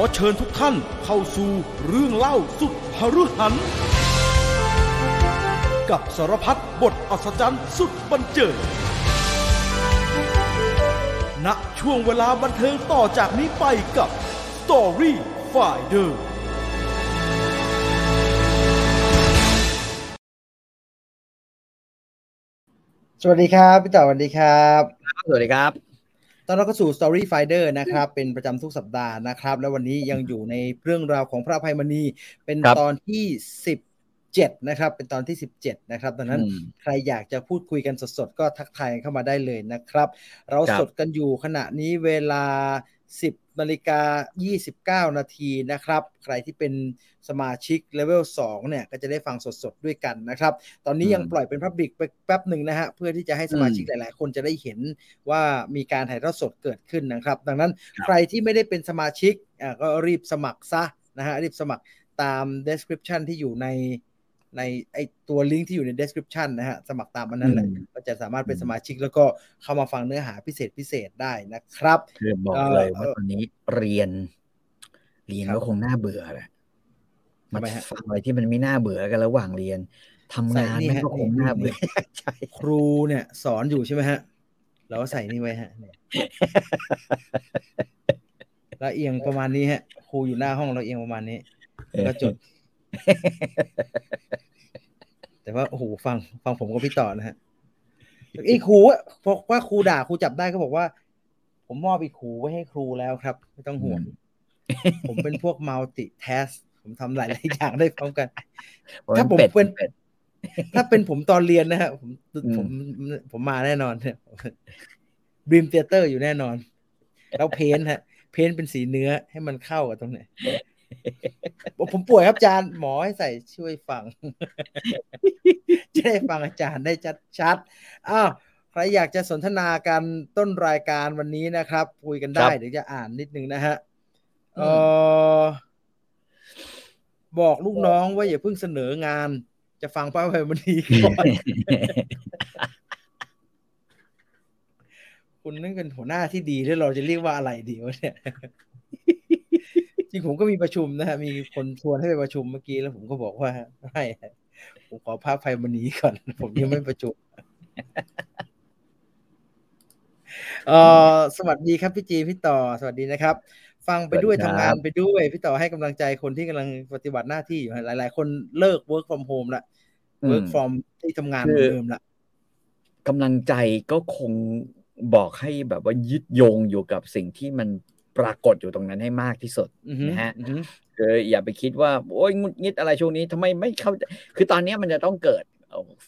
อเชิญทุกท่านเข้าสู่เรื่องเล่าสุดหฤหัน กับสารพัดบทอัศจรรย์สุดบันเจิดณช่วงเวลาบันเทิงต่อจากนี้ไปกับ Story Finder สวัสดีครับ พี่ต่อสวัสดีครับ สวัสดีครับ ตอนเราก็สู่ Story Finder นะครับ เป็นประจำทุกสัปดาห์นะครับ แล้ววันนี้ยังอยู่ในเรื่องราวของพระอภัยมณี เป็นครับตอนที่17นะครับ เป็นตอนที่17นะครับดังนั้นอืมใครอยากจะพูดคุยกันสดๆ ก็ทักทายเข้ามาได้เลยนะครับ เราครับสดกันอยู่ขณะนี้เวลา 10นาฬิกา29 นาทีนะครับ ใครที่เป็นสมาชิกเลเวล2เนี่ย ก็จะได้ฟังสดๆ ด้วยกันนะครับ ตอนนี้ยังปล่อยเป็นพับบิกไปแป๊บหนึ่งนะฮะ เพื่อที่จะให้สมาชิกหลายๆ คนจะได้เห็นว่ามีการถ่ายทอดสดเกิดขึ้นนะครับ ดังนั้นใครที่ไม่ได้เป็นสมาชิกอ่าก็รีบสมัครซะนะฮะรีบสมัครตาม description ที่อยู่ใน ในไอตัวลิงก์ที่อยู่ใน description นะฮะ สมัครตามอันนั้นแหละอืมก็จะสามารถเป็นสมาชิกแล้วก็เข้ามาฟังเนื้อหาพิเศษพิเศษได้นะครับคือบอกเอ่อเลยว่าเอ่อตอนนี้เรียน เรียนครับก็คงน่าเบื่อแหละทำไมฮะฟังอะไรที่มันไม่น่าเบื่อกันระหว่างเรียนทำงานใส่นี่มันฮะก็คงนี่น่าเบื่อนี่ใช่ครูเนี่ย สอนอยู่ใช่ไหมฮะ เราก็ใส่นี่ไว้ฮะเนี่ยแล้วเอียงประมาณนี้ฮะ ครูอยู่หน้าห้องเราเอียงประมาณนี้แล้วก็จด แต่ว่าโอ้โหฟัง ฟังผมกับพี่ต่อนะฮะอีกครูอะพอว่าครูด่าครูจับได้ก็บอกว่า ผมมอบอีกครูไว้ให้ครูแล้วครับ ไม่ต้องห่วง ผมเป็นพวกมัลติแทสผมทำหลายๆอย่างได้พร้อมกัน ถ้าผมเป็ดเป็นเป็ดถ้าเป็นผมตอนเรียนนะฮะผมอืมผมผมมาแน่นอนเนี่ยบรีมเทเตอร์อยู่แน่นอนแล้วเพ้นท์ฮะ เพ้นท์เป็นสีเนื้อให้มันเข้ากับตรงไหนบอก ผมป่วยครับอาจารย์หมอให้ใส่ช่วยฟัง จะได้ฟังอาจารย์ได้ชัดชัดๆอ้าวใครอยากจะสนทนากันต้นรายการวันนี้นะครับ คุยกันได้เดี๋ยวจะอ่านนิดนึงนะฮะเออบอกลูกน้องว่าอย่าเพิ่งเสนองาน จะฟังป้าไพมันดีก่อนคุณนั่นเป็นหัวหน้าที่ดีแล้วเราจะเรียกว่าอะไรดีวะเนี่ย จริงผมก็มีประชุมนะฮะมีคนชวนให้ไปประชุมเมื่อกี้แล้วผมก็บอกว่าไม่ผมขอภาพไพมันนี้ก่อน ผมยังไม่ประชุมเออสวัสดีครับพี่จีพี่ต่อสวัสดีนะครับ ฟังไปด้วยสวัสดีคทำรับงานไปด้วย พี่ต่อให้กำลังใจคนที่กำลังปฏิบัติหน้าที่อยู่ฮะหลาย ๆ คนเลิก work from home ละ work from ที่ทำงานเหมือนเดิมละกำลังใจก็คงบอกให้แบบว่ายึดโยงอยู่กับสิ่งที่มัน ปรากฏอยู่ตรงนั้นให้มากที่สุดอือฮึนะฮะอือฮึคืออย่าไปคิดว่า โอ้ยงุดงิดอะไรช่วงนี้ทำไมไม่เข้าใจคือตอนเนี้ยมันจะต้องเกิด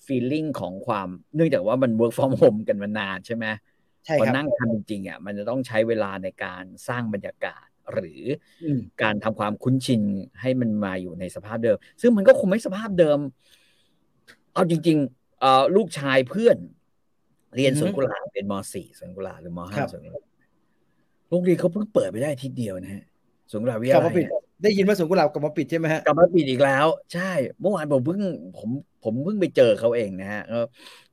ฟีลลิ่งของความ เนื่องจากว่ามัน work from home กันมานานใช่ไหมใช่พอครับนั่งทำจริงๆอะมันจะต้องใช้เวลาในการสร้างบรรยากาศหรืออืมการทำความคุ้นชินให้มันมาอยู่ในสภาพเดิม ซึ่งมันก็คงไม่สภาพเดิม เอาจริงๆเอ่อลูกชายเพื่อน เรียนอือฮึสวนกุหลาบเป็นมสี่สวนกุหลาบหรือมครัห้าบสวนกุหลาบ โรงเรียนเขาเพิ่งเปิดไปได้อาทีเดียวนะฮะสวนกุหลาบวิทกลับยาลัมายปิดเนี่ยได้ยินว่าสวนกุหลาบกลับมาปิดใช่ไหมฮะกลับมาปิดอีกแล้ว ใช่เมื่อวานผมเพิ่งผมผมเพิ่งไปเจอเขาเองนะฮะก็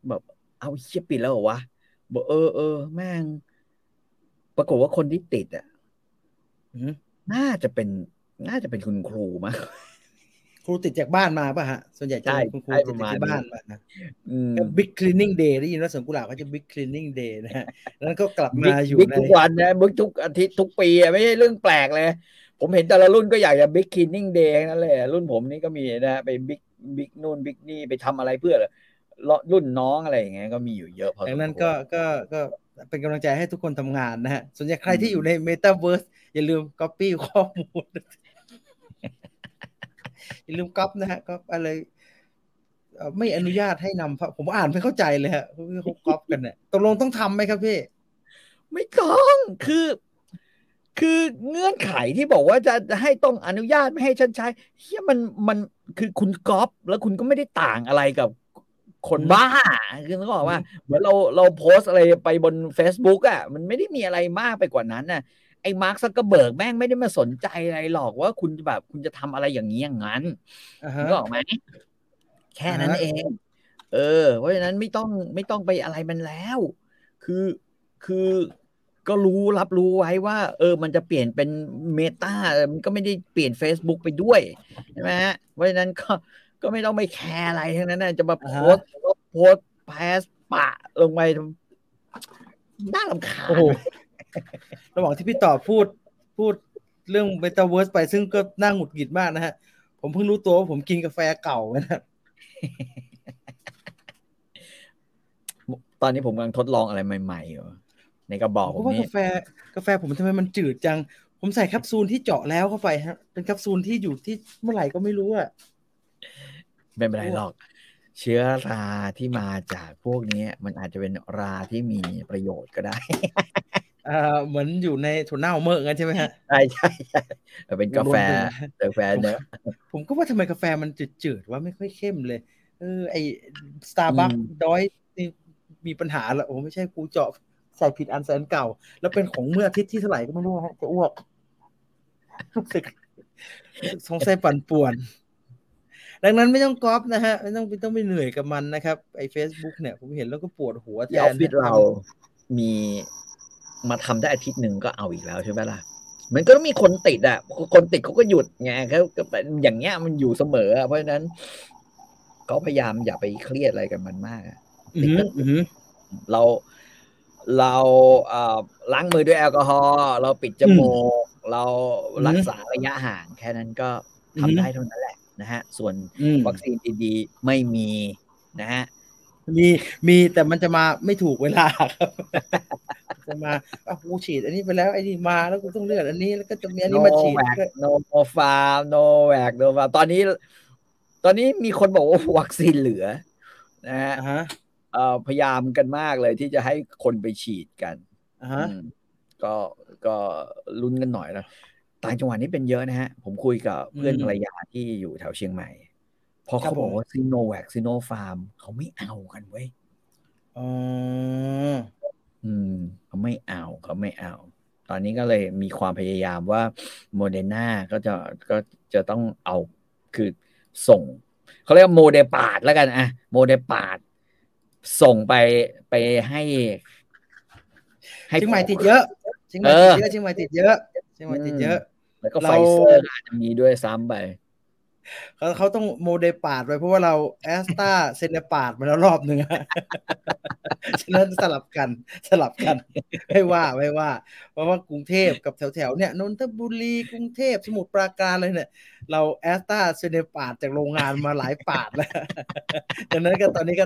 แบบเอาเชี่ยปิดแล้วเหรอวะบอกเออเออแม่ง ปรากฏว่าคนที่ติดอะอือฮึน่าจะเป็น น่าจะเป็นคุณครูมั้ง ครูติดจากบ้านมาป่ะฮะ ส่วนใหญ่จะใช่เป็นคุณครูใช่ติดจากที่ประมาณบ้านนี้มานะอืมก็ Big Cleaning Day ได้ยินว่าสวนกุหลาบเขาจะ Big Cleaning Day นะฮะแล้วก็กลับมาอยู่ big ในทุกวันนะ big ทุกอาทิตย์ทุกปีอะไม่ใช่เรื่องแปลกเลย ผมเห็นแต่ละรุ่นก็อยากจะ big cleaning day นั่นแหละรุ่นผมนี่ก็มีนะไป big big นู่น big นี่ไปทำอะไรเพื่อรุ่นน้องอะไรอย่างเงี้ยก็มีอยู่เยอะพอสมควรดังนั้นก็ก็ก็เป็นกำลังใจให้ทุกคนทำงานนะฮะส่วนใหญ่ใครที่อยู่ใน Metaverse อย่าลืม Copy ข้อมูล อย่าลืมก๊อปนะฮะก๊อปอะไรไม่อนุญาตให้นำผมอ่านไม่เข้าใจเลยฮะเขาก๊อปกันเนี่ยตกลงต้องทำไหมครับพี่ ไม่ต้องคือ คือเงื่อนไขที่บอกว่าจะให้ต้องอนุญาตไม่ให้ฉันใช้เฮียมันมันคือคุณก๊อปแล้วคุณก็ไม่ได้ต่างอะไรกับคนบ้าคือนึกออกว่าเหมือนเราเราโพสอะไรไปบน Facebook อะ มันไม่ได้มีอะไรมากไปกว่านั้นน่ะ ไอ้มาร์คซักเกอร์เบิร์กแม่งไม่ได้มาสนใจอะไรหรอกว่าคุณจะแบบคุณจะทำอะไรอย่างนี้อย่างนั้นอ่านึฮะกออกไหมแค่นั้นอ่าฮะเอง เออ เพราะฉะนั้นไม่ต้องไม่ต้องไปอะไรมันแล้ว คือคือก็รู้รับรู้ไว้ว่า เออ มันจะเปลี่ยนเป็นเมตามันก็ไม่ได้เปลี่ยน Facebook ไปด้วยใช่ไหมฮะเพราะฉะนั้นก็ก็ไม่ต้องไปแคร์อะไรทั้งนั้นนะจะมาโพสต์โพสต์แพสปะลงไปน่าลำคาญโอ้โห ระหว่างที่พี่ต่อพูดพูดเรื่องเบต้าเวิร์สไปซึ่งก็น่าหงุดหงิดมากนะฮะ ผมเพิ่งรู้ตัวว่าผมกินกาแฟเก่านะตอนนี้ผมกำลังทดลองอะไรใหม่ๆอยู่ในกระบอกเพผมราะว่านี่กาแฟกาแฟผมทำไมมันจืดจัง ผมใส่แคปซูลที่เจาะแล้วเข้าไปฮะ เป็นแคปซูลที่อยู่ที่เมื่อไหร่ก็ไม่รู้อะไม่เป็นไรหรอก เชื้อราที่มาจากพวกนี้มันอาจจะเป็นราที่มีประโยชน์ก็ได้ อ่าเหมือนอยู่ในถั่วเน่าเมื่อกันใช่ไหมฮะใช่ใช่ใช่เป็นกาแฟรวมๆกาแฟเนอะผมก็ว่าทำไมกาแฟมันจืดๆว่าไม่ค่อยเข้มเลย เออ ไอสตาร์บัคดอยนี่มีปัญหาละโอ้ไม่ใช่กูเจาะใส่ผิดอันแสนเก่า แล้วเป็นของเมื่ออาทิตย์ที่เท่าไหร่ก็ไม่รู้ฮะจะอ้วกรู้สึกสงสัยปั่นป่วน ดังนั้นไม่ต้องก๊อปนะฮะ ไม่ต้องไม่ต้องไปเหนื่อยกับมันนะครับ ไอ Facebook เนี่ย ผมเห็นแล้วก็ปวดหัวแทที่ออนฟฟิศเรามี มาทำได้อาทิตย์หนึ่งก็เอาอีกแล้วใช่ไหมล่ะมันก็ต้องมีคนติดอะ คนติดเขาก็หยุดไงเขาก็เป็นอย่างเงี้ยมันอยู่เสมออะเพราะฉะนั้นก็พยายามอย่าไปเครียดอะไรกับมันมากอะอือหืออือหือเราเราเอ่อล้างมือด้วยแอลกอฮอล์เราปิดจมูกเรารักษาระยะห่างแค่นั้นก็ทำได้เท่านั้นแหละนะฮะ ส่วนอืมวัคซีนดีๆไม่มีนะฮะมีมีแต่มันจะมาไม่ถูกเวลาครับ จะมาอะกูฉีด อันนี้ไปแล้วไอ้นี่มาแล้วกูต้องเลือกอันนี้แล้วก็จะมีอันนี้มาฉีดโนโนฟาร์มโนแวกโนฟาร์มตอนนี้ ตอนนี้มีคนบอกว่าวัคซีนเหลือ นะฮะอ่าฮะเอ่อพยายามกันมากเลยที่จะให้คนไปฉีดกันอ่าฮะอืมก็ก็ลุ้นกันหน่อยนะต่างจังหวัดนี้เป็นเยอะนะฮะ ผมคุยกับเพื่อนอืมภรรยาที่อยู่แถวเชียงใหม่ พอครัเขาบอกผมว่าซีโนแวคซีโนฟาร์มเขาไม่เอากันเว้ยอ๋อ อืมเขาไม่เอาเขาไม่เอา ตอนนี้ก็เลยมีความพยายามว่าโมเดอร์นาก็จะก็จะต้องเอาคือส่งเขาเรียกว่าโมเดปาดแล้วกันอะโมเดปาดส่งไปไปให้เชียงใหม่ติดเยอะเชียงใหม่ติดเยอะเชียงใหม่ติดเยอะเชียงใหม่ติดเยอะ แล้วก็เราไฟเซอร์อาจจะมีด้วยซ้ำไป เขาเขาต้องโมเดลปาดไปเพราะว่าเราแอสตาเซเนปาดมาแล้วรอบหนึ่งอะฉะนั้นสลับกันสลับกันไม่ว่าไม่ว่า เพราะว่ากรุงเทพกับแถวแถวๆเนี่ยนนทบุรีกรุงเทพสมุทรปราการเลยเนี่ย เราแอสตาเซเนปาดจากโรงงานมาหลายปาดแล้วดังนั้นก็ตอนนี้ก็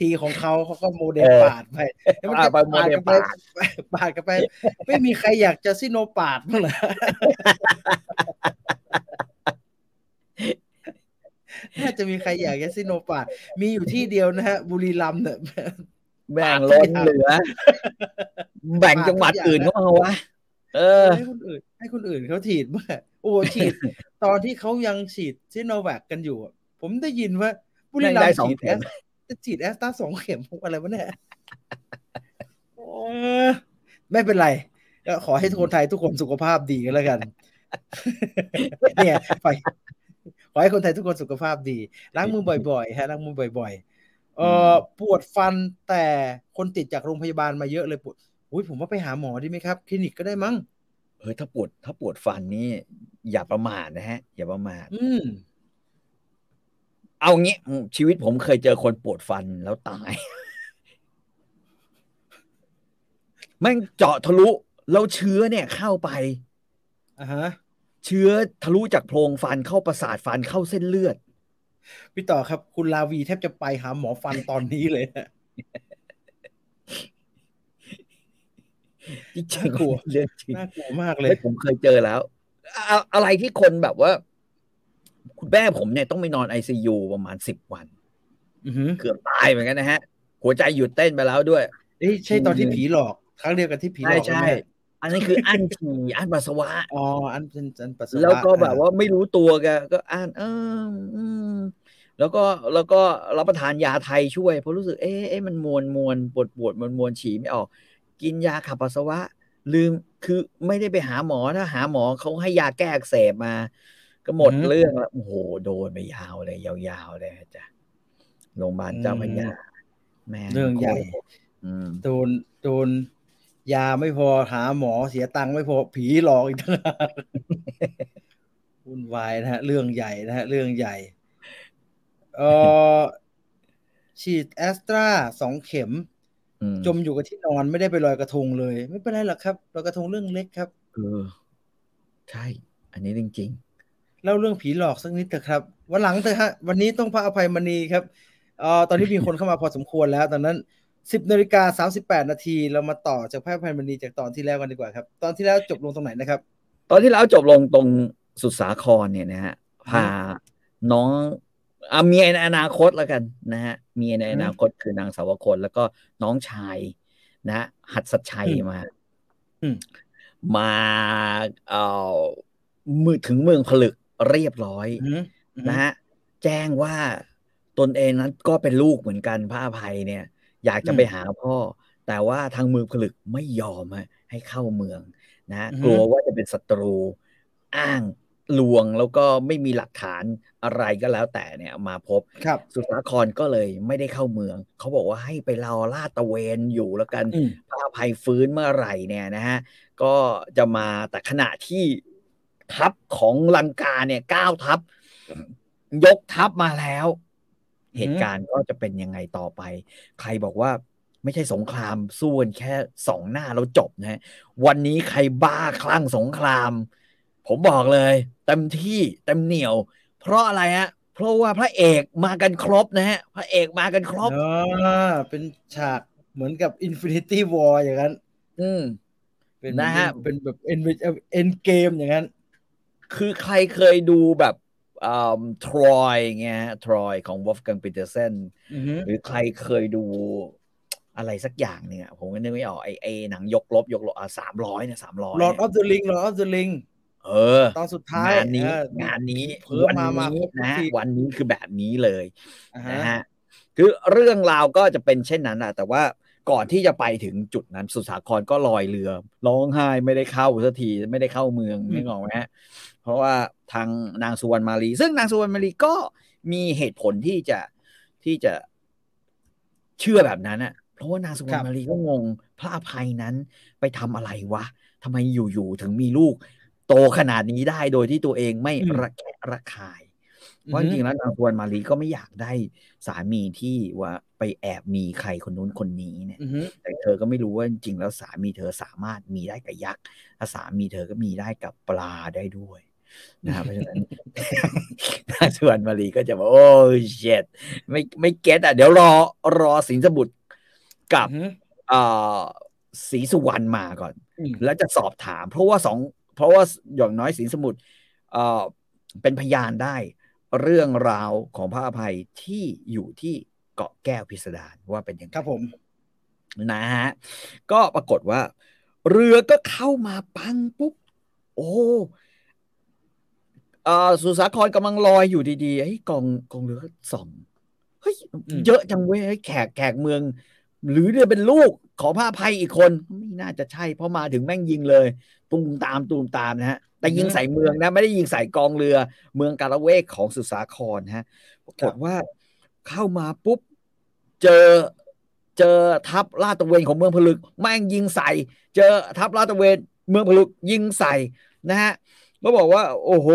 ทีของเขาเขาก็โมเดลเออปาดไปแล้วมันอ่าจะไปโมเดลกันไปปาดปาดกันไป ไม่มีใครอยากจะซิโนปาดบ้างเหรอ น่าจะมีใครอยากจะซิโนปาดมีอยู่ที่เดียวนะฮะ บุรีรัมย์เนี่ยแบ่งล้นเหลือ แบ่งจังหวัดอื่นก็เอาวะเออ ให้คนอื่น ให้คนอื่นเขาฉีดมาโอ้ฉีด ตอนที่เขายังฉีดซิโนแวคกันอยู่อะผมได้ยินว่า บุรีรัมได้ย์สองฉีดเข็แอมสจะฉีดแอสตราสองเข็มอะไรวะเนี่ยโอ้ยไม่เป็นไรก็ขอให้คนไทยทุกคนสุขภาพดีกันแล้วกัน เนี่ย ไปข อให้คนไทยทุกคนสุขภาพดี ล้างมือบ่อยๆฮะล้างมือบ่อย ๆ เอ่อปวดฟันแต่คนติดจากโรงพยาบาลมาเยอะเลยปวดอุ้ยผมว่าไปหาหมอดีไหมครับ คลินิกก็ได้มั้งเฮ้ยถ้าปวดถ้าปวดฟันนี่อย่าประมาทนะฮะ อย่าประมาทอืมเอางี้อืมชีวิตผมเคยเจอคนปวดฟันแล้วตายแม่งเจาะทะลุแล้วเชื้อเนี่ยเข้าไปอ่าฮะ เชื้อทะลุจากโพรงฟันเข้าประสาทฟันเข้าเส้นเลือด พี่ต่อครับ คุณลาวีแทบจะไปหาหมอฟันตอนนี้เลยนะจริงน่ากลัวๆเรื่องจริงน่ากลัวมากเลยเฮ้ยผมเคยเจอแล้วอะอะไรที่คนแบบว่า คุณแม่ผมเนี่ยต้องไปนอนไอซียูประมาณสิบวันอือหือเกือบตายเหมือนกันนะฮะ หัวใจหยุดเต้นไปแล้วด้วยเอ้ยใช่ตอนที่ผีหลอก ครั้งเดียวกันที่ผีหลใช่อกใช่ไหม อันนี้คืออั้นฉี่อั้นปัสสาวะอ๋ออันเป็นอันปัสสาวะแล้วก็แบบว่าไม่รู้ตัวแกก็อ่านเอออืมแล้วก็แล้วก็รับประทานยาไทยช่วยเพราะรู้สึกเอ๊ะเอ๊ะมันมวนมวนปวดปวดมันมวนฉี่ไม่ออก กินยาขับปัสสาวะ ลืมคือไม่ได้ไปหาหมอถ้าหาหมอเขาให้ยาแก้อักเสบมา ก็หมดเรื่องแล้วโอ้โหโดนไปยาวเลย ยาวๆเลยจ้ะโรงพยาบาลเจ้าพระยาแม่เรื่องใหญ่อืมโดนโดน ยาไม่พอหาหมอเสียตังค์ไม่พอผีหลอกอีกทั้งนั้นวุ่นวายนะฮะ เรื่องใหญ่นะฮะ เรื่องใหญ่เออฉีดแอสตราสองเข็มอืมจมอยู่กับที่นอนไม่ได้ไปลอยกระทงเลย ไม่เป็นไรหรอกครับลอยกระทงเรื่องเล็กครับ เออ ใช่ อันนี้จริงเล่าเรื่องผีหลอกสักนิดเถอะครับ วันหลังเถอะฮะ วันนี้ต้องพระอภัยมณีครับเอ่อตอนนี้มีคนเข้ามาพอสมควรแล้ว ตอนนั้น สิบนาฬิกาสามสิบแปดนาทีเรามาต่อจากพระอภัยมณีจากตอนที่แล้วกันดีกว่าครับ ตอนที่แล้วจบลงตรงไหนนะครับๆตอนที่แล้วจบลงตรงสุดสาครเนี่ยนะฮะพาน้องอาเมียในอนาคตแล้วกันนะฮะเมียในอนาคตคือนางสาวคนแล้วก็น้องชายนะฮะหัดสัจชัยอืมมาอืมมาเอ่อมือถึงเมืองผลึกเรียบร้อยอืมอืมนะฮะแจ้งว่าตนเองนั้นก็เป็นลูกเหมือนกันพระอภัยเนี่ย อยากจะไปหาพ่อ แต่ว่าทางเมืองผลึกไม่ยอมฮะให้เข้าเมืองนะฮะอือฮึกลัวว่าจะเป็นศัตรูอ้างลวงแล้วก็ไม่มีหลักฐานอะไรก็แล้วแต่เนี่ยมาพบครับสุสาครก็เลยไม่ได้เข้าเมือง เขาบอกว่าให้ไปรอลาดตระเวนอยู่แล้วกันอืมพระอภัยฟื้นเมื่อไหร่เนี่ยนะฮะก็จะมาแต่ขณะที่ทัพของลังกาเนี่ยเก้าทัพ ยกทัพมาแล้ว เหตุการณ์ก็จะเป็นยังไงต่อไป ใครบอกว่าไม่ใช่สงครามสู้กันแค่สองหน้าแล้วจบนะฮะวันนี้ใครบ้าคลั่งสงคราม ผมบอกเลยเต็มที่เต็มเหนียว เพราะอะไรฮะเพราะว่าพระเอกมากันครบนะฮะพระเอกมากันครบอ่าเป็นฉากเหมือนกับ Infinity War อย่างนั้น อืมเป็นนะฮะเป็นแบบเอ็นเอ็นเกมอย่างนั้น คือใครเคยดูแบบอ่า ทรอยเงี้ยทรอยของวอฟกังปีเตอร์เซนอือฮึหรือใครเคยดูอะไรสักอย่างเนี่ยผมก็นึกไม่ออกไอไอหนังยกลบยกลบอะสามร้อยเนี่ยสามร้อย Lord of the Ring Lord of the Ring เออ ตอนสุดท้ายงานนี้เอองานนี้เพิ่มวันมามานี้ครบทุกนะทีวันนี้คือแบบนี้เลยอ่านะฮะฮะคือเรื่องราวก็จะเป็นเช่นนั้นอะแต่ว่าก่อนที่จะไปถึงจุดนั้นสุสาครก็ลอยเรือร้องไห้ไม่ได้เข้าสักทีไม่ได้เข้าเมืองนึกออกไหมฮะ เพราะว่าทางนางสุวรรณมาลีซึ่งนางสุวรรณมาลีก็มีเหตุผลที่จะที่จะเชื่อแบบนั้นอะเพราะว่านางสุวรรณมาลีก็งง พระอภัยนั้นไปทำอะไรวะทำไมอยู่ๆถึงมีลูก โตขนาดนี้ได้โดยที่ตัวเองไม่อืมระแคะระคายเพราะจริงๆแล้วนางสุวรรณมาลีก็ไม่อยากได้สามีที่ว่าไปแอบมีใครคนนู้นคนนี้เนี่ยอือฮึแต่เธอก็ไม่รู้ว่าจริงๆแล้วสามีเธอสามารถมีได้กับยักษ์ถ้าสามีเธอก็มีได้กับปลาได้ด้วย นะครับเพราะฉะนั้นนางสุวรรณมาลีก็จะบอกโอ้เช็ดไม่ไม่เก็ตอะเดี๋ยวรอรอสินสมุทรกับอือฮึเอ่อศรีสุวรรณมาก่อนอืมแล้วจะสอบถาม เพราะว่าสองเพราะว่าอย่างน้อยสินสมุทรเอ่อเป็นพยานได้เรื่องราวของพระอภัยที่อยู่ที่เกาะแก้วพิสดารว่าเป็นยังไงครับผมนะฮะก็ปรากฏว่า เรือก็เข้ามาปังปุ๊บ โอ้ เอ่อสุสาครกำลังลอยอยู่ดีๆไอ้ยกองกองเรือก็ส่องเฮ้ยอืมเยอะจังเว้ยเฮ้ยแขกแขกเมือง หรือเรือเป็นลูกของพระอภัยอีกคนไม่น่าจะใช่เพราะมาถึงแม่งยิงเลย ตูมตามตูมตามนะฮะ แต่ยิงใส่เมืองนะ ไม่ได้ยิงใส่กองเรือ เมืองกาละเวกของสุสาครฮะปรากฏว่าเข้ามาปุ๊บ เจอเจอทัพลาดตระเวนของเมืองผลึกแม่งยิงใส่ เจอทัพลาดตระเวนเมืองผลึกยิงใส่นะฮะ ก็บอกว่า โอ้โห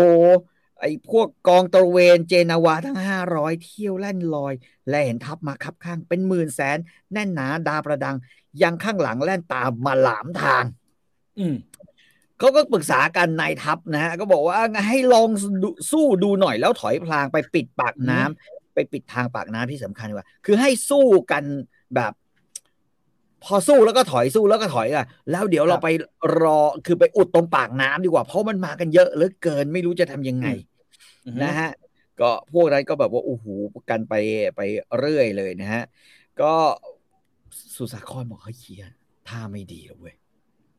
ไอ้พวกกองตระเวนเจนาวาทั้งห้าร้อยเที่ยวแล่นลอย และเห็นทัพมาคับข้างเป็นหมื่นแสน แน่นหนาดาประดัง ยังข้างหลังแล่นตามมาหลามทาง อืมเขาก็ปรึกษากันนายทัพนะฮะก็บอกว่างั้นให้ลองดูสู้ดูหน่อยแล้วถอยพลางไปปิดปากน้ำไปปิดทางปากน้ำที่สำคัญกว่า คือให้สู้กันแบบ พอสู้แล้วก็ถอยสู้แล้วก็ถอยอะ แล้วเดี๋ยวเราไปรอคือไปอุดตรงปากน้ำดีกว่า เพราะมันมากันเยอะเหลือเกินไม่รู้จะทำยังไงอือฮึนะฮะก็พวกนั้นก็แบบว่าโอ้โหกันไปไปเรื่อยเลยนะฮะก็สุสาครบอกเฮ้ยเฮียท่าไม่ดีแล้วเว้ย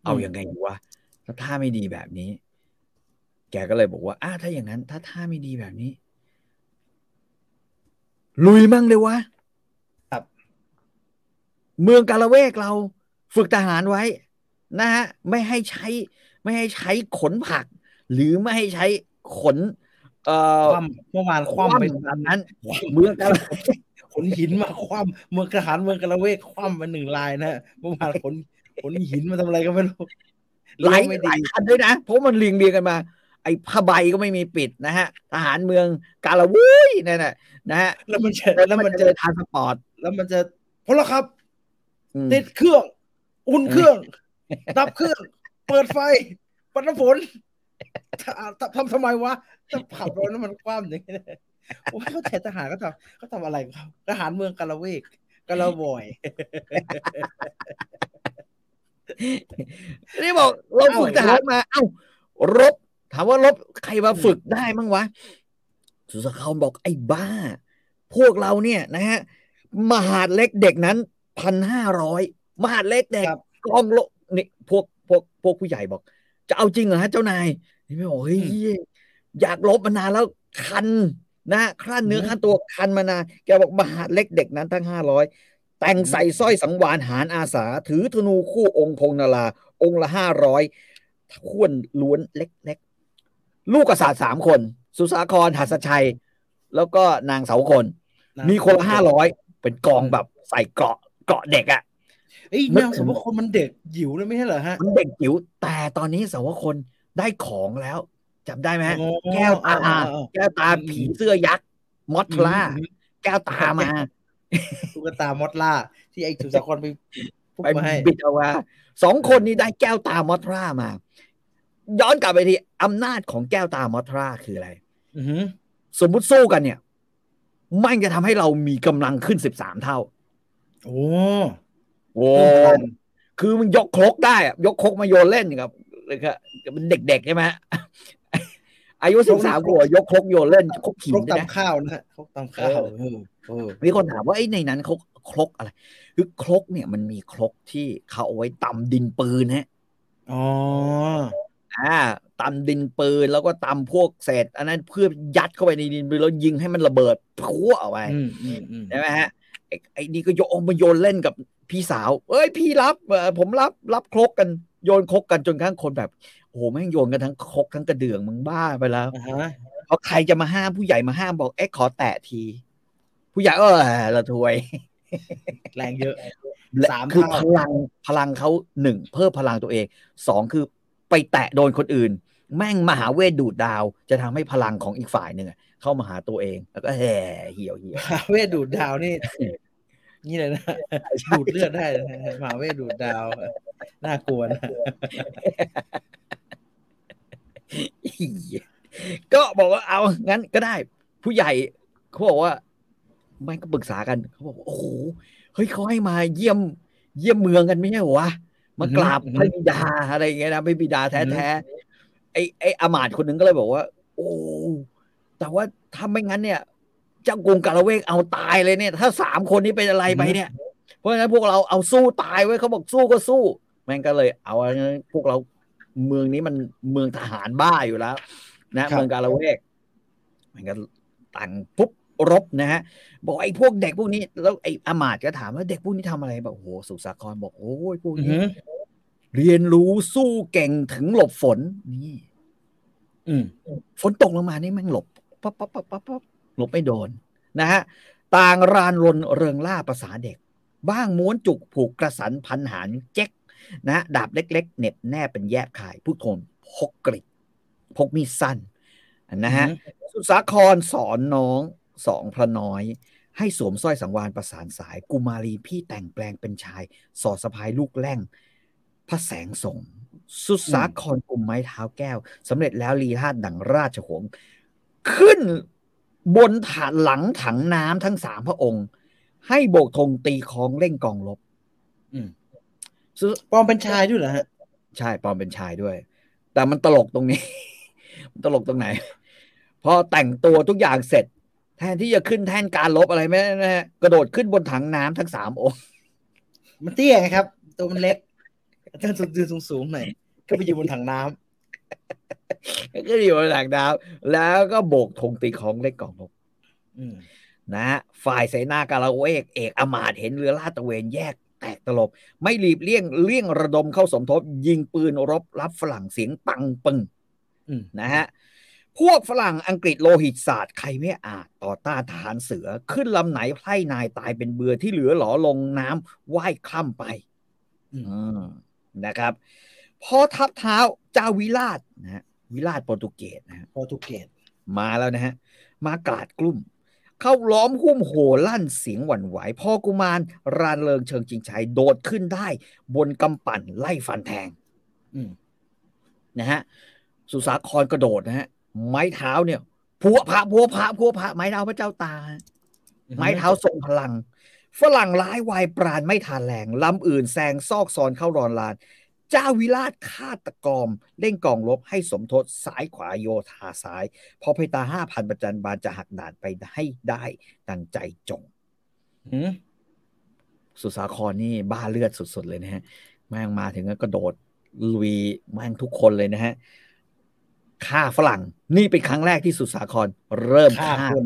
เอายังไงดีวะถ้าท่าไม่ดีแบบนี้ แกก็เลยบอกว่าอ้าถ้าอย่างนั้น ถ้าท่าไม่ดีแบบนี้ ลุยมั่งเลยวะครับ เมืองกาละเวกเราฝึกทหารไว้นะฮะไม่ให้ใช้ไม่ให้ใช้ขนผัก หรือไม่ให้ใช้ขน เอ่อคว่ำเมื่อวานคว่ำไปแบบนั้น เมืองกาละขนหินมาคว่ำเมืองกระหารเมืองกระเวกคว่ำมาหนึ่งลายนะฮะเมื่อวานขนขนหินมาทำอะไรก็ไม่รู้หลายเลี้ยงไม่หดีลายคันด้วยนะเพราะมันเรียงเรียงกันมา ไอ้ผ้าใบก็ไม่มีปิดนะฮะทหารเมืองกาลาวุ้ยนั่นน่ะนะฮะแล้วมันจะแล้แล้ววมัมันนจะจะทานสปอร์ตแล้วมันจะพลครับอืม ติดเครื่อง อุ่นเครื่อง ดับเครื่อง เปิดไฟปัดน้ำฝนทำทำทำไมวะจะขับรถแล้วมันคว่ำอย่างนี้เลยโอ้ยเขาแทนทหารเขาทำเขาทำอะไรของเขาทหารเมืองกาละเวกกาละวอยนี่บอกเราเอ้าฝึกทหารมา เอ้ารบถามว่ารบใครมาฝึกได้มั้งวะ สุสาครบอกไอ้บ้า พวกเราเนี่ยนะฮะมหาดเล็กเด็กนั้น พันห้าร้อยมหาดเล็กเด็กครับกองโลนี่พวกพวกพวกผู้ใหญ่บอก จะเอาจริงเหรอฮะเจ้านายนี่ไม่บอกเฮ้ยอยากลบมานานแล้วคันนะครั่นเนื้อขั้นตัวคันมานานแกบอกมหาดเล็กเด็กนั้นทั้งห้าร้อยแต่งใส่สร้อยสังวานหารอาสา ถือธนูคู่องค์พงนาราองค์ละห้าร้อยขวนล้วนเล็กๆ ลูกกษัตริย์สามคน สุสาครหัสชัย แล้วก็นางเสาคน มีคนละห้าร้อยเป็นกองแบบใส่เกราะ เกราะเด็กอะ่ะเอ้ยนึกนางสมมติคนมันเด็กหิวเลยไม่ใช่เหรอฮะมันเด็กจิ๋วแต่ตอนนี้สาวคนได้ของแล้วจำได้ไหมอ๋อแก้วตาอ่าอ่าแก้วตาผีเสื้อยักษ์มอทล่าอืมแก้วตามาตุ๊กตามอดล่า ที่ไอ้สุสาครไปปุ๊บไปมาให้บิดเอาว่าสองคนนี้ได้แก้วตามอทรามา ย้อนกลับไปที่อำนาจของแก้วตามอทราคืออะไรอือหือสมมุติสู้กันเนี่ยมันจะทำให้เรามีกำลังขึ้นสิบสามเท่า โอ้โอ้เพิ่มพลังคือมันยกครกได้อะยกครกมาโยนเล่นกับเลยก็เป็นเด็กๆใช่ไหมอายุสิบสามขวบยกครกโยนเล่นครกหิคนรกด้วยนะตำข้าวนะฮะครกตำข้าวเออเออเออมีคนถามว่าไอ้ในนั้นเขาครกอะไร คือครกเนี่ยมันมีครกที่เขาเอาไว้ตำดินปืนฮะอ๋ออ่าตำดินปืนแล้วก็ตำพวกเศษ อันนั้นเพื่อยัดเข้าไปในดินปืนแล้วยิงให้มันระเบิดพัวออกไปอืมอืมอืมใช่ไหมฮะ ไอ้ไอ้นี่ก็โยนมาโยนเล่นกับพี่สาว เอ้ยพี่รับเออผมรับรับครกกันโยนครกกันจนกระทั่งคนแบบโอ้โหแม่งโยนกันทั้งครกทั้งกระเดื่องมึงบ้าไปแล้วอ่าฮะพอใครจะมาห้ามผู้ใหญ่มาห้ามบอกเอ๊ะขอแตะที ผู้ใหญ่เออละถวย แรงเยอะและสามคือเท่าพลังพลังเขาหนึ่งเพิ่มพลังตัวเองสองคือไปแตะโดนคนอื่น แม่งมหาเวทดูดดาว จะทำให้พลังของอีกฝ่ายหนึ่งอะเข้ามาหาตัวเอง แล้วก็แห่เหี่ยวเหี่ยวมหาเวทดูดดาวนี่ นี่เลยนะดูดเลือดได้นะมหาเวทดูดดาวน่ากลัวนะก็บอกว่าเอางั้นก็ได้ ผู้ใหญ่เขาบอกว่า ไม่ก็ปรึกษากันเขาบอกว่าโอ้โหเฮ้ยเขาให้มาเยี่ยม เยี่ยมเมืองกันไม่ใช่เหรอวะมากราบอือฮึพระบิดาอะไรอย่างเงี้ยนะพระบิดาแท้ๆไอ้ไอ้อามาตย์คนหนึ่งก็เลยบอกว่า โอ้แต่ว่าถ้าไม่งั้นเนี่ย เจ้ากรุงกาละเวกเอาตายเลยเนี่ย ถ้าสามคนนี้เป็นอะไรไปเนี่ย เพราะฉะนั้นพวกเราเอาสู้ตายไว้เขาบอกสู้ก็สู้ แม่งก็เลย เอาอันนั้นพวกเราเมืองนี้มันเมืองทหารบ้าอยู่แล้ว นะเมืองกาละเวกมันก็ตั้งปุ๊บรบนะฮะบอกไอ้พวกเด็กพวกนี้แล้วไอ้อามาตย์ก็ถามว่าเด็กพวกนี้ทำอะไรบอกโอ้โหสุสาครบอกโอ้ยพวกอือนี้หือเรียนรู้สู้เก่งถึงหลบฝนนี่ อืมฝนตกลงมานี่แม่งหลบปั๊บปั๊บปั๊บปั๊บปั๊บ หลบไม่โดนนะฮะต่างรานรนเริงล่าภาษาเด็ก บ้างม้วนจุกผูกกระสันพันหารเจ๊กนะฮะดาบเล็ก ๆเหน็บแนบเป็นแยบขายผู้ทนพกกริดพกมีดสั้นนะฮะสุสาครสอนน้องสองพระน้อย ให้สวมสร้อยสังวานประสานสาย กุมารีพี่แต่งแปลงเป็นชาย สอดสะพายลูกแร่ง พระแสงส่ง สุสาครกุมไม้เท้าแก้วสำเร็จแล้วลีลาดดังราชหงส์ขึ้น บนถาดหลังถังน้ำทั้งสามพระองค์ ให้โบกธงตีของเร่งกองรบอืมสุปลอมเป็นชายด้วยเหรอฮะ ใช่ปลอมเป็นชายด้วย แต่มันตลกตรงนี้ มันตลกตรงไหน พอแต่งตัวทุกอย่างเสร็จ แทนที่จะขึ้นแท่นการลบอะไรไม่นะฮะกระโดดขึ้นบนถังน้ำทั้งสามองค์ มันเตี้ยไงครับ ตัวมันเล็กถ้าสูงยืนสูงๆหน่อยก็ไปยืนบนถังน้ำ ก็อยู่บนถังน้ำแล้วก็โบกธงตีของเล่นกองรบอืมนะฮะฝ่ายเสนากาลาเวกเอกอมาตย์เห็นเรือลาดตระเวนแยกแตกตลบ ไม่หลีบเลี่ยงเลี่ยงระดมเข้าสมทบ ยิงปืนรบรับฝรั่งเสียงปังปึงอืมนะฮะพวกฝรั่งอังกฤษโลหิตศาสตร์ใครไม่อาจต่อต้านทหารเสือขึ้นลำไหนไพร่นายตายเป็นเบือที่เหลือหลอลงน้ำว่ายคล่ำไปอืมนะครับ พอทับเท้าเจ้าวิราชนะฮะวิราชโปรตุเกสนะฮะโปรตุเกสมาแล้วนะฮะ มากราดกลุ่ม เข้าล้อมหุ้มโหลั่นเสียงหวั่นไหวพ่อกุมารรานเริงเชิงจิงชัยโดดขึ้นได้ บนกำปั่นไล่ฟันแทงอืมนะฮะสุสาครกระโดดนะฮะ ไม้เท้าเนี่ยพัวพระพัวพระพัวพระไม้เท้าพระเจ้าตา ไม้เท้าทรงพลัง ฝรั่งร้ายวายปราณไม่ทานแรงลำอื่นแซงซอกซอนเข้ารอนลานเจ้าวิราชฆาตกรมเล่งกองลบให้สมทศสายขวาโยธาซ้าย พอเพตาห้าพันประจันบานจะหักด่านไปให้ได้ดังใจจงอืมสุสาครนี่บ้าเลือดสุดๆเลยนะฮะแม่งมาถึงก็กระโดดลุยแม่งทุกคนเลยนะฮะฆ่าฝรั่ง นี่เป็นครั้งแรกที่สุสาคร เริ่มฆ่าฆ่าคน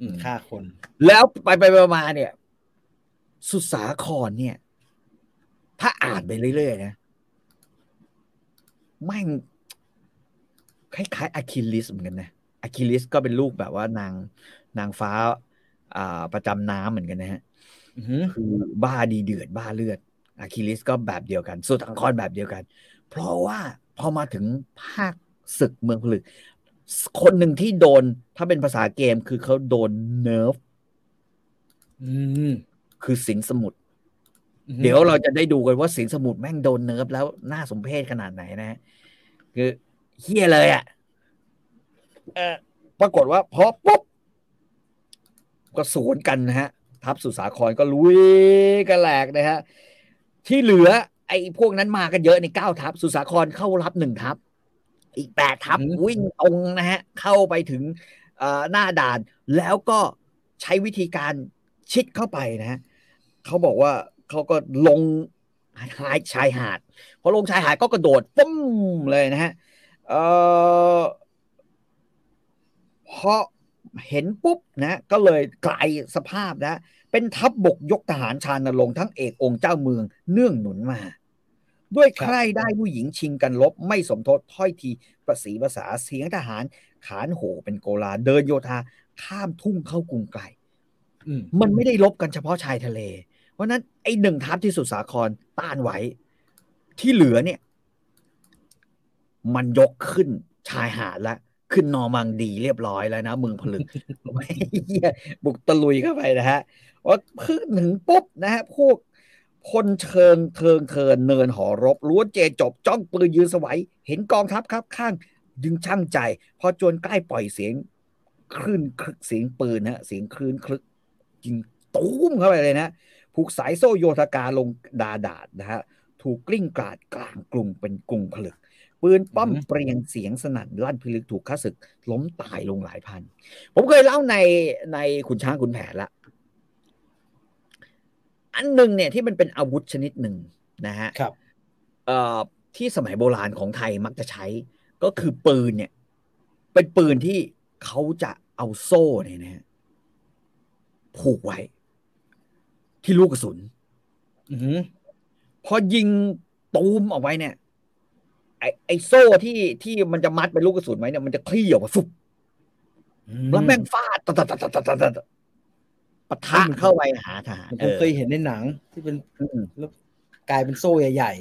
อืมฆ่าคน แล้วไปไปๆมาๆเนี่ย สุสาครเนี่ย ถ้าอ่านไปเรื่อยๆนะ แม่งคล้ายๆอะคิลิสเหมือนกันนะอะคิลิสก็เป็นลูกแบบว่านางนางฟ้า อ่าประจำน้ำเหมือนกันนะฮะอืมคือบ้าดีเดือดบ้าเลือดอะคิลิสก็แบบเดียวกันสุดอังครแบบเดียวกัน เพราะว่าพอมาถึงภาคศึกเมืองผลึก คนหนึ่งที่โดนถ้าเป็นภาษาเกมคือเขาโดน nerf อืมคือสิงห์สมุทรอืม เดี๋ยวเราจะได้ดูกันว่าสิงห์สมุทรแม่งโดน nerf แล้วน่าสมเพชขนาดไหนนะฮะคือเฮี้ยเลยอะเออปรากฏว่าพอปุ๊บก็สวนกันนะฮะ ทัพสุสาครก็ลุยกันแหลกนะฮะ ที่เหลือ ไอ้พวกนั้นมากันเยอะในเก้าทัพ สุสาครเข้ารับหนึ่งทัพ อีกแปดทัพวิ่งตรงนะฮะ เข้าไปถึงเอ่อหน้าด่าน แล้วก็ใช้วิธีการชิดเข้าไปนะฮะเขาบอกว่า เขาก็ลงหายชายหาดพอลงชายหาดก็กระโดดปุ้มเลยนะฮะเออพอเห็นปุ๊บนะก็เลยกลายสภาพนะ เป็นทัพบบกยกทหารชาญลงค์ทั้งเอกองค์เจ้าเมืองเนื่องหนุนมา ด้วยใครได้ผู้หญิงชิงกันลบไม่สมทศถ้อยทีประสีภาษาเสียงทหารขานโหเป็นโกลา เดินโยธาข้ามทุ่งเข้ากรุงไกลอืมมันไม่ได้ลบกันเฉพาะชายทะเล เพราะนั้นไอ้หนึ่งทัพที่สุดสาครต้านไว้ ที่เหลือเนี่ย มันยกขึ้นชายหาดแล้วขึ้นนอร์มังดีเรียบร้อยแล้วนะเมืองผลึกบุกตะลุยเข้าไปนะฮะว่าขึ้นถึงปุ๊บนะฮะพวกพลเชิงเทิงเทินเนินหอรบล้วนเจจบจ้องปืนยืนสวัยเห็นกองทัพครับข้างดึงช่างใจ พอจวนใกล้ปล่อยเสียงคลื่นคลึกเสียงปืนนะฮะเสียงคลื่นคลึกยิงตุ้มเข้าไปเลยนะ ผูกสายโซ่โยธกาลงดาดาดนะฮะถูกกลิ้งกลาดกลางกรุงเป็นกรุงผลึก ปืนป้อมอือฮึเปรียงเสียงสนั่นลั่นพิลึกถูกข้าศึก ล้มตายลงหลายพัน ผมเคยเล่าในในขุนช้างขุนแผนละ อันหนึ่งเนี่ยที่มันเป็นอาวุธชนิดหนึ่งนะฮะครับเอ่อที่สมัยโบราณของไทยมักจะใช้ ก็คือปืนเนี่ย เป็นปืนที่เขาจะเอาโซ่เนี่ยนะฮะผูกไว้ ที่ลูกกระสุนอืมพอยิงตูมออกไปเนี่ย ไอไอโซ่ที่ที่มันจะมัดเป็นลูกกระสุนไว้เนี่ยมันจะคลี่ออกมาฟุบแล้วแม่งฟาดตัดตัดตัดตัดตัดตัดปะทะเข้าไปหาทหารผมเคยเห็นในหนังที่เป็นเออแล้วกลายเป็นโซ่ใหญ่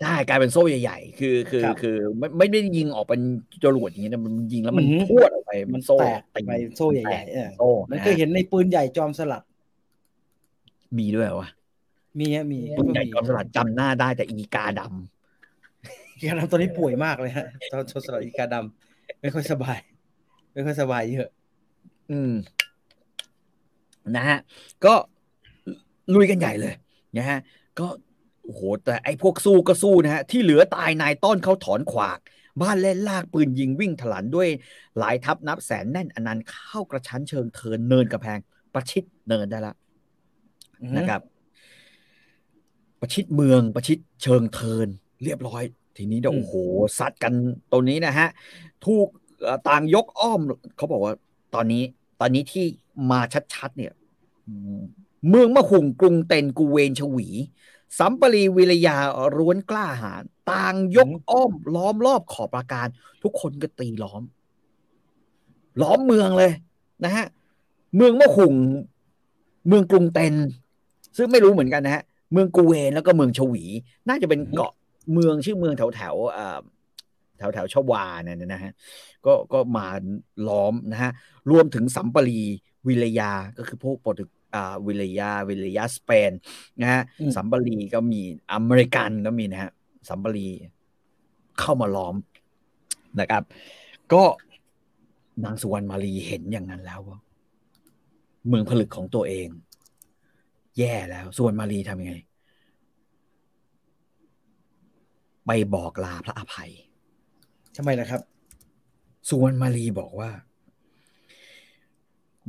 ใช่กลายเป็นโซ่ใหญ่ ๆ คือคือครับคือไม่ไม่ได้ยิงออกเป็นจรวดอย่างนี้นะมันยิงแล้วมันอือหือพรวดออกไปๆมันโซ่แตกตีไปโซ่ใหญ่ๆเออโซ่มันนะเคยเห็นในปืนใหญ่จอมสลัด มีด้วยเหรอวะมีฮะมีปืนใหญ่จอมสลัดจำหน้าได้แต่อีกาดำอีกาดำตอนนี้ป่วยมากเลยฮะตอนจอมสลัดอีกาดำไม่ค่อยสบาย ไม่ค่อยสบายเยอะ อืม นะฮะ ก็ลุยกันใหญ่เลยนะฮะ ก็โอ้โหแต่ไอ้พวกสู้ก็สู้นะฮะ ที่เหลือตายนายต้อนเขาถอนขวาก บ้านเล่นลากปืนยิงวิ่งถลันด้วย หลายทัพนับแสนแน่นอนันต์เข้ากระชั้นเชิงเทินเนินกระแพง ประชิดเนินได้แล้วอือฮึ นะครับ ประชิดเมืองประชิดเชิงเทิน เรียบร้อย ทีนี้เนี่ยโอ้โหซัดกันตรงนี้นะฮะถูกเอ่อต่างยกอ้อมเขาบอกว่า ตอนนี้ ตอนนี้ที่มาชัดๆเนี่ยอืมเมืองมะหุงกรุงเต็นกูเวนชวี สัมปรีวิรยาร้วนกล้าหาญต่างยกอ้อม ล้อมรอบขอบปราการ ทุกคนก็ตีล้อม ล้อมเมืองเลย นะฮะ เมืองมะหุง เมืองกรุงเต็น ซึ่งไม่รู้เหมือนกันนะฮะ เมืองกูเวนแล้วก็เมืองชวี น่าจะเป็นเกาะเมืองชื่อเมืองแถวแถวแถวแถวชวาเนี่ยนะฮะก็ก็มาล้อมนะฮะรวมถึงสัมปรีวิเลยาก็คือพวกโปรตุอ่าวิเลยาวิเลยาสเปนนะฮะสัมปรีก็มีอเมริกันก็มีนะฮะสัมปรีเข้ามาล้อมนะครับ ก็นางสุวรรณมารีเห็นอย่างนั้นแล้วว่าเมืองผลึกของตัวเอง แย่แล้วสุวรรณมารีทำยังไง ไปบอกลาพระอภัยทำไมล่ะครับสุวรรณมารีบอกว่า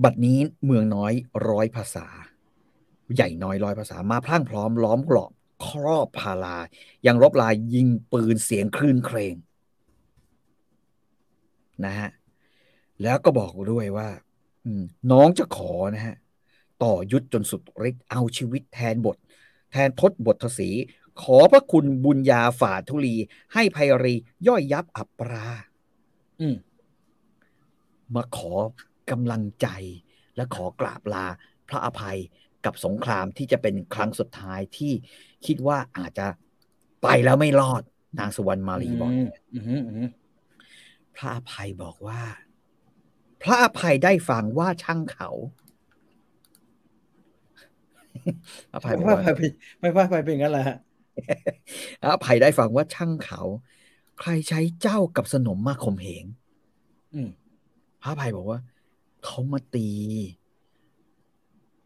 บัดนี้เมืองน้อยร้อยภาษา ใหญ่น้อยร้อยภาษามาพลั่งพร้อมล้อมกรอบครอบพาลา ยังรบลายยิงปืนเสียงคลื่นเครง นะฮะ แล้วก็บอกด้วยว่าน้องจะขอนะฮะ ต่อยุทธจนสุดฤทธิ์เอาชีวิตแทนบท แทนทศบททศีขอพระคุณบุญญาฝ่าทุลี ให้ภัยรีย่อยยับอับปรา อืมมาขอกำลังใจ และขอกราบลาพระอภัยกับสงครามที่จะเป็นครั้งสุดท้ายที่คิดว่าอาจจะไปแล้วไม่รอด นางสุวรรณมาลีบอกพระอภัยบอกว่า พระอภัยได้ฟังว่าช่างเขา อภัยไม่ว่าไปไม่ว่าไปเป็นงั้นแหละอภัยได้ฟังว่าช่างเขา ใครใช้เจ้ากับสนมมาข่มเหงพระอภัยบอกว่าเขามาตี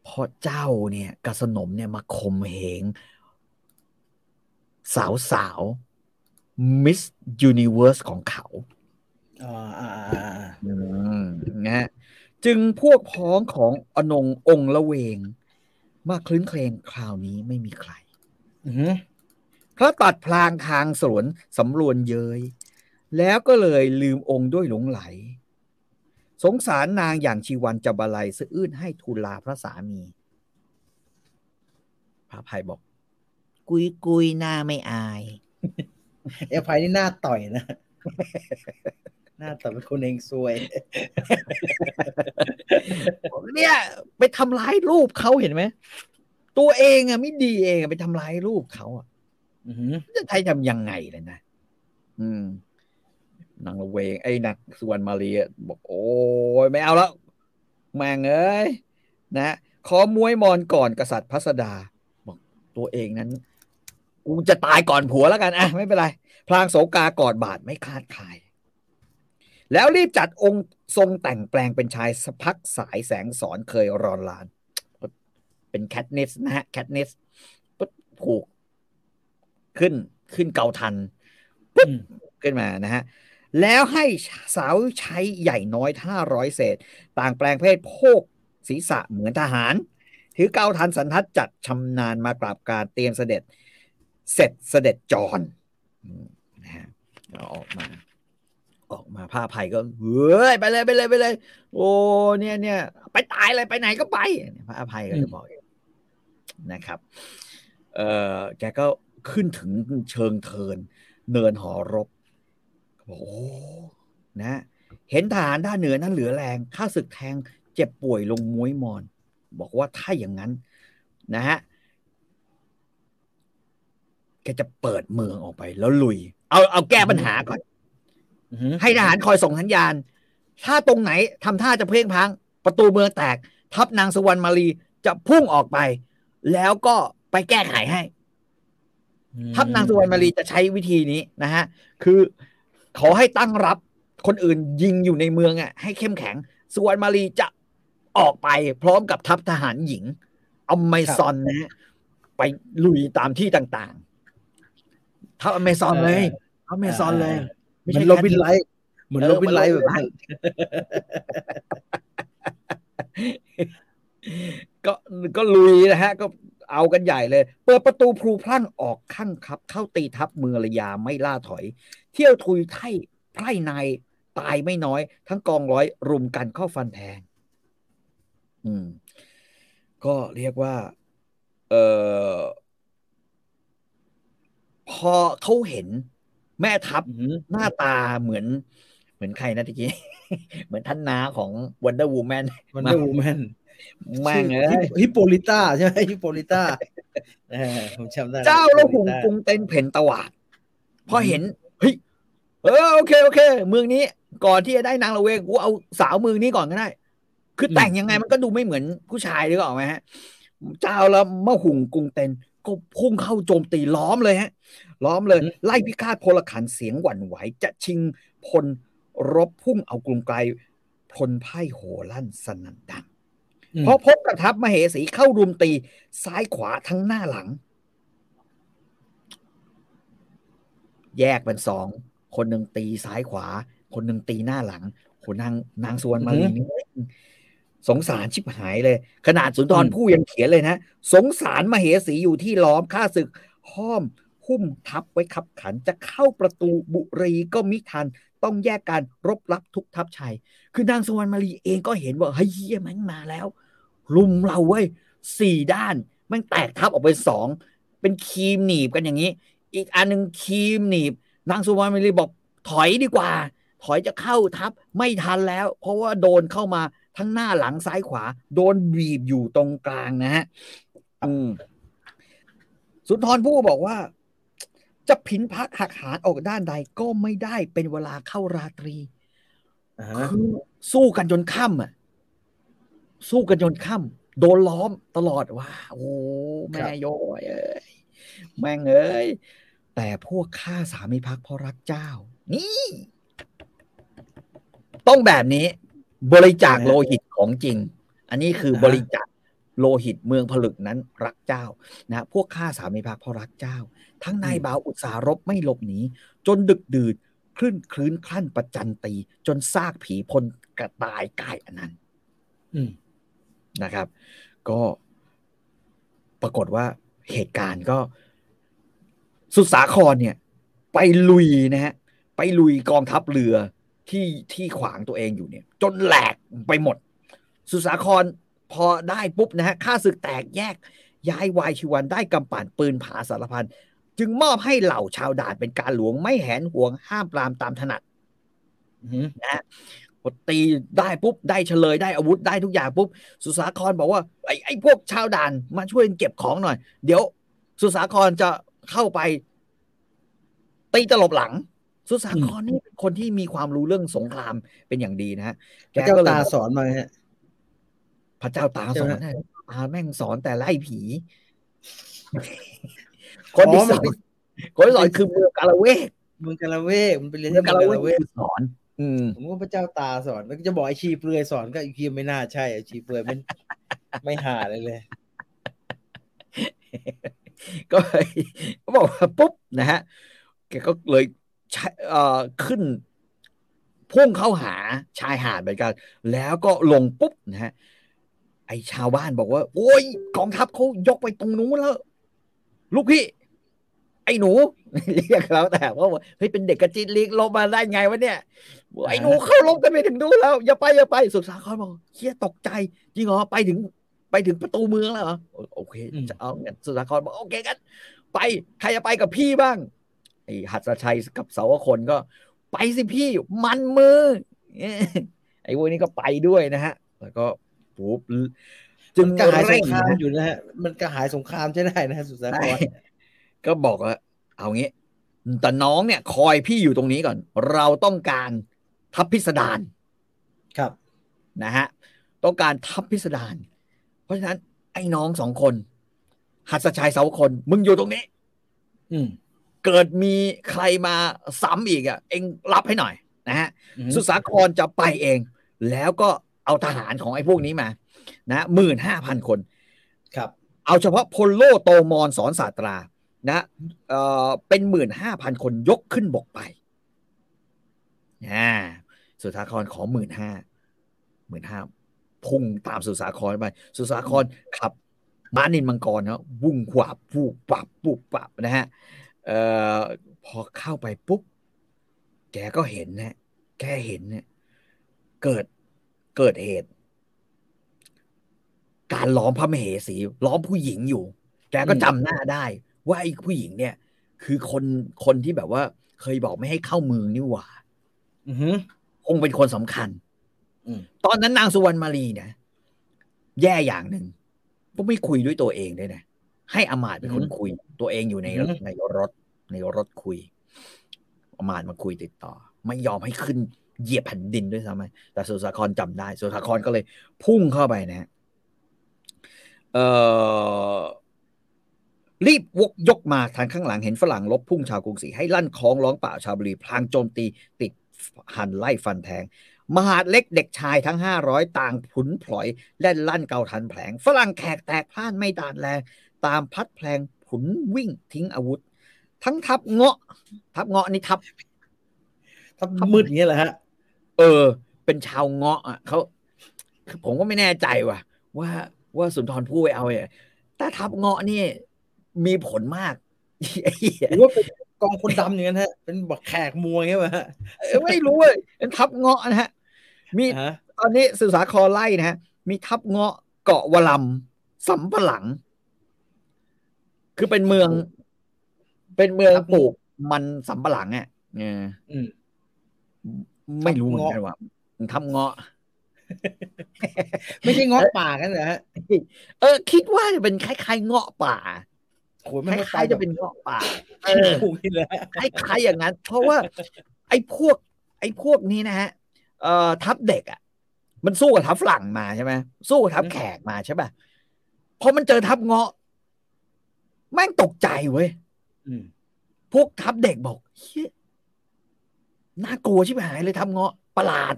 เพราะเจ้าเนี่ยกับสนมเนี่ยมาข่มเหงสาวสาวมิสยูนิเวอร์สของเขาอ่าอ่านะจึงพวกพ้องของอนงองละเวง มาคลื้นเครงคราวนี้ไม่มีใครพระตัดพลางทางสวนสำรวนเยยแล้วก็เลยลืมองค์ด้วยหลงไหล สงสารนางอย่างชีวันจะบาลัยสะอื้นให้ทูลลาพระสามี พระภัยบอก กุยกุยหน้าไม่อาย เอภัยนี่หน้าต่อยนะ หน้าต่อยเป็นคนเองซวย เนี่ย ไปทำร้ายรูปเขาเห็นไหม ตัวเองอะไม่ดีเองไปทำร้ายรูปเขาอะจะไทยทำยังไงเลยนะ อืมนางละเวงไอ้นักสุวรรณมาลีบอก โอ้ยไม่เอาแล้วแม่งเอ้ยนะขอมวยมอนก่อนกษัตริย์พัสดา บอกตัวเองนั้นกูจะตายก่อนผัวแล้วกันอะไม่เป็นไร พลางโสกากอดบาดไม่คลาดคาย แล้วรีบจัดองค์ทรงแต่งแปลงเป็นชายสพักสายแสงสอนเคยรอนลาน เป็นแคทเนสนะฮะแคทเนสผูกขึ้นขึ้นเกาทันปุ๊บขึ้นมานะฮะ แล้วให้สาวใช้ใหญ่น้อยห้าร้อยเศษ ต่างแปลงเพศโพกศีรษะเหมือนทหาร ถือเกาทันสันทัดจัดชำนาญมากราบการเตรียมเสด็จ เสร็จเสด็จจรนะฮะออกมา ออกมาผ้าภัยก็เฮ้ยไปเลยไปเลยไปเลย โอ้เนี่ยเนี่ยไปตายเลยไปไหนก็ไปพระอภัยก็จะบอกนะครับ เออแกก็ขึ้นถึงเชิงเทิน เนินหอรบโอ้นะ เห็นทหารด้านเหนือนั้นเหลือแรงข้าศึกแทงเจ็บป่วยลงม้วยมอน บอกว่าถ้าอย่างนั้น นะฮะแกจะเปิดเมืองออกไปแล้วลุย เอาเอาแก้ปัญหาก่อน ให้ทหารคอยส่งสัญญาณ ถ้าตรงไหนทำท่าจะเพ่งพัง ประตูเมืองแตก ทัพนางสวรรณมาลีจะพุ่งออกไป แล้วก็ไปแก้ไขให้ ทัพนางสุวรรณมารีจะใช้วิธีนี้นะฮะ คือขอให้ตั้งรับคนอื่นยิงอยู่ในเมืองอะ ให้เข้มแข็ง สุวรรณมารีจะออกไปพร้อมกับทัพทหารหญิงอเมซอนนะฮะไปลุยตามที่ต่างๆทัพอเมซอนเลยทัพอเมซอนเลย ไม่ใช่โรบินไลท์เหมือนโรบินไลท์แบบนั้นก็ก็ลุยนะฮะ ก็เอากันใหญ่เลย เปิดประตูพลูพลั่งออกขั้นครับ เข้าตีทัพเมืองระยาไม่ล่าถอย เที่ยวทุยไท่ไพร่นายตายไม่น้อย ทั้งกองร้อยรุมกันเข้าฟันแทง อืม ก็เรียกว่า เออพอเขาเห็น แม่ทัพหน้าตาเหมือน เหมือนใครนะทีกี้ เหมือนท่านนาของวันเดอร์วูแมนวันเดอร์วูแมนแม่งเอ้ฮิปโปลิต้าใช่ไหมฮิปโปลิต้าเออผมจำได้เจ้าละหุงกรุงเต็นเพ่นตวาดพอเห็นเฮ้ยเออโอเคโอเค เมืองนี้ก่อนที่จะได้นางละเวงกูเอาสาวเมืองนี้ก่อนก็ได้ คือแต่งยังไงมันก็ดูไม่เหมือนผู้ชายหรือเปล่าไหมฮะ เจ้าละมะหุงกรุงเต็นก็พุ่งเข้าโจมตีล้อมเลยฮะ ล้อมเลย ไล่พิฆาตพลขันเสียงหวั่นไหว จะชิงพลรบพุ่งเอากรุงไกลพลไพ่โหลั่นสนั่นดังอืมพอพบกับทัพมเหสีเข้ารุมตีซ้ายขวาทั้งหน้าหลัง แยกเป็นสองคนหนึ่งตีซ้ายขวา คนหนึ่งตีหน้าหลังคนนางนางสวนมาลีนี่สงสารชิบหายเลย ขนาดสุนทรผู้ยังเขียนเลยนะ สงสารมเหสีอยู่ที่ล้อมข้าศึกห้อม หุ้มทับไว้ขับขันจะเข้าประตูบุรีก็มิทัน ต้องแยกการรบรับทุกทัพชัย คือนางสวรรณมารีเองก็เห็นว่าเฮ้ยเหี้ยแม่งมาแล้ว ลุมเราเว้ยสี่ด้านแม่งแตกทับออกเป็นสองเป็นครีมหนีบกันอย่างนี้ อีกอันหนึ่งครีมหนีบ นางสุวรรณมารีบอกถอยดีกว่า ถอยจะเข้าทับไม่ทันแล้ว เพราะว่าโดนเข้ามาทั้งหน้าหลังซ้ายขวา โดนบีบอยู่ตรงกลางนะฮะอืมสุนทรผู้บอกว่า จะผินพักหักหานออกด้านใดก็ไม่ได้เป็นเวลาเข้าราตรีอ่าคือสู้กันจนค่ำอะ สู้กันจนค่ำโดนล้อมตลอดว่า โอ้แม่โยยเอ้ยแม่งเอ้ยแต่พวกข้าสามีพักเพราะรักเจ้า นี่ ต้องแบบนี้ บริจาคโลหิตของจริง อันนี้คือบริจาคโลหิตเมืองผลึกนั้นรักเจ้า นะ พวกข้าสามีพักเพราะรักเจ้า ทั้งนายบ่าวอุตสาหรบไม่หลบหนี จนดึกดื่นคลื่นคลื้นคลั่นประจันตี จนซากผีพลกระตายกายอันนั้นอืมนะครับ ก็ปรากฏว่าเหตุการณ์ก็สุดสาครเนี่ย ไปลุยนะฮะ ไปลุยกองทัพเรือที่ที่ขวางตัวเองอยู่เนี่ย จนแหลกไปหมด สุดสาครพอได้ปุ๊บนะฮะข้าศึกแตกแยกย้ายวายชีวันได้กำปั่นปืนผาสารพัน จึงมอบให้เหล่าชาวด่านเป็นการหลวงไม่แหนห่วงห้ามปรามตามถนัดอืมนะฮะพอตีได้ปุ๊บได้เฉลยได้อาวุธได้ทุกอย่างปุ๊บ สุสาครบอกว่าไอ้ไอ้พวกชาวด่านมาช่วยเก็บของหน่อย เดี๋ยว สุสาครจะเข้าไปตีตลบหลัง สุสาครนี่เป็นคนที่มีความรู้เรื่องสงครามเป็นอย่างดีนะฮะพระเจ้าก็ลยตาสอนมาฮะพระเจ้าตาสอนนะตาแม่งสอนแต่ไล่ผี คนที่สอนคนที่สอนคือเมืองกาละเวกเมืองกาลาเวกมันไปเรียนเมือที่งเมืกาองละกาเวลากเวกคือสอนอืมผมก็พระเจ้าตาสอนแล้วก็จะบอกไอชีเปลือยสอนก็อีกทีไม่น่าใช่ไอชีเปลือยมันไม่หาเลยเลย ก็เลยก็บอกว่าปุ๊บนะฮะแกก็เลยใช้เอ่อขึ้นพุ่งเข้าหาชายหาดเหมือนกัน แล้วก็ลงปุ๊บนะฮะไอชาวบ้านบอกว่า โอ้ยกองทัพเขายกไปตรงนู้นแล้ว ลูกพี่ ไอ้หนูเรียกแล้วแต่ว่าเฮ้ยเป็นเด็กกระจิตลิกลงมาได้ไงวะเนี่ยบอกไอ้หนูเข้าลบกันไปถึงนู้นแล้ว อย่าไปอย่าไปสุดสาครบอกเฮียตกใจจริงเหรอไปถึงไปถึงประตูเมืองแล้วเหรอโอโอเคอืมจะเอางั้นสุดสาครบอกโอเคกันไปใครจะไปกับพี่บ้างไอ้หัสชัยกับเสาวคนก็ ไปสิพี่มันมือเอ้ยไอ้พวกนี้ก็ไปด้วยนะฮะ แล้วก็ปุ๊บจึงมันกระหายสเร่งงครามนะอยู่นะฮะมันกระหายสงครามใช่ได้นะฮะสุดสาคใช่ร ก็บอกว่าเอางี้ แต่น้องเนี่ย คอยพี่อยู่ตรงนี้ก่อน เราต้องการทัพพิสดารครับนะฮะต้องการทัพพิสดารเพราะฉะนั้นไอ้น้องสองคน หัสชัยเสาคน มึงอยู่ตรงนี้ อืมเกิดมีใครมาซ้ำอีกอะ เองรับให้หน่อยนะฮะอืมสุสาครจะไปเอง แล้วก็เอาทหารของไอ้พวกนี้มา นะหมื่นห้าพันคน ครับ เอาเฉพาะพลโลโตมอนสอนศาสตรา นะเอ่อเป็นหมื่นห้าพันคนยกขึ้นบกไปอ่าสุสาครขอหมื่นห้าหมื่นห้าพุ่งตามสุสาครไป สุสาครขับม้านินมังกรเนาะวุ่งขวาบวูบปับวูบปับนะฮะเอ่อพอเข้าไปปุ๊บ แกก็เห็นนะแกเห็นเนี่ยเกิดเกิดเหตุ การล้อมพระมเหสีล้อมผู้หญิงอยู่ แกก็จำหน้าได้ ว่าไอ้ผู้หญิงเนี่ย คือคนคนที่แบบว่า เคยบอกไม่ให้เข้าเมืองนี่หว่าอือหือคงเป็นคนสำคัญอืมตอนนั้นนางสุวรรณมารีนะแย่อย่างหนึ่งก็ไม่คุยด้วยตัวเองด้วยนะให้อมาตย์เป็นคนอือฮึคุย ตัวเองอยู่ในอือฮึในรถ ในรถคุยอมาตย์มาคุยติดต่อ ไม่ยอมให้ขึ้นเหยียบแผ่นดินด้วยซ้ำไหมแต่สุสาครจำได้ สุสาครก็เลยพุ่งเข้าไปนะฮะเอ่อ รีบวกยกมาทางข้างหลังเห็นฝรั่งลบพุ่งชาวกรุงศรีให้ลั่นคล้องร้องเปล่าชาวบุรีพลางโจมตีติดหันไล่ฟันแทง มหาดเล็กเด็กชายทั้งห้าร้อยต่างผุนพลอยแล่นลั่นเกาทันแผลง ฝรั่งแขกแตกพล่านไม่ตานแรง ตามพัดแผลงผุนวิ่งทิ้งอาวุธ ทั้งทับเงาะ ทับเงาะนี่ทับถ้ามืดอย่างเงี้ยเหรอฮะ เออ เป็นชาวเงาะอะเขาคือผมก็ไม่แน่ใจว่ะ ว่าว่าสุนทรภู่ไปเอาเนี่ยแต่ทับเงาะนี่ มีผลมากไอ้เหี้ยหรือว่าเป็นกองคนดำอย่างนั้นฮะ เป็นแบบแขกมวยอย่างเงี้ยป่ะฮะเออไม่รู้เลยเป็นทับเงาะนะฮะ มีฮะตอนนี้สื่อสาครไล่นะฮะ มีทับเงาะเกาะวะลำสำปะหลัง คือเป็นเมือง เป็นเมืองปลูกมันสำปะหลังอะเอออืมไม่รู้เหมือนกันว่าทับเงาะ ไม่ใช่เงาะป่ากันเหรอฮะเออ คิดว่าจะเป็นคล้ายๆเงาะป่า โอ้ยคไม่ไม่ล้ายๆจะเป็นเงาะป่าเออถูกนี่แหละคล้ายๆอย่างนั้น เพราะว่า ไอ้พวก ไอ้พวกนี้นะฮะเอ่อทัพเด็กอะ มันสู้กับทัพฝรั่งมาใช่ไหมสู้กับทัพแขกมาใช่ป่ะพอมันเจอทัพเงาะแม่งตกใจเว้ยอืมพวกทัพเด็กบอกเฮ้ยน่ากลัวชิบหายเลยทัพเงาะประหลาด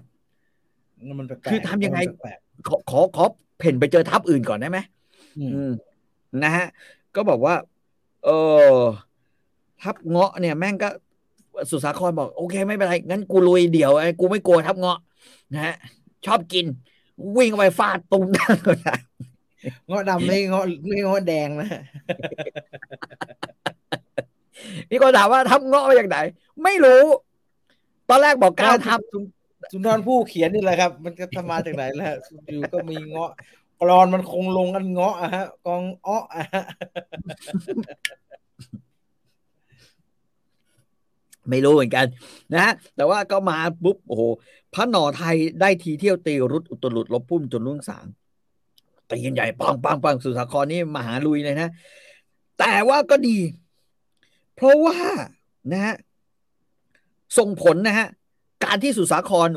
มันแปลกๆคือทำยังไงมันแปลกขอขอขอเพ่นไปเจอทัพอื่นก่อนได้ไหมๆอืมอืมนะฮะ ก็บอกว่า เออทับเงาะเนี่ยแม่งก็สุสาครบอก โอเค ไม่เป็นไร งั้นกูลุยเดี่ยวไอ้กูไม่กลัวทับเงาะนะฮะชอบกิน วิ่งเข้าไปฟาดตุ้มหน้าเลยนะเงาะดำไม่เงาะไม่เงาะแดงนะฮะมีคนถามว่าทับเงาะมาจากไหน ไม่รู้ ตอนแรกบอกก้าวทับสุนสุนทรภู่เขียนนี่แหละครับ มันจะทำมาจากไหนแล้วฮะอยู่ก็มีเงาะ กรอนมันคงลงกันเงาะอะฮะ กองอ้ออะฮะไม่รู้เหมือนกันนะฮะแต่ว่าก็มาปุ๊บโอ้โหพระหน่อไทยได้ทีเที่ยวตีรุดอุตรุดลบพุ่มจนรุ่งสางตีกันใหญ่ปังปังปังสุสาครนี่มหาลุยเลยนะ แต่ว่าก็ดี เพราะว่านะฮะส่งผลนะฮะการที่สุสาคร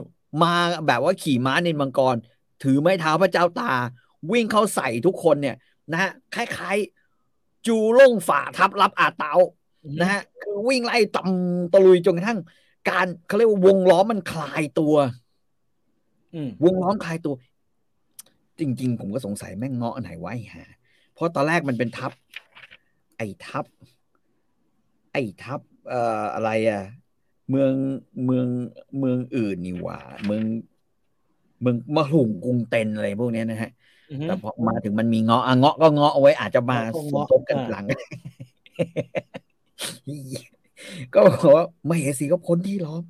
มาแบบว่าขี่ม้านินมังกร ถือไม้เท้าพระเจ้าตา วิ่งเข้าใส่ทุกคนเนี่ยนะฮะคล้ายๆ จูล่งฝ่าทับรับอาเตานะฮะคือวิ่งไล่ตำตะลุยจนกระทั่ง การเขาเรียกว่าวงล้อมมันคลายตัวอืมวงล้อมคลายตัว จริง ๆ ผมก็สงสัยแม่งเงาะไหนวะไอ้ห่าเพราะตอนแรกมันเป็นทับ ไอ้ทับ ไอ้ทับ เอ่ออะไรอะเมืองเมืองเมืองอื่นนี่หว่า เมือง เมืองมะหุงกรุงเต็นอะไรพวกเนี้ยนะฮะอือฮึ แต่พอมาถึงมันมีเงาะอะเงาะก็เงาะเอาไว้อาจจะมาเงาะก็สมเงาะทบกันอ่าหลัง ก็บอกว่าไม่เห็นสีก็พ้นที่ล้อม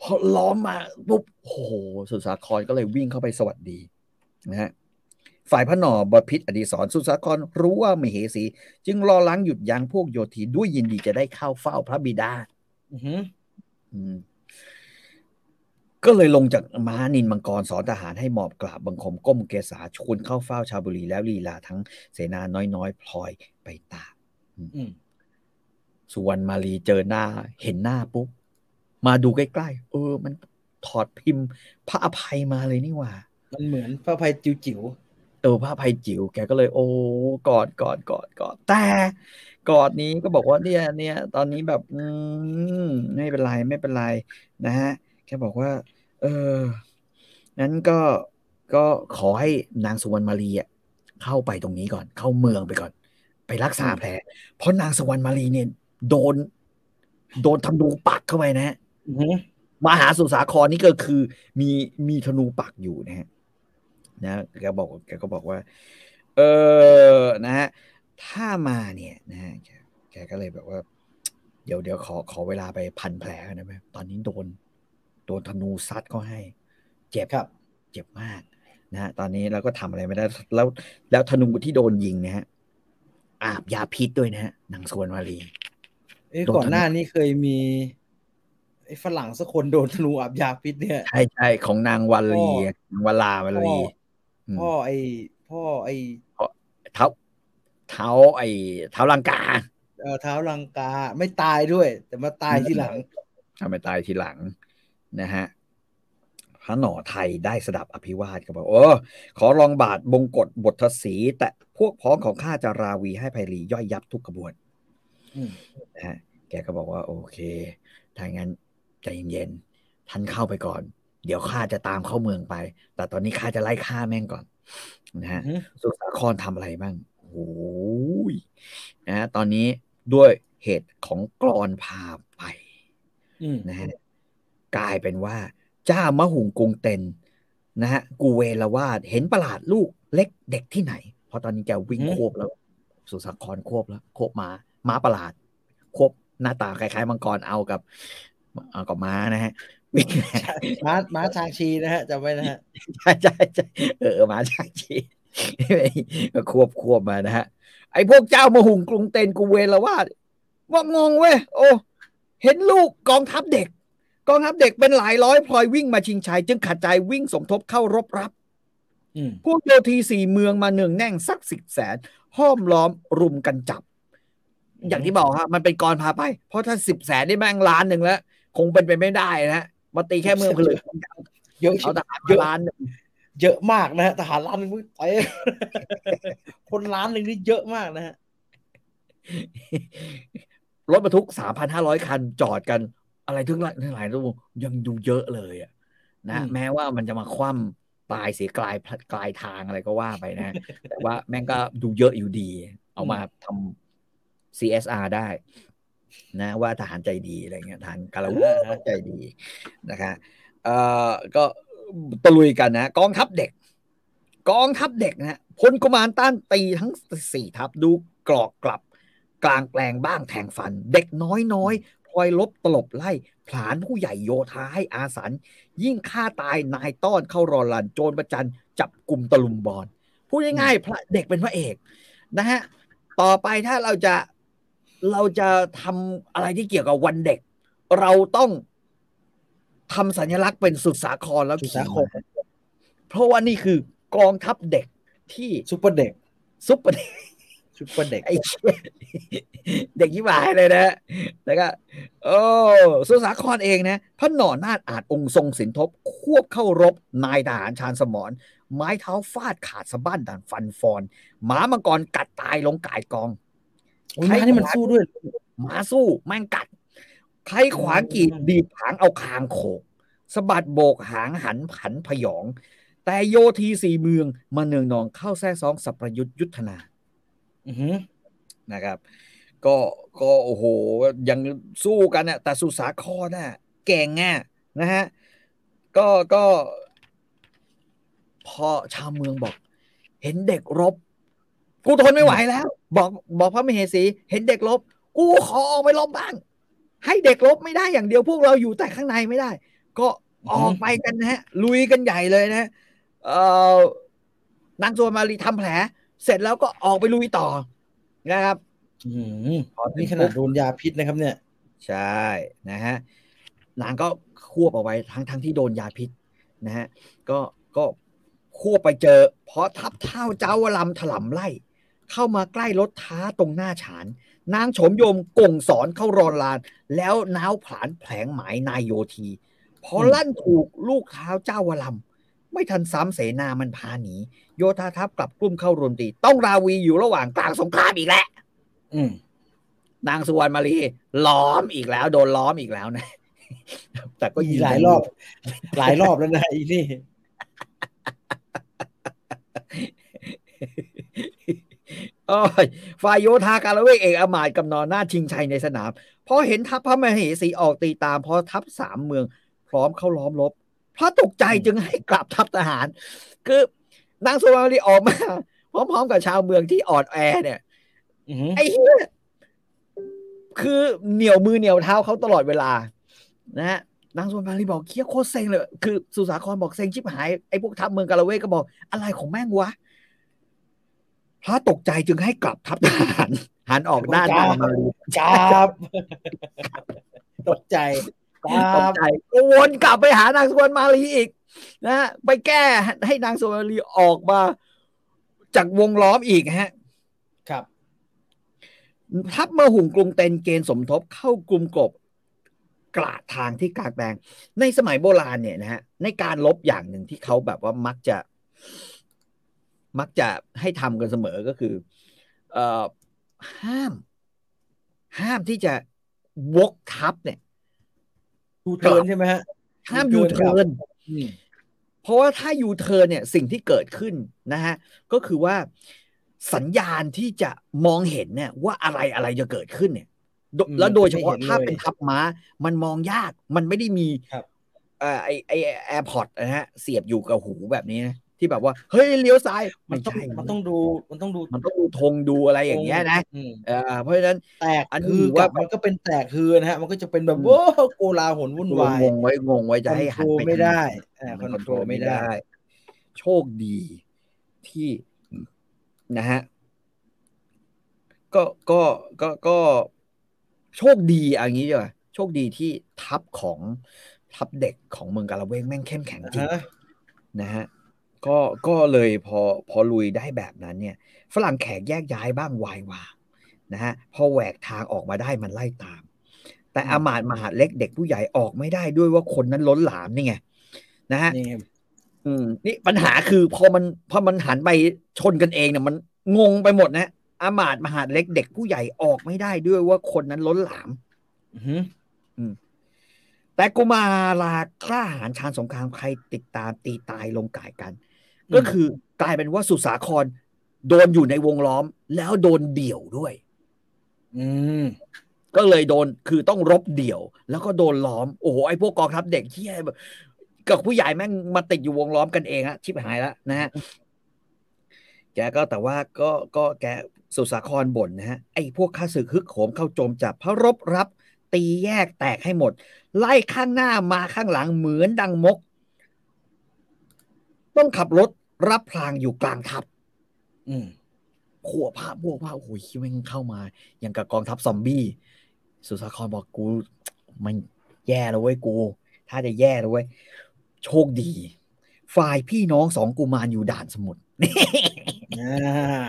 พอล้อมมาปุ๊บโอ้โหสุสาครก็เลยวิ่งเข้าไปสวัสดีนะฮะฝ่ายพระหนอบพิษอดีศรสุสาครรู้ว่าไม่เหสี จึงรอล้างหยุดยั้งพวกโยธีด้วยยินดีจะได้เข้าเฝ้าพระบิดา อือฮึอืม ก็เลยลงจากม้านินมังกรสอนทหารให้หมอบกราบบังคมก้มเกษาชวนเข้าเฝ้าชาวบุรีแล้วลีลาทั้งเสนาน้อยๆพลอยไปตามอืมสุวรรณมาลีเจอหน้า เห็นหน้าปุ๊บมาดูใกล้ๆเออ มันถอดพิมพ์ พระอภัยมาเลยนี่หว่า มันเหมือนพระภัยจิ๋วเออพระอภัยจิ๋วแกก็เลย โอ้กอดกอดกอดกอดแต่กอดนี้ก็บอกว่าเนี่ยเนี่ย ตอนนี้แบบ อืมไม่เป็นไรไม่เป็นไรนะฮะ แกบอกว่า เออนั้นก็ก็ขอให้นางสุวรรณมาลีอะเข้าไปตรงนี้ก่อน เข้าเมืองไปก่อน ไปรักษาแผล เพราะนางสุวรรณมาลีเนี่ย โดน โดนธนูปักเข้าไปนะฮะมหาสุสาครนี่ก็คือมีมีธนูปักอยู่นะฮะนะแกบอกแกก็บอกว่า เออนะฮะถ้ามาเนี่ยนะฮะแกก็เลยแบบว่า เดี๋ยวเดี๋ยวขอขอเวลาไปพันแผลนนะแม่ตอนนี้โดน โดนธนูซัดเขาให้ เจ็บครับ เจ็บมากนะฮะตอนนี้เราก็ทำอะไรไม่ได้แล้ว แล้วธนูที่โดนยิงนะฮะอาบยาพิษด้วยนะฮะนางสวนมาลีเอ้ยโดนก่อนหน้าธนูนี้เคยมีไอ้ฝรั่งสักคนโดนธนูอาบยาพิษเนี่ยใช่ใช่ของนางวัลีพ่อนางวลาวลีพ่ออืมพ่อไอ้พ่อไอ้เท้าเท้าไอ้เท้าลังกา เออเท้าลังกาไม่ตายด้วย แต่มาตายทีหลังทำไปตายทีหลัง นะฮะพระหน่อไทยได้สดับอภิวาทก็บอกโอ้ขอรองบาทบงกฎบทศีแต่พวกพ้องของข้าจะราวีให้ไพรีย่อยยับทุกกระบวนอืมนะฮะแกก็บอกว่า โอเคถ้างั้นใจเย็นๆท่านเข้าไปก่อน เดี๋ยวข้าจะตามเข้าเมืองไป แต่ตอนนี้ข้าจะไล่ฆ่าแม่งก่อนนะฮะอืมสุสาครทำอะไรบ้างโอ้ยนะฮะตอนนี้ด้วยเหตุของกรอนพาไปอืมนะฮะ กลายเป็นว่า เจ้ามะหุงกรุงเต็นนะฮะกูเวลวาดเห็นประหลาดลูกเล็กเด็กที่ไหน เพราะตอนนี้แกวิ่งควบแล้ว สุสาครควบแล้วควบม้าม้าประหลาด ควบหน้าตาคล้ายๆมังกรเอากับเอากับม้านะฮะวิ่งม้าม้าชางชีนะฮะจำไว้นะฮะใช่ใช่ใช่เออมาจากจีนก็ควบควบมานะฮะไอ้พวกเจ้ามาหุงกรุงเต็นกูเวลละว่าดว่างงเว้ยโอ้เห็นลูกกองทัพเด็ก กองทัพเด็กเป็นหลายร้อยพลอยวิ่งมาชิงชัย จึงขัดใจวิ่งสมทบเข้ารบรับอืมพวกโยธีสี่เมืองมาเนืองแน่งสักสิบแสนห้อมล้อมรุมกันจับ อย่างที่บอกฮะมันเป็นกรพาไป เพราะถ้าสิบแสนนี่แม่งล้านหนึ่งแล้ว คงเป็นไปไม่ได้นะฮะมาตีแค่เมืองผลึกเยอะเอาทหารเยมาอะล้านหนึ่งเยอะมากนะฮะทหารล้านหนึ่งไปคนล้านหนึ่งนี่เยอะมากนะฮะรถบรรทุกสามพันห้าร้อยคันจอดกัน อะไรทั้งหลายทั้งหลายทั้งวงยังดูเยอะเลยอะนะอืมแม้ว่ามันจะมาคว่ำตายเสียกลายกลายทางอะไรก็ว่าไปนะ แต่ว่าแม่งก็ดูเยอะอยู่ดี เอามาทำ CSR ได้ นะว่าทหารใจดีอะไรเงี้ยทหารกาลาวุธใจดีนะคะเอ่อก็ตะลุยกันนะ กองทัพเด็ก กองทัพเด็กนะฮะพลกุมารต้านตีทั้งสี่ทัพดูกรอกกลับกลางแปลงบ้างแทงฟัน เด็กน้อยน้อยพล อยลบตลบไล่ผลานผู้ใหญ่โยธาให้อาสัน ยิ่งฆ่าตายนายต้อนเข้ารอลันโจรประจันจับกลุ่มตะลุมบอลพูดง่ายๆพระเด็กเป็นพระเอกนะฮะต่อไปถ้าเราจะเราจะทำอะไรที่เกี่ยวกับวันเด็ก เราต้องทำสัญลักษณ์เป็นสุดสาครแล้วสุดสาครขี่ม้เพราะว่านี่คือกองทัพเด็กที่ซุปเปอร์เด็กซุปเปอร์เด็ก ซุปเปอร์เด็กไอ้เชี่ยเด็กยี่หมายเลยนะแล้วก็โอ้สุสาครเองนะพระหน่อนาฏอาจองค์ทรงสินทบ ควบเข้ารบนายทหารชาญสมรไม้เท้าฟาดขาดสะบั้นดันฟันฟอนหมามังกรกัดตายลงก่ายกองโอ้ยม้านี่มันสู้ด้วยหมาสู้แม่งกัดใครขวางกีดดีบหางเอาคางโขกสะบัดโบกหางหันผันพยอง แต่โยทีสี่เมืองมาเนืองนองเข้าแท้ซองสัพประยุทธ์ยุทธนา อือหือนะครับ ก็ก็โอ้โหยังสู้กันน่ะแต่สุสาครน่ะเก่งอะนะฮะก็ก็พอชาวเมืองบอก เห็นเด็กรบ กูทนไม่ไหวแล้ว บอกบอกพระมเหสี เห็นเด็กรบ กูขอออกไปรบบ้าง ให้เด็กรบไม่ได้อย่างเดียวพวกเราอยู่แต่ข้างในไม่ได้ ก็ออกไปกันนะฮะลุยกันใหญ่เลยนะเอ่อนางสวนมารีทำแผล เสร็จแล้วก็ออกไปลุยต่อนะครับอื้อหือนี่ขนาดโดนยาพิษนะครับ เนี่ย ใช่นะฮะนางก็ควบเอาไว้ทั้งทั้งที่โดนยาพิษนะฮะก็ก็ควบไปเจอ เพราะทับเท้าเจ้าวลำถล่มไล่ เข้ามาใกล้รถท้าตรงหน้าฉาน นางโฉมโยมกงสอนเข้ารอนลาน แล้วน้าวผลานแผลงหมายนายโยทีพอลั่นถูกลูกเท้าเจ้าวลำ ไม่ทันซ้ำเสนามันพาหนี โยธาทัพกลับกลุ่มเข้ารวมตีต้องราวีอยู่ระหว่างกลางสงครามอีกแล้วอืมนางสุวรรณมารีล้อมอีกแล้ว โดนล้อมอีกแล้วนะ แต่ก็ก็ยิยีงหลายรอบ หลายรอบแล้วนะอีนี่โอ้ยฝ่ายโยธาการเวกเอกอมาตย์กำนอนหน้าชิงชัยในสนามพอเห็นทัพพระมเหสีออกตีตามพอทัพสามเมือง พร้อมเข้าล้อมรบ พระตกใจจึงให้กลับทัพทหาร คือนางสุวรรณมารีออกมาพร้อมๆกับชาวเมืองที่อ่อนแอเนี่ยอือหือไอ้เหี้ยคือเหนียวมือเหนียวเท้าเขาตลอดเวลา นะฮะนางสุวรรณมารีบอกเคี้ยโคตรเซ็งเลย คือสุสาครบอกเซ็งชิบหายไอ้พวกทัพเมืองกาละเวกก็บอกอะไรของแม่งวะพระตกใจจึงให้กลับทัพทหารหันออกด้านนางมารีจับตกใจค ตรักบใจก็วนกลับไปหานางสุวรรณมารีอีกนะฮะไปแก้ให้นางสุวรรณมารีออกมา จากวงล้อมอีกฮะ ครับ ทัพมาหุงกรุงเต็นเกณฑ์สมทบเข้ากลุ่มกบกระทางที่กลางแปลงในสมัยโบราณเนี่ยนะฮะในการลบอย่างหนึ่งที่เขาแบบว่ามักจะ มักจะให้ทำกันเสมอก็คือ เอ่อห้าม ห้ามที่จะวกทัพเนี่ย ยูเทิร์นใช่ไหมฮะห้ามยูเทิร์นอืมเพราะว่าถ้ายูเทิร์นเนี่ยสิ่งที่เกิดขึ้นนะฮะก็คือว่าสัญญาณที่จะมองเห็นเนี่ยว่าอะไรอะไรจะเกิดขึ้นเนี่ยโดอืมแล้วโดยเฉพาะไม่เห็นถ้าเลยเป็นทัพม้า มันมองยากมันไม่ได้มีครับเอ่อไอไอ AirPods นะฮะเสียบอยู่กับหูแบบนี้นะ ที่แบบว่าเฮ้ยเลี้ยวซ้ายมัไม่นต้องใช่มันต้องดูมันต้องดูมันต้องดูธงดูอะไรอย่างเงี้ยนะอืมเออเพราะฉะนั้นแตกอันนี้คือว่ากับมันก็เป็นแตกคือนะฮะมันก็จะเป็นแบบอืมโว้โกลาหลวุ่นวายงงไว้งงไว้จะให้หันคอนโทรลไปไม่ทางได้อ่ามันคอนโทรลไม่ได้ โชคดีที่นะฮะก็ก็ก็ก็โชคดีอย่างนี้ดีกว่าโชคดีที่ทัพของทัพเด็กของเมืองกาลาเวงแม่งเข้มแข็งจริงฮะนะฮะ ก็ก็เลยพอพอลุยได้แบบนั้นเนี่ย ฝรั่งแขกแยกย้ายบ้างวายวางนะฮะพอแหวกทางออกมาได้มันไล่ตาม แต่อามาตย์มหาดเล็กเด็กผู้ใหญ่ออกไม่ได้ด้วยว่าคนนั้นล้นหลามนี่ไงนะฮะนี่อืมนี่ปัญหาคือพอมันพอมันหันไปชนกันเองเนี่ยมันงงไปหมดนะอามาตย์มหาดเล็กเด็กผู้ใหญ่ออกไม่ได้ด้วยว่าคนนั้นล้นหลามอื้อหือแต่กุมาลากล้าหาญชาญสงครามใครติดตามตีตายลงก่ายกัน ก็คือกลายเป็นว่าสุสาคร โดนอยู่ในวงล้อม แล้วโดนเดี่ยวด้วย อืมก็เลยโดนคือต้องรบเดี่ยว แล้วก็โดนล้อมโอ้โหไอ้พวกกองทัพเด็กที่แบบกับผู้ใหญ่แม่งมาติดอยู่วงล้อมกันเองฮะชิบหายแล้วนะฮะแกก็แต่ว่าก็ก็แกสุสาครบ่นนะฮะไอ้พวกข้าศึกฮึกโหมเข้าโจมจับพระรบรับ ตีแยกแตกให้หมด ไล่ข้างหน้ามาข้างหลังเหมือนดังมก ต้องขับรถ รับพลางอยู่กลางทัพ อืมขวบภาพพวกภาพโอ้ยแม่งเข้ามา อย่างกับกองทัพซอมบี้ สุสาครบอกกู มันแย่แล้วเว้ยกู ถ้าจะแย่แล้วเว้ย โชคดี ฝ่ายพี่น้องสองกุมารอยู่ด่านสมุทรอ่า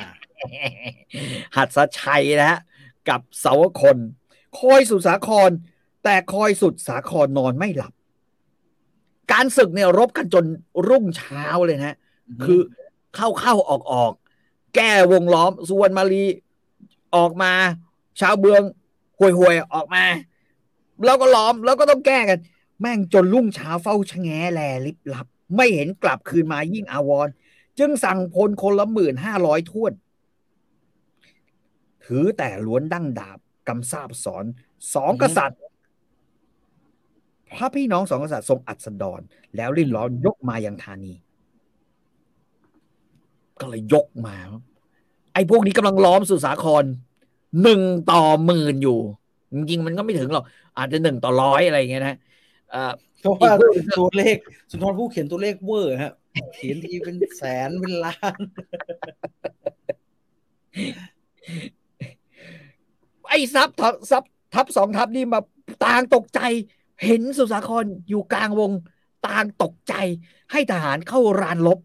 หัดสชัยนะฮะ กับเสาวคน คอยสุดสาคร แต่คอยสุดสาครนอนไม่หลับ การศึกเนี่ยรบกันจนรุ่งเช้าเลยนะ คือเข้าเข้าออกออกแก้วงล้อมสุวรรณมาลีออกมา ชาวเบืองห่วยห่วยๆออกมา แล้วก็ล้อมแล้วก็ต้องแก้กัน แม่งจนรุ่งเช้าเฝ้าชะแงแลลิบลับ ไม่เห็นกลับคืนมายิ่งอาวร จึงสั่งพลคนละหมื่นห้าร้อยทวน ถือแต่ล้วนดั้งดาบกำซาบสอนสองกษัตริย์พระพี่น้องสองกษัตริย์ทรงอัศดร แล้วริ้นร้อนยกมายังธานี ก็เลยยกมา ไอ้พวกนี้กำลังล้อมสุสาครหนึ่งต่อหมื่นอยู่ จริงๆมันก็ไม่ถึงหรอก อาจจะหนึ่งต่อร้อยอะไรอย่างเงี้ยนะเอ่อเพราะว่าอีกพวกหนึ่งก็ตัวเลข สุนทรภู่เขียนตัวเลขเวอร์ฮะเขียนทีเป็นแสนเป็นล้าน ไอ้ซับทับซับทับสองทับนี่มาต่างตกใจ เห็นสุสาครอยู่กลางวงต่างตกใจ ให้ทหารเข้ารานลบ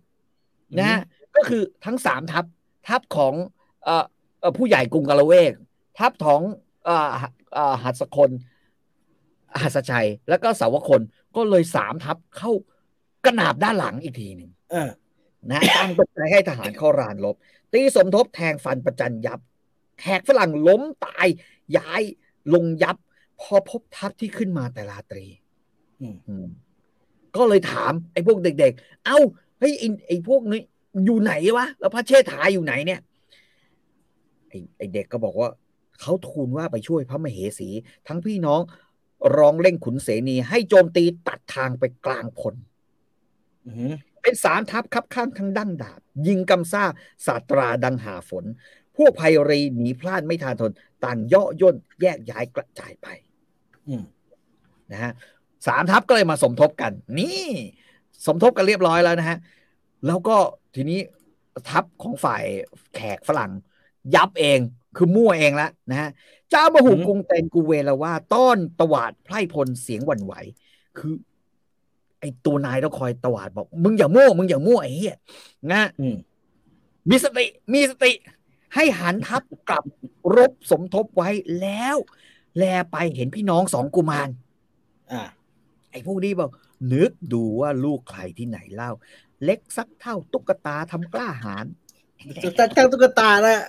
นะฮะ ก็คือทั้งสามทัพ ทัพของเอ่อเอ่อผู้ใหญ่กรุงกาละเวก ทัพของเอ่อเอ่อหัสคนหัสชัย แล้วก็สาวคนก็เลยสามทัพเข้ากระนาบด้านหลังอีกทีหนึ่งเออนะตั้งตกใจให้ทหารเข้ารานลบ ตีสมทบแทงฟันประจันยับ แขกฝรั่งล้มตาย ย้ายลงยับ พอพบทัพที่ขึ้นมาแต่ราตรีอืมอืมก็เลยถาม ไอ้พวกเด็ก ๆ เอ้าเฮ้ยไอ้ไอ้พวกนี้ อยู่ไหนวะแล้วพระเชษฐาอยู่ไหนเนี่ยไอ้ไอ้เด็กก็บอกว่าเขาทูลว่าไปช่วยพระมเหสี ทั้งพี่น้องร้องเร่งขุนเสนีให้โจมตีตัดทางไปกลางพลอือหือเป็นสามทัพคับข้างทั้งดั้งดาบ ยิงกำซ่าสาตราดังหาฝน พวกภัยรีหนีพลาดไม่ทานทน ต่างย่อย่นแยกย้ายกระจายไปอืมนะฮะสามทัพก็เลยมาสมทบกัน นี่ สมทบกันเรียบร้อยแล้วนะฮะ แล้วก็ทีนี้ทัพของฝ่ายแขกฝรั่ง ยับเองคือมั่วเองแล้วนะฮะเจ้ามาหุกรุงเตนกูเวลาว่า ต้อนตวาดไพร่พลเสียงหวั่นไหว คือ ไอ้ตัวนายต้องคอยตวาดบอก มึงอย่ามั่วมึงอย่ามั่วไอ้เหี้ยนะอืมมีสติมีสติ ให้หันทัพกลับรบสมทบไว้แล้ว แลไปเห็นพี่น้องสองกุมารอ่าไอ้พวกนี้บอกนึกดูว่าลูกใครที่ไหนเล่า เล็กสักเท่าตุ๊กตาทำกล้าหาญตั้งตั้งตุ๊กตานะ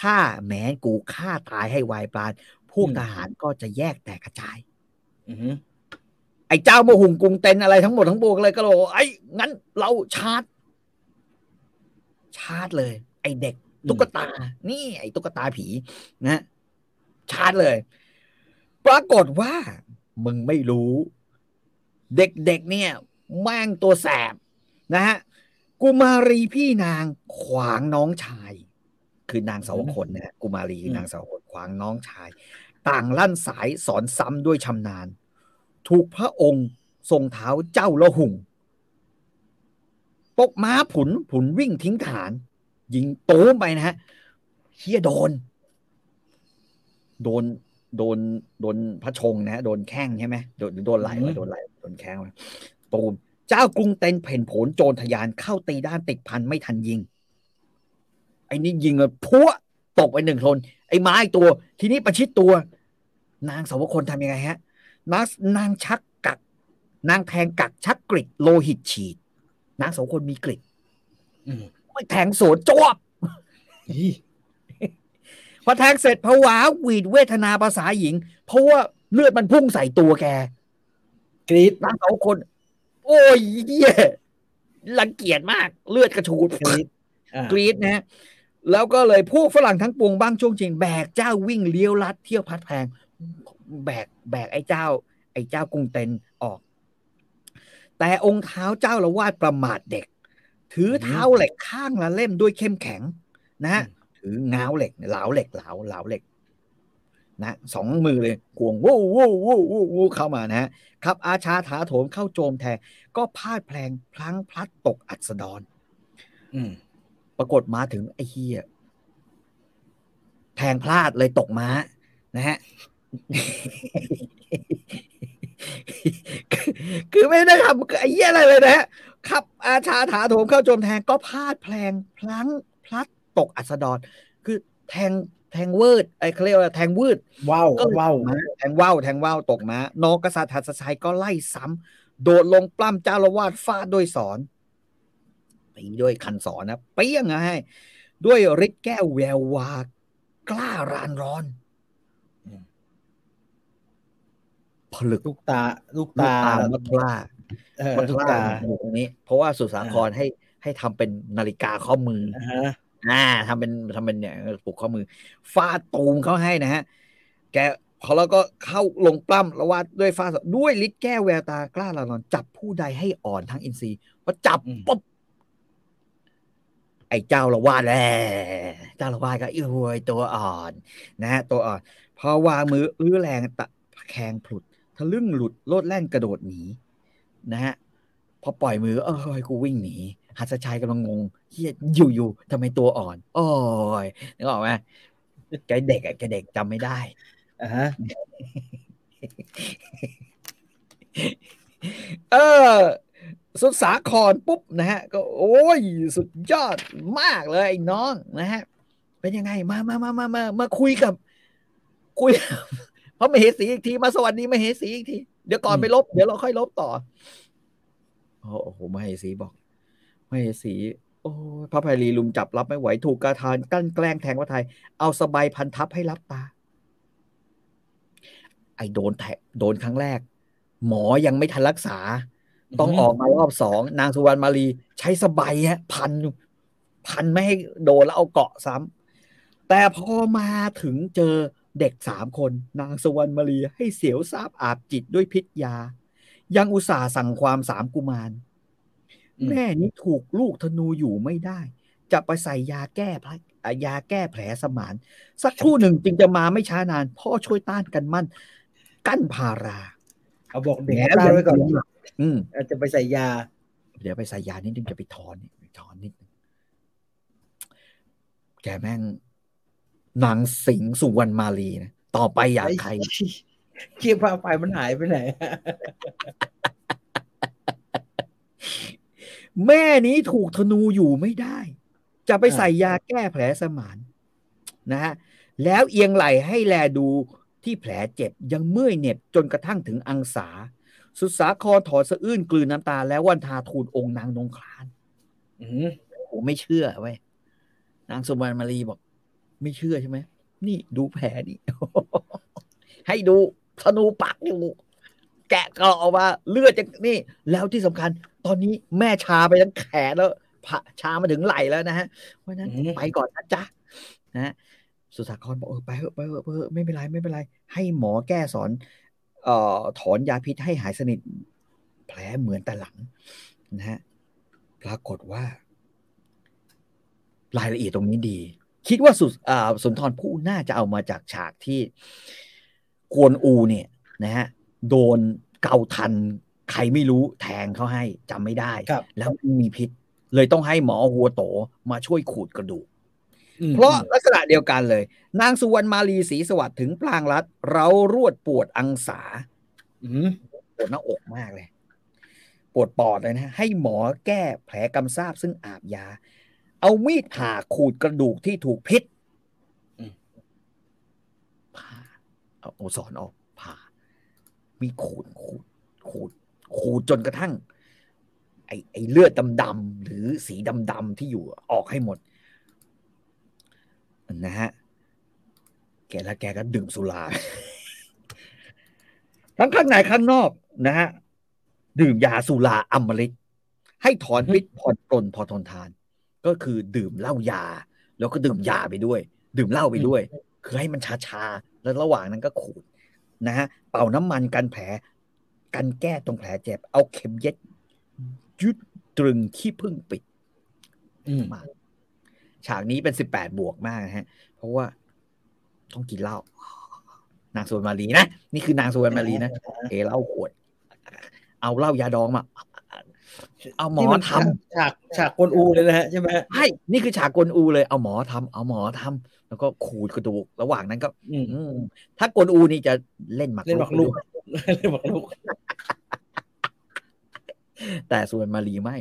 ถ้าแม้กูฆ่าตายให้วายปานพวกอืมทหารก็จะแยกแตกกระจายอือหือไอ้เจ้าโมหุงกรุงเต็นอะไรทั้งหมดทั้งปวงเลยก็เลยบอกไอ้งั้นเราชาร์จ ชาร์จเลย ไอ้เด็กตุ๊กตา นี่ ไอ้ตุ๊กตาผีนะชาร์จเลย ปรากฏว่า มึงไม่รู้ เด็กๆเนี่ย แม่งตัวแสบนะฮะกุมารีพี่นางขวางน้องชาย คือนางสาวคนนะฮะกุมารีคือนางสาวคนขวางน้องชาย ต่างลั่นสายสอนซ้ำด้วยชำนาญ ถูกพระองค์ทรงเท้าเจ้าละหุ่งตกม้าผุนผุนวิ่งทิ้งฐาน ยิงตูมไปนะฮะเฮียโดน โดนโดนโดนพระชงนะฮะโดนแข้งใช่ไหมโดนโดนไหลมโดนไหลโดนแข้ง ตูม เจ้ากรุงเต็นเพ่นโผนโจรทยานเข้าตีด้านติดพันไม่ทันยิง ไอ้นี่ยิงเลยพัวตกไปหนึ่งคนไอ้ไม้อีกตัว ทีนี้ประชิดตัว นางสาวคนทำยังไงฮะนางนางชักกัก นางแทงกักชักกริดโลหิตฉีด นางสาวคนมีกริดอืมไม่แทงสวนจวบอีพอแทงเสร็จผวาหวีดเวทนาภาษาหญิง เพราะว่าเลือดมันพุ่งใส่ตัวแก กรีดนางสาวคน โอ้ยเหี้ยรังเกียจมากเลือดกระชูดกรีดอ่ากรีดนะฮะแล้วก็เลยพวกฝรั่งทั้งปวงบ้างช่วงจริงแบกเจ้าวิ่งเลี้ยวลัดเที่ยวพัดแพง แบกแบกไอ้เจ้า ไอ้เจ้ากรุงเต็นออก แต่องค์เท้าเจ้าละวาดประมาทเด็ก ถือเท้าเหล็กข้างละเล่มด้วยเข้มแข็ง นะฮะถือง้าวเหล็กเหลาเหล็กเหลาเหลาเหล็ก นะสองมือเลยกวงวู้วู้วู้วู้วู้เข้ามานะฮะครับอาชาถาโถมเข้าโจมแทงก็พลาดแพลงพลั้งพลัดตกอัศดรอืมปรากฏมาถึงไอ้เฮียแทงพลาดเลยตกม้า นะฮะคือคือไม่ได้ทำไอ้เหี้ยอะไรเลยนะฮะขับอาชาถาโถมเข้าโจมแทงก็พลาดแพลงพลั้งพลัดตกอัสดรคือแทง แทงเวิร์ดไอ้เขาเรียกว่าแทงวืดว้าวก็เลยว้าวตกม้แทงว่าวแทงว่าวตกม้านอกกษัตริย์หัสชัยก็ไล่ซ้ำโดดลงปล้ำเจ้าละวาดฟาดด้วยสอนตีด้วยคันสอนนะเปี้ยงอะให้ ด้วยฤทธิ์แก้วแวววากล้ารานร้อนผลึกลูกตา ลูกลูกตาตามัทล่าเออมัทลูกล่าตาอยู่ตรงนี้ เพราะว่าสุสาครให้ให้ทำเป็นนาฬิกาข้อมือ อ่าฮะอ่าทำเป็นทำเป็นเนี่ยผูกข้อมือฟาดตูมเขาให้นะฮะ แกพอแล้วก็เข้าลงปล้ำแล้วว่าด้วยฟาดด้วยฤทธิ์แก้วแววตากล้าละนอน จับผู้ใดให้อ่อนทั้งอินทรีย์พอจับปุ๊บไอ้เจ้าละวาดแหละเจ้าละวาดก็อีหวยตัวอ่อน นะฮะตัวอ่อนพอวางมืออื้อแรงตะแคงผลุดทะลึ่งหลุดโลดแล่นกระโดดหนีนะฮะพอปล่อยมือเออให้กูวิ่งหนี หัสชัยกำลังงงเฮียอยู่อยู่ทำไมตัวอ่อน โอ้ยนึกออกไหมแกเด็กอะแกเด็กจำไม่ได้อ่าฮะเออ สุดสาครปุ๊บนะฮะ ก็โอ้ย สุดยอดมากเลยไอ้น้องนะฮะ เป็นยังไงมามามามามามาคุยกับ คุยกับพระมเหสีอีกทีมาสวัสดีมเหสีอีกที เดี๋ยวก่อนไปลบ เดี๋ยวเราค่อยลบต่อโอ้โหมเหสีบอก มเหสี โอ้ยพระภัยรีลุมจับรับไม่ไหวถูกกาทานกั้นแกล้งแทงพระไทย เอาสบายพันทับให้รับตา ไอ้โดนแทะโดนครั้งแรก หมอยังไม่ทันรักษา ต้องออกมารอบสองนางสุวรรณมาลีใช้สบายฮะพันพันไม่ให้โดนแล้วเอาเกาะซ้ำแต่พอมาถึงเจอเด็กสามคน นางสุวรรณมาลีให้เสียวซาบอาบจิตด้วยพิษยา ยังอุตส่าห์สั่งความสามกุมาร แม่นี้ถูกลูกธนูอยู่ไม่ได้ จะไปใส่ยาแก้แผลอะยาแก้แผลสมาน สักครู่หนึ่งจึงจะมาไม่ช้านาน พ่อช่วยต้านกันมั่น กั้นพาราเอาบอกเด็กให้ต้านไว้ก่อนอืมอาจจะไปใส่ยา เดี๋ยวไปใส่ยานิดนึงจะไปถอนนี่ไปถอนนิดนึงแกแม่งนางสิงห์สุวรรณมาลีนะต่อไปอยากใครเคียบพาไฟมันหายไปไหน แม่นี้ถูกธนูอยู่ไม่ได้ จะไปใส่ยาแก้แผลสมานนะฮะแล้วเอียงไหลให้แลดูที่แผลเจ็บยังเมื่อยเหน็บจนกระทั่งถึงอังสา สุดสาครถอดสะอื้นกลืนน้ำตา แล้ววันทาทูลองค์นางนงคลานอืมผมไม่เชื่อเว้ยนางสุวรรณมารีบอก ไม่เชื่อใช่ไหมนี่ดูแผลนี่ ให้ดูธนูปักอยู่แกะกรอออกมาเลือดจากนี่ แล้วที่สำคัญ ตอนนี้แม่ชาไปทั้งแขนแล้วผะชามาถึงไหล่แล้วนะฮะเพราะฉะนั้นไปก่อนนะจ๊ะนะฮะสุสาครบอกเออไปเถอะไปเถอะไปเถอะไม่เป็นไรไม่เป็นไร ให้หมอแก้สอนเอ่อถอนยาพิษให้หายสนิท แผลเหมือนแต่หลังนะฮะปรากฏว่า รายละเอียดตรงนี้ดี คิดว่าสุอ่าสุนทรภู่น่าจะเอามาจากฉากที่กวนอูเนี่ย นะฮะโดนเกาทัน ใครไม่รู้แทงเขาให้จำไม่ได้ครับแล้วมันมีพิษ เลยต้องให้หมอหัวโตมาช่วยขูดกระดูกอืมเพราะลักษณะเดียวกันเลย นางสุวรรณมาลีศรีสวัสดิ์ถึงปลางรัดเรารวดปวดอังสาอืมปวดหน้าอกมากเลย ปวดปอดเลยนะ ให้หมอแก้แผลกำซาบซึ่งอาบยา เอามีดผ่าขูดกระดูกที่ถูกพิษผ่าเอาเอาสอนออกผ่ามีขูดขูดขูด ขูดจนกระทั่ง ไอไอเลือดดำๆหรือสีดำๆที่อยู่ออกให้หมดนะฮะแกแล้วแกก็ดื่มสุราทั้งข้างในข้างนอกนะฮะดื่มยาสุราอมฤตให้ถอนพิษผ่อนปลนพอทนทาน ก็คือดื่มเหล้ายา แล้วก็ดื่มยาไปด้วย ดื่มเหล้าไปด้วย คือให้มันชาๆแล้วระหว่างนั้นก็ขูดนะฮะเป่าน้ำมันกันแผล กันแก้ตรงแผลเจ็บ เอาเข็มเย็ดยึดตรึงขี้พึ่งปิดอืมมาฉากนี้เป็นสิบแปดบวกมากนะฮะ เพราะว่าต้องกินเหล้า นางสุวรรณมารีนะ นี่คือนางสุวรรณมารีนะเอเหล้าขวด เอาเหล้ายาดองมา เอาหมอที่นทำฉากฉากกวนอูเลยนะฮะใช่ไหมฮะใช่นี่คือฉากกลอูเลย เอาหมอทำเอาหมอทำแล้วก็ขูดกระดูก ระหว่างนั้นก็ อืมอืมถ้ากลอูนี่จะเล่นหมากเล่นหมากรุก เล่นหมากรุกแต่ส่วนมารีไม่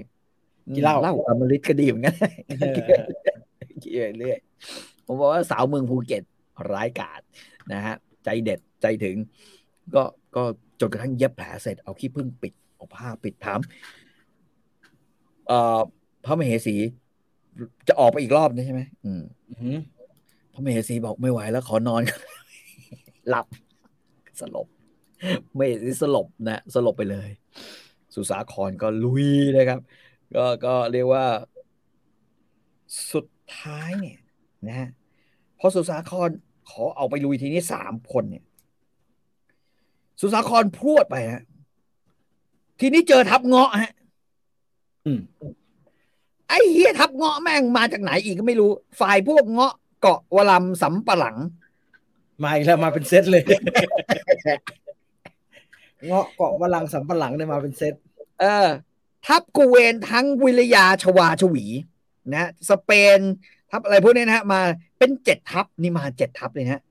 กินเหล้าเหล้าอมฤตก็ดีเหมือนกันเออกินเรื่อยๆผมบอกว่าสาวเมืองภูเก็ตร้ายกาจนะฮะ ใจเด็ดใจถึง ก็ก็จนกระทั่งเย็บแผลเสร็จเอาขี้พึ่งปิดเอาผ้าปิดถามเอ่อพระมเหสี จะออกไปอีกรอบนึงใช่ไหมอืมอืมพระมเหสีบอกไม่ไหวแล้วขอนอน หลับสลบ ไม่ได้สลบนะสลบไปเลย สุสาครก็ลุยนะครับ ก็ก็เรียกว่า สุดท้ายเนี่ยนะฮะพอสุสาครขอเอาไปลุยทีนี้สามคนเนี่ย สุสาครพรวดไปฮะทีนี้เจอทับเงาะฮะอืมไอ้เฮียทับเงาะแม่งมาจากไหนอีกก็ไม่รู้ ฝ่ายพวกเงาะเกาะวลำสำปะหลังมาอีกแล้วมาเป็นเซตเลย เงาะเกาะวลังสำปะหลังเนี่ยมาเป็นเซต เออ ทัพกูเวนทั้งวิรยาชวาชวี นะฮะสเปน ทัพอะไรพวกนี้นะฮะ มาเป็นเจ็ดทัพนี่มาเจ็ดทัพเลยนะฮะ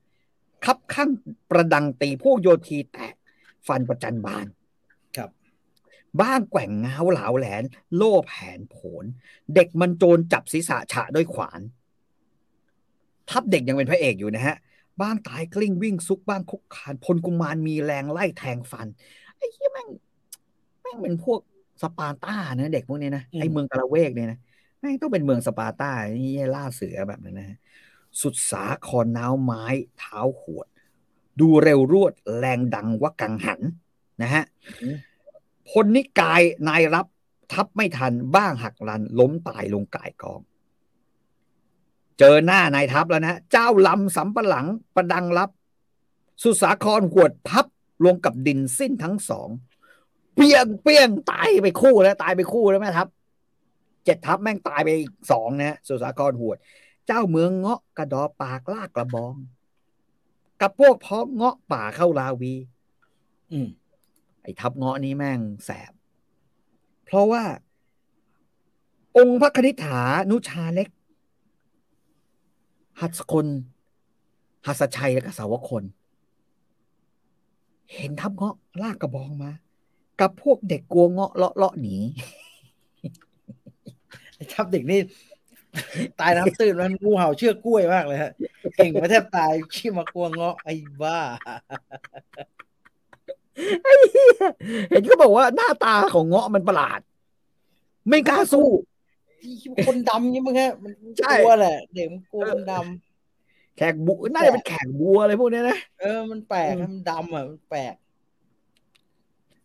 ขับข้างประดังตีพวกโยธีแตก ฟันประจันบานครับ บ้างแกว่งง้าวเหลาแหลน โล่แผนโผนเด็กมันโจรจับศีรษะฉะด้วยขวาน ทัพเด็กยังเป็นพระเอกอยู่นะฮะ บ้างตายกลิ้งวิ่งซุกบ้างคุกคานพลกุมารมีแรงไล่แทงฟันไอ้เหี้ยแม่งแม่งเป็นพวกสปาร์ตานะเด็กพวกนี้นะอืมไอ้เมืองกาลาเวกเนี่ยนะแม่งต้องเป็นเมืองสปาร์ตานี่ล่าเสือแบบนั้นนะฮะสุดสาครน้าวไม้เท้าหวด ดูเร็วรวดแรงดังว่ากังหันนะฮะอืมพลนิกายนายรับทัพไม่ทันบ้างหักลันล้มตายลงก่ายกอง เจอหน้านายทัพแล้วนะ เจ้าลำสำปะหลังประดังรับ สุสาครหวดพับลงกับดินสิ้นทั้งสอง เปี้ยงเปี้ยงตายไปคู่แล้ว ตายไปคู่แล้วแม่ทัพเจ็ดทัพแม่งตายไปอีกสองนะสุสาครหวด เจ้าเมืองเงาะกระดอปากลากกระบอง กับพวกพ้องเงาะป่าเข้าลาวี อืมไอ้ทับเงาะนี้แม่งแสบ เพราะว่า องค์พระคณิษฐานุชาเล็ก หัสคนหัสชัยและก็สาวคน เห็นทับเงาะลากกระบองมา กับพวกเด็กกลัวเงาะเลาะเลาะหนีทัพเด็กนี่ตายน้ำตื้นมันงูเห่าเชือกกล้วยมากเลยฮะเก่งมาแทบตายขี้มากลัวเงาะไอ้บ้าเห็นเขาบอกว่าหน้าตาของเงาะมันประหลาด ไม่กล้าสู้ คนดำนี่มึงฮะมันใช่กลัวแหละเด็กมันกลัวคนดแขกบุน่าจะเป็นแขกบัวอะไรพวกเนี้ยนะำเออมันแปลกมันดำอะมันแปลก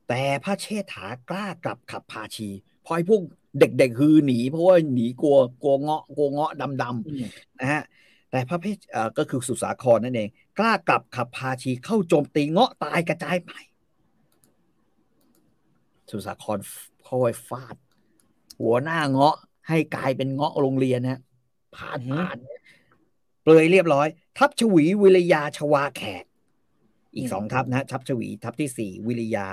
แต่พระเชษฐากล้ากลับขับพาชีเพราะไอ้พวกเด็กๆคือหนี เพราะว่าหนีกลัวกลัวเงาะกลัวเงาะดำอืมๆนะฮะแต่พระเพชรเอ่อก็คือสุสาครนั่นเอง กล้ากลับขับพาชีเข้าโจมตีเงาะตายกระจายไป สุสาครค่อยฟาด หัวหน้าเงาะ ให้กลายเป็นเงาะโรงเรียนนะผ่านผ่านเปลยเรียบร้อย ทัพชวีวิริยาชวาแขก อีกสองทัพนะทัพชวีทัพที่สี่วิริยา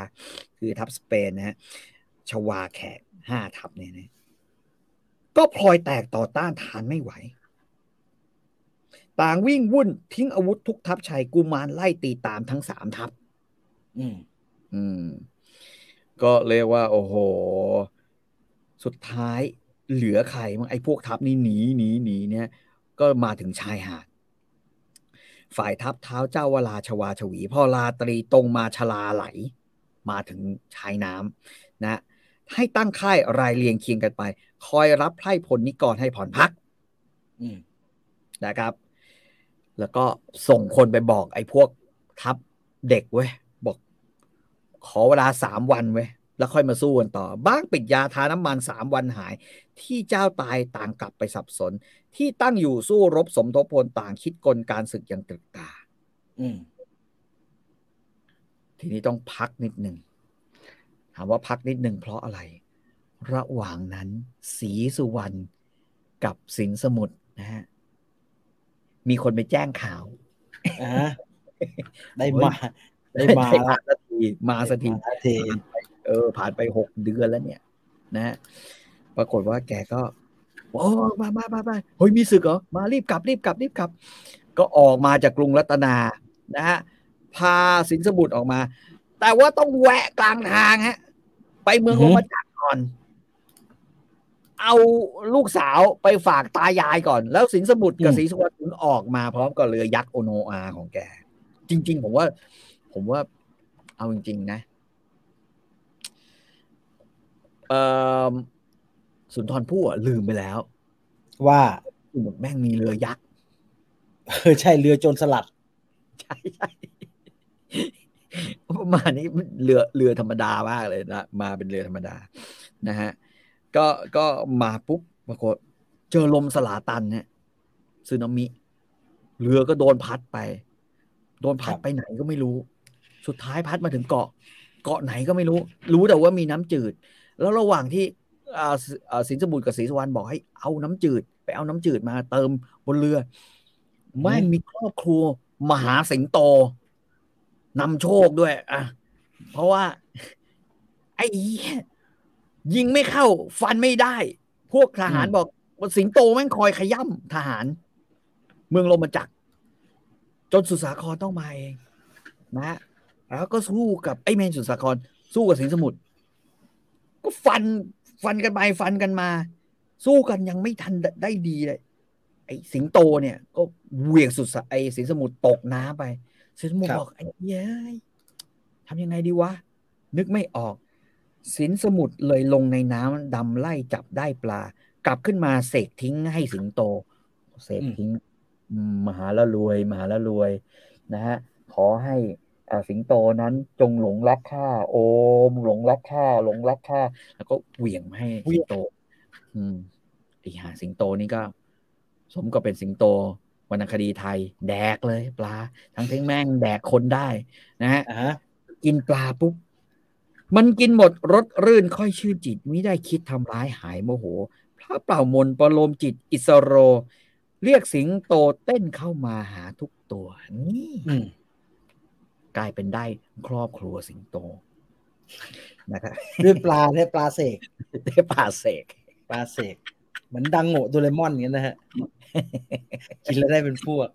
คือทัพสเปนนะฮะชวาแขกห้าทัพเนี่ยนะก็พลอยแตกต่อต้านทานไม่ไหว ต่างวิ่งวุ่นทิ้งอาวุธทุกทัพชัยกุมารไล่ตีตามทั้งสามทัพ อืม อืม ก็เรียกว่า โอ้โห สุดท้าย เหลือใครมั้งไอ้พวกทัพนี้หนีหนีหนีเนี่ย ก็มาถึงชายหาด ฝ่ายทัพเท้าเจ้าวราชวาชวี พอลาตรีตรงมาชลาไหล มาถึงชายน้ำนะ ให้ตั้งค่ายรายเรียงเคียงกันไป คอยรับไพร่พลนิกรให้ผ่อนพักอืมนะครับ แล้วก็ส่งคนไปบอก ไอ้พวกทัพเด็กเว้ยบอก ขอเวลาสามวันเว้ย แล้วค่อยมาสู้กันต่อ บ้างปิดยาทาน้ำมันสามวันหาย ที่เจ้าตายต่างกลับไปสับสน ที่ตั้งอยู่สู้รบสมทบพลต่างคิดกลการศึกอย่างตรึกตา อืมทีนี้ต้องพักนิดหนึ่งถามว่าพักนิดหนึ่งเพราะอะไร ระหว่างนั้นศรีสุวรรณกับสินสมุทรนะฮะมีคนไปแจ้งข่าวอ่าได้มา ได้มาได้ละสักทีมาสักทีมาที เออ ผ่านไปหกเดือนแล้วเนี่ย นะฮะปรากฏว่าแกก็โอ้มามามามาเฮ้ยมีศึกเหรอมารีบกลับรีบกลับรีบกลับ ก็ออกมาจากกรุงรัตนานะฮะพาสินสมุทรออกมา แต่ว่าต้องแวะกลางทางฮะ ไปเมืองลงมาจากรก่อน เอาลูกสาวไปฝากตายายก่อน แล้วสินสมุทรกับศรีสุวรรณถึงออกมาพร้อมกับเรือยักษ์โอโนอาของแก จริง ๆ ผมว่า ผมว่า เอาจริง ๆ นะ เอ่อ สุนทรภู่อะลืมไปแล้ว ว่าสมุทรแม่งมีเรือยักษ์เออใช่เรือโจรสลัด ใช่ใช่ประมาณนี้เรือเรือธรรมดามากเลยนะมาเป็นเรือธรรมดานะฮะก็ก็มาปุ๊บปรากฏเจอลมสลาตันเนี่ยสึนามิ เรือก็โดนพัดไป โดนพัดครับไปไหนก็ไม่รู้ สุดท้ายพัดมาถึงเกาะ เกาะไหนก็ไม่รู้ รู้แต่ว่ามีน้ำจืด แล้วระหว่างที่อ่าสอ่าสินสมุทรกับศรีสุวรรณบอกให้เอาน้ำจืด ไปเอาน้ำจืดมาเติมบนเรือแม่งมีครอบครัวมหาสิงโตนำโชคด้วย อะ เพราะว่า ไอ้เหี้ยยิงไม่เข้า ฟันไม่ได้ พวกทหารอืมบอกว่าสิงโตแม่งคอยขย่ำทหาร เมืองลมจักร จนสุสาครต้องมาเองนะแล้วก็สู้กับไอ้แมนสุสาคร สู้กับสิงห์สมุทร ก็ฟันฟันกันไปฟันกันมา สู้กันยังไม่ทันได้ดีเลย ไอ้สิงโตเนี่ย ก็เหวี่ยงสุดสะไอ้สิงห์สมุทรตกน้ำไปสิงห์สมุทรครับบอกไอ้เย้ยทำยังไงดีวะ นึกไม่ออก สินสมุทรเลยลงในน้ำดำไล่จับได้ปลา กลับขึ้นมาเสกทิ้งให้สิงโต เสกทิ้งอืมมหาละรวย มหาละรวยนะฮะขอให้อ่า สิงโตนั้นจงหลงรักข้าโอม หลงรักข้าหลงรักข้าแล้วก็เหวี่ยงให้เหวี่สิยงงโต อืมไอีหาสิงโตนี่ก็ สมกับเป็นสิงโตวรรณคดีไทย แดกเลย ปลา ทั้งที่แม่งแดกคนได้ นะฮะอ่าฮะกินปลาปุ๊บมันกินหมดรสรื่นค่อยชื่นจิตไม่ได้คิดทำร้ายหายโมโห พระเปล่ามนต์ประโลมจิตอิสโร เรียกสิงโตเต้นเข้ามาหาทุกตัวนี่อืม กลายเป็นได้ครอบครัวสิงโตนะครับด้วยปลาเนี่ยปลาเสกได้ป่าเสกปลาเสกเหมือนดังโง่โดเรมอนอย่างนั้นนะฮะกินแล้วได้เป็นพวก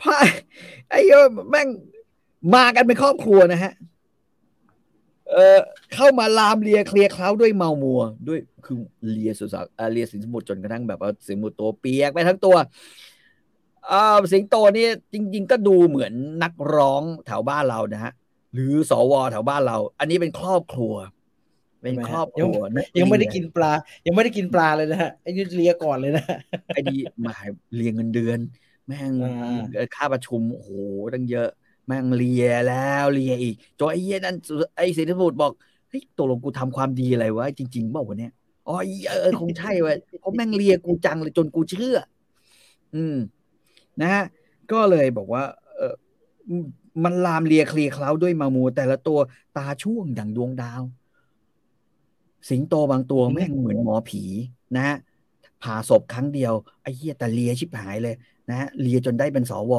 พระไอ้เอ้ยแม่งมากันเป็นครอบครัวนะฮะ เออเข้ามาลามเลียเคลียร์เคล้าด้วยเมามัว ด้วยคือเลียสุดสักเลียสินสมุทรจนกระทั่งแบบว่าสินสมุทรตัวเปียกไปทั้งตัว อ่าสิงโตนี่จริง ๆ ก็ดูเหมือนนักร้องแถวบ้านเรานะฮะ หรือสวแถวบ้านเรา อันนี้เป็นครอบครัว เป็นครอบครัวยังไม่ได้กินปลา ยังไม่ได้กินปลาเลยนะฮะไอ้นี่เลียก่อนเลยนะไอ้ดีมาเลียเงินเดือน แม่งค่าประชุมโอ้โหตั้งเยอะ แม่งเลียแล้วเลียอีกจอยไอ้เหี้ยนั่นไอ้สินสมุทรบอกเฮ้ยตกลงกูทำความดีอะไรวะจริงๆบอกวันเนี้ยอ๋อเออคงใช่เว้ยเขาแม่งเลียกูจังเลยจนกูเชื่อ อืม นะฮะก็เลยบอกว่าเออมันลามเลียเคลียเคล้าด้วยมามูแต่ละตัวตาช่วงอย่างดวงดาว สิงโตบางตัวแม่งเหมือนหมอผีนะฮะผ่าศพครั้งเดียวไอ้เหี้ยแต่เลียชิบหายเลยนะฮะเลียจนได้เป็นสว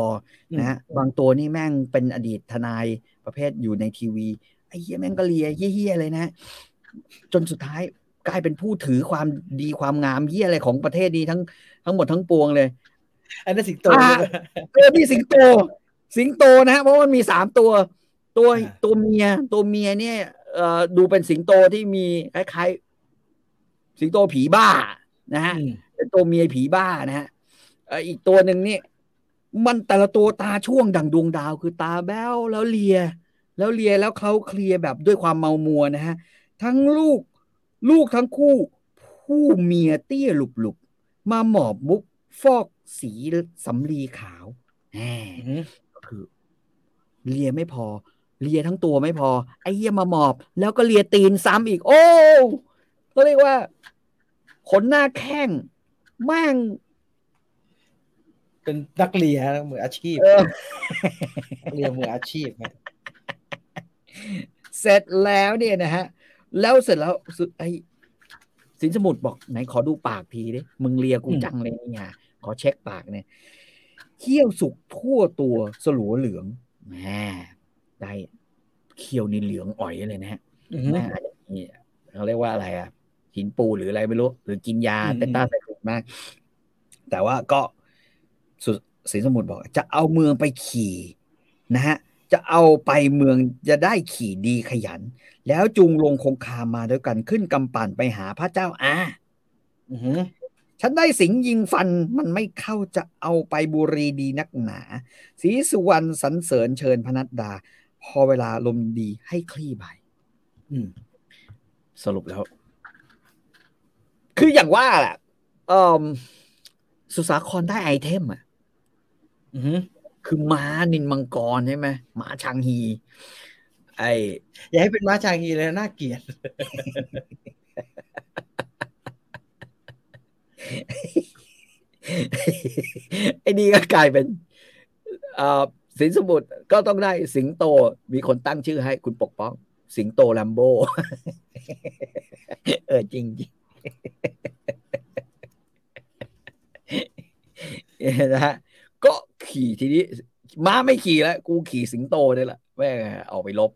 นะฮะบางตัวนี่แม่งเป็นอดีตทนายประเภทอยู่ในทีวีไอ้เหี้ยแม่งก็เลียเหี้ยเลยนะ จนสุดท้ายกลายเป็นผู้ถือความดีความงามเหี้ยอะไรของประเทศนี้ทั้งทั้งหมดทั้งปวงเลย อันนั้นสิงโตเออนี่สิงโต สิงโตนะฮะเพราะมันมีสามตัว ตัวตัวเมีย ตัวเมียเนี่ยเอ่อดูเป็นสิงโตที่มีคล้ายๆสิงโตผีบ้านะฮะเป็นตัวเมียผีบ้านะฮะอีกตัวหนึ่งนี่มันแต่ละตัวตาช่วงดังดวงดาว คือตาแบ้วแล้วเลีย แล้วเลียแล้วเขาเคลียแบบด้วยความเมามัวนะฮะทั้งลูกลูกทั้งคู่ ผู้เมียเตี้ยหลุบๆมาหมอบมุกฟอก สีสำลีขาวแหมก็คือเลียไม่พอ เลียทั้งตัวไม่พอ ไอ้เหี้ยมาหมอบ แล้วก็เลียตีนซ้ำอีก โอ้ก็เรียกว่า ขนหน้าแข้งแม่งเป็นนักเลียมืออาชีพเลียมืออาชีพเสร็จแล้วเนี่ยนะฮะ แล้วเสร็จแล้วไอ้ สินสมุดบอกไหนขอดูปากทีดิมึงเลียกูจังเลยเนี่ยขอเช็คปากเนี่ยเขี้ยวสุกทั่วตัวสลัวเหลืองแหมได้เขี้ยวนี่เหลืองอ่อยเลยนะฮะแม่นี่เขาเรียกว่าอะไรอะหินปูหรืออะไรไม่รู้ หรือกินยาเตต้าไซคลิกมาก แต่ว่าก็สุสินสมุทรบอก จะเอาเมืองไปขี่นะฮะ จะเอาไปเมืองจะได้ขี่ดีขยัน แล้วจูงลงคงคามาด้วยกันขึ้นกำปั่นไปหาพระเจ้าอาฉันได้สิงยิงฟันมันไม่เข้าจะเอาไปบุรีดีนักหนา สีสุวรรณสรรเสริญเชิญพนัดดา พอเวลาลมดีให้คลี่ใบสรุปแล้ว คืออย่างว่าแหละเออสุสาครได้ไอเทมอะ คือม้านินมังกรใช่ไหมม้าชางฮี ไออย่าให้เป็นม้าชางฮีเลยน่าเกลียดไอ้นี่ก็กลายเป็นสินสมุทรก็ต้องได้สิงโต มีคนตั้งชื่อให้คุณปกป้อง สิงโตลัมโบ เออจริงจริงนะฮะ ก็ขี่ทีนี้ม้าไม่ขี่แล้ว กูขี่สิงโตนี่แหละแม่เอาไปลบ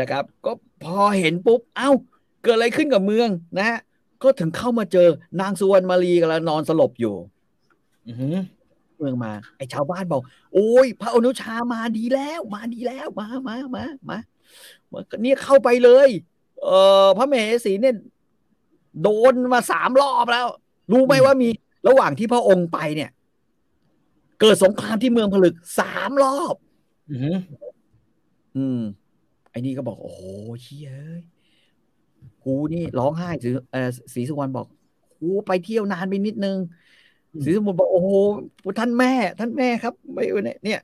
นะครับ ก็พอเห็นปุ๊บ เอ้า เกิดอะไรขึ้นกับเมืองนะฮะก็ถึงเข้ามาเจอนางสุวรรณมารีกำลังนอนสลบอยู่เมืองมา ไอ้ชาวบ้านบอก โอ้ยพระอนุชามาดีแล้ว มาดีแล้ว มามามามาเนี่ยเข้าไปเลย เออพระเมหสีเนี่ย โดนมาสามรอบแล้ว รู้ไหมว่ามีระหว่างที่พระองค์ไปเนี่ย เกิดสงครามที่เมืองผลึกสามรอบ อืมไอ้นี่ก็บอก โอ้โหเชี่ยกูนี่ร้องไห้สีสีสุวรรณบอกกูไปเที่ยวนานไปนิดนึงสีสมุทรบอก โอ้โหท่านแม่ ท่านแม่ครับไม่เนี่ย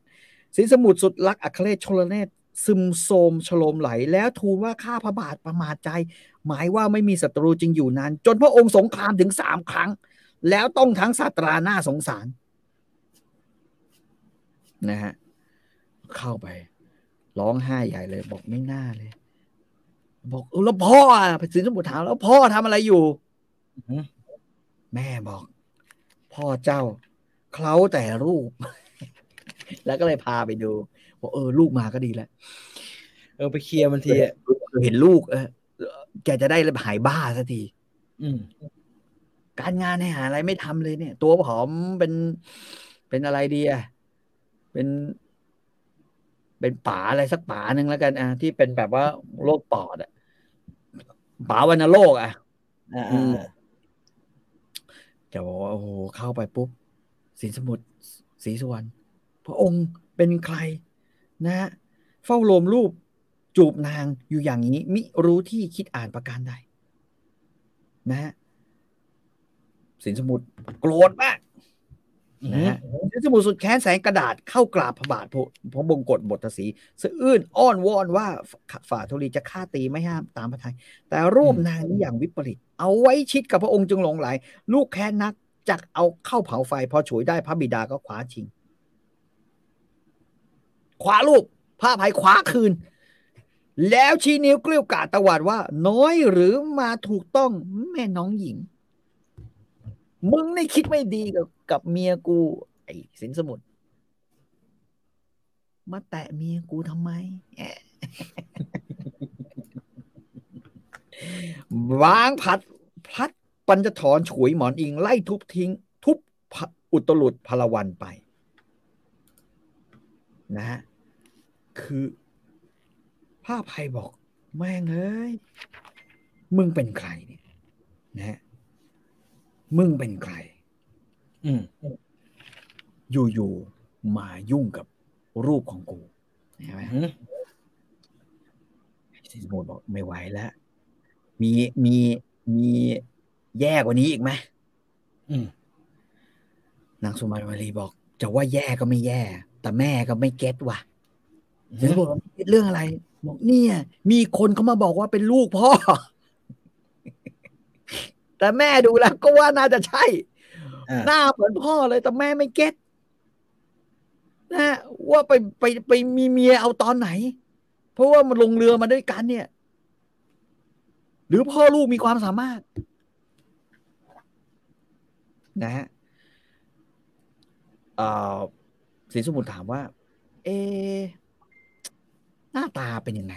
สีสมุทรสุดรักอัครเรศชลเนศซึมโทมฉลมไหล แล้วทูลว่าข้าพระบาทประมาทใจ หมายว่าไม่มีศัตรูจริงอยู่นานจนพระองค์สงครามถึงสามครั้ง แล้วต้องทั้งศาตราหน้าสงสาร นะฮะเข้าไป ร้องไห้ใหญ่เลย บอกไม่น่าเลย บอกแล้วพ่ออะสินสมุทรถามแล้วพ่อทำอะไรอยู่แม่บอก พ่อเจ้าเคล้าแต่รูป แล้วก็เลยพาไปดูบอกเออ ลูกมาก็ดีแล้วเออไปเคลียร์มันทีเห็นลูก เออแกจะได้หายบ้าสักทีการงานเนี่ยหาอะไรไม่ทำเลยเนี่ย ตัวผอมเป็นเป็นอะไรดีอะ เป็น เป็นป๋าอะไรสักป๋าหนึ่งแล้วกันอะที่เป็นแบบว่าโรคปอดอะป๋าวันโรคอะอ่าอืมแกบอกว่าโอ้โหเข้าไปปุ๊บสินสมุทรศรีสุวรรณพระองค์เป็นใครนะฮะเฝ้าโลมรูปจูบนางอยู่อย่างนี้ มิรู้ที่คิดอ่านประการใดนะฮะสินสมุทรโกรธมาก นะฮะสินสมุทรสุดแค้นแสงกระดาษเข้ากราบพระบาทพระพระบงกฎบทสีสะอื้นอ้อนวอนว่าฝ่าธุลีจะฆ่าตีไม่ห้ามตามพระทัยแต่รูปนางนี้อย่างวิปริต เอาไว้ชิดกับพระองค์จึงหลงไหล ลูกแค้นนักจักเอาเข้าเผาไฟ พอฉวยได้พระบิดาก็ขวาชิงขวาลูกพระอภัยขวาคืน แล้วชี้นิ้วเกลี้ยวกราดตวาดว่า น้อยหรือมาถูกต้องแม่น้องหญิง มึงนี่คิดไม่ดีกับกับเมียกู ไอ้สินสมุทรมาแตะเมียกูทำไมแะวางผัดพลัดปัญจถอนฉวยหมอนอิง ไล่ทุบทิ้ง ทุบอุตลุดพลวันไป นะฮะคือพระอภัยบอก แม่งเอ้ย มึงเป็นใครเนี่ย นะฮะ มึงเป็นใคร อืมอยู่ๆมายุ่งกับรูปของกูใช่ไหมอืมสินสมุทรบอกไม่ไหวแล้ว มีมีมีแย่กว่านี้อีกไหมอืมนางสุมาลีบอก จะว่าแย่ก็ไม่แย่ แต่แม่ก็ไม่เก็ตว่ะสินสมุทรบอกเก็ตเรื่องอะไร บอกเนี่ย มีคนเขามาบอกว่าเป็นลูกพ่อ แต่แม่ดูแล้วก็ว่าน่าจะใช่อ่าหน้าเหมือนพ่อเลยแต่แม่ไม่เก็ตนะว่าไปไปไปมีเมียเอาตอนไหน เพราะว่ามันลงเรือมาด้วยกันเนี่ย หรือพ่อลูกมีความสามารถ นะฮะเอ่อสินสมุทรถามว่า เอะหน้าตาเป็นยังไง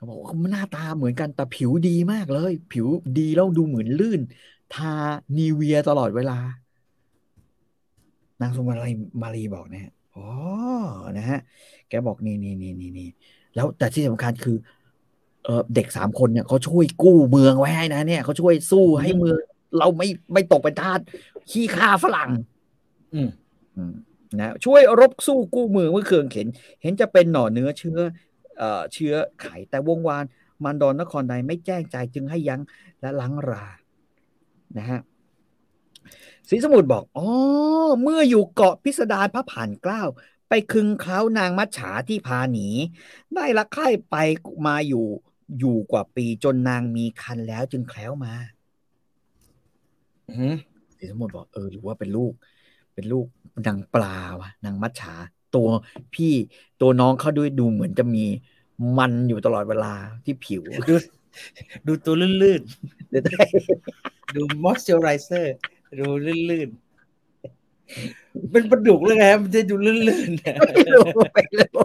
เขาบอกว่าหน้าตาเหมือนกันแต่ผิวดีมากเลย ผิวดีแล้วดูเหมือนลื่น ทานีเวียตลอดเวลา นางสุมาลีมารีบอกนะฮะอ๋อนะฮะ แกบอกนี่นี่นี่นี่นี่แล้วแต่ที่สำคัญคือ เออเด็กสามคนเนี่ยเขาช่วยกู้เมืองไว้ให้นะเนี่ยเขาช่วยสู้ให้เมืองเราไม่ไม่ตกเป็นทาสขี้ข้าฝรั่ง อืมอืมนะช่วยรบสู้กู้เมืองเมื่อเคืองเข็น เห็นจะเป็นหน่อเนื้อเชื้อ เอ่อเชื้อไขแต่วงวานมันดอนนครใดไม่แจ้งใจจึงให้ยั้งและลังรานะฮะศรีสมุทรบอกอ๋อเมื่ออยู่เกาะพิสดารพระผ่านเกล้าไปคึงเคล้านางมัจฉาที่พาหนี ได้ละไข่ไปมาอยู่อยู่กว่าปีจนนางมีคันแล้วจึงแคล้วมาอืมศรีสมุทรบอกเออหรือว่าเป็นลูก เป็นลูกนางปลาวะนางมัจฉา ตัวพี่ตัวน้องเขาด้วยดูเหมือนจะมีมันอยู่ตลอดเวลาที่ผิว ดูดูตัวลื่นเดี๋ยวได้ๆดูมอสเจอไรเซอร์ดูลื่นๆเป็นประดุกเลยไงมันจะดูลื่นๆนะไม่รู้ไม่รู้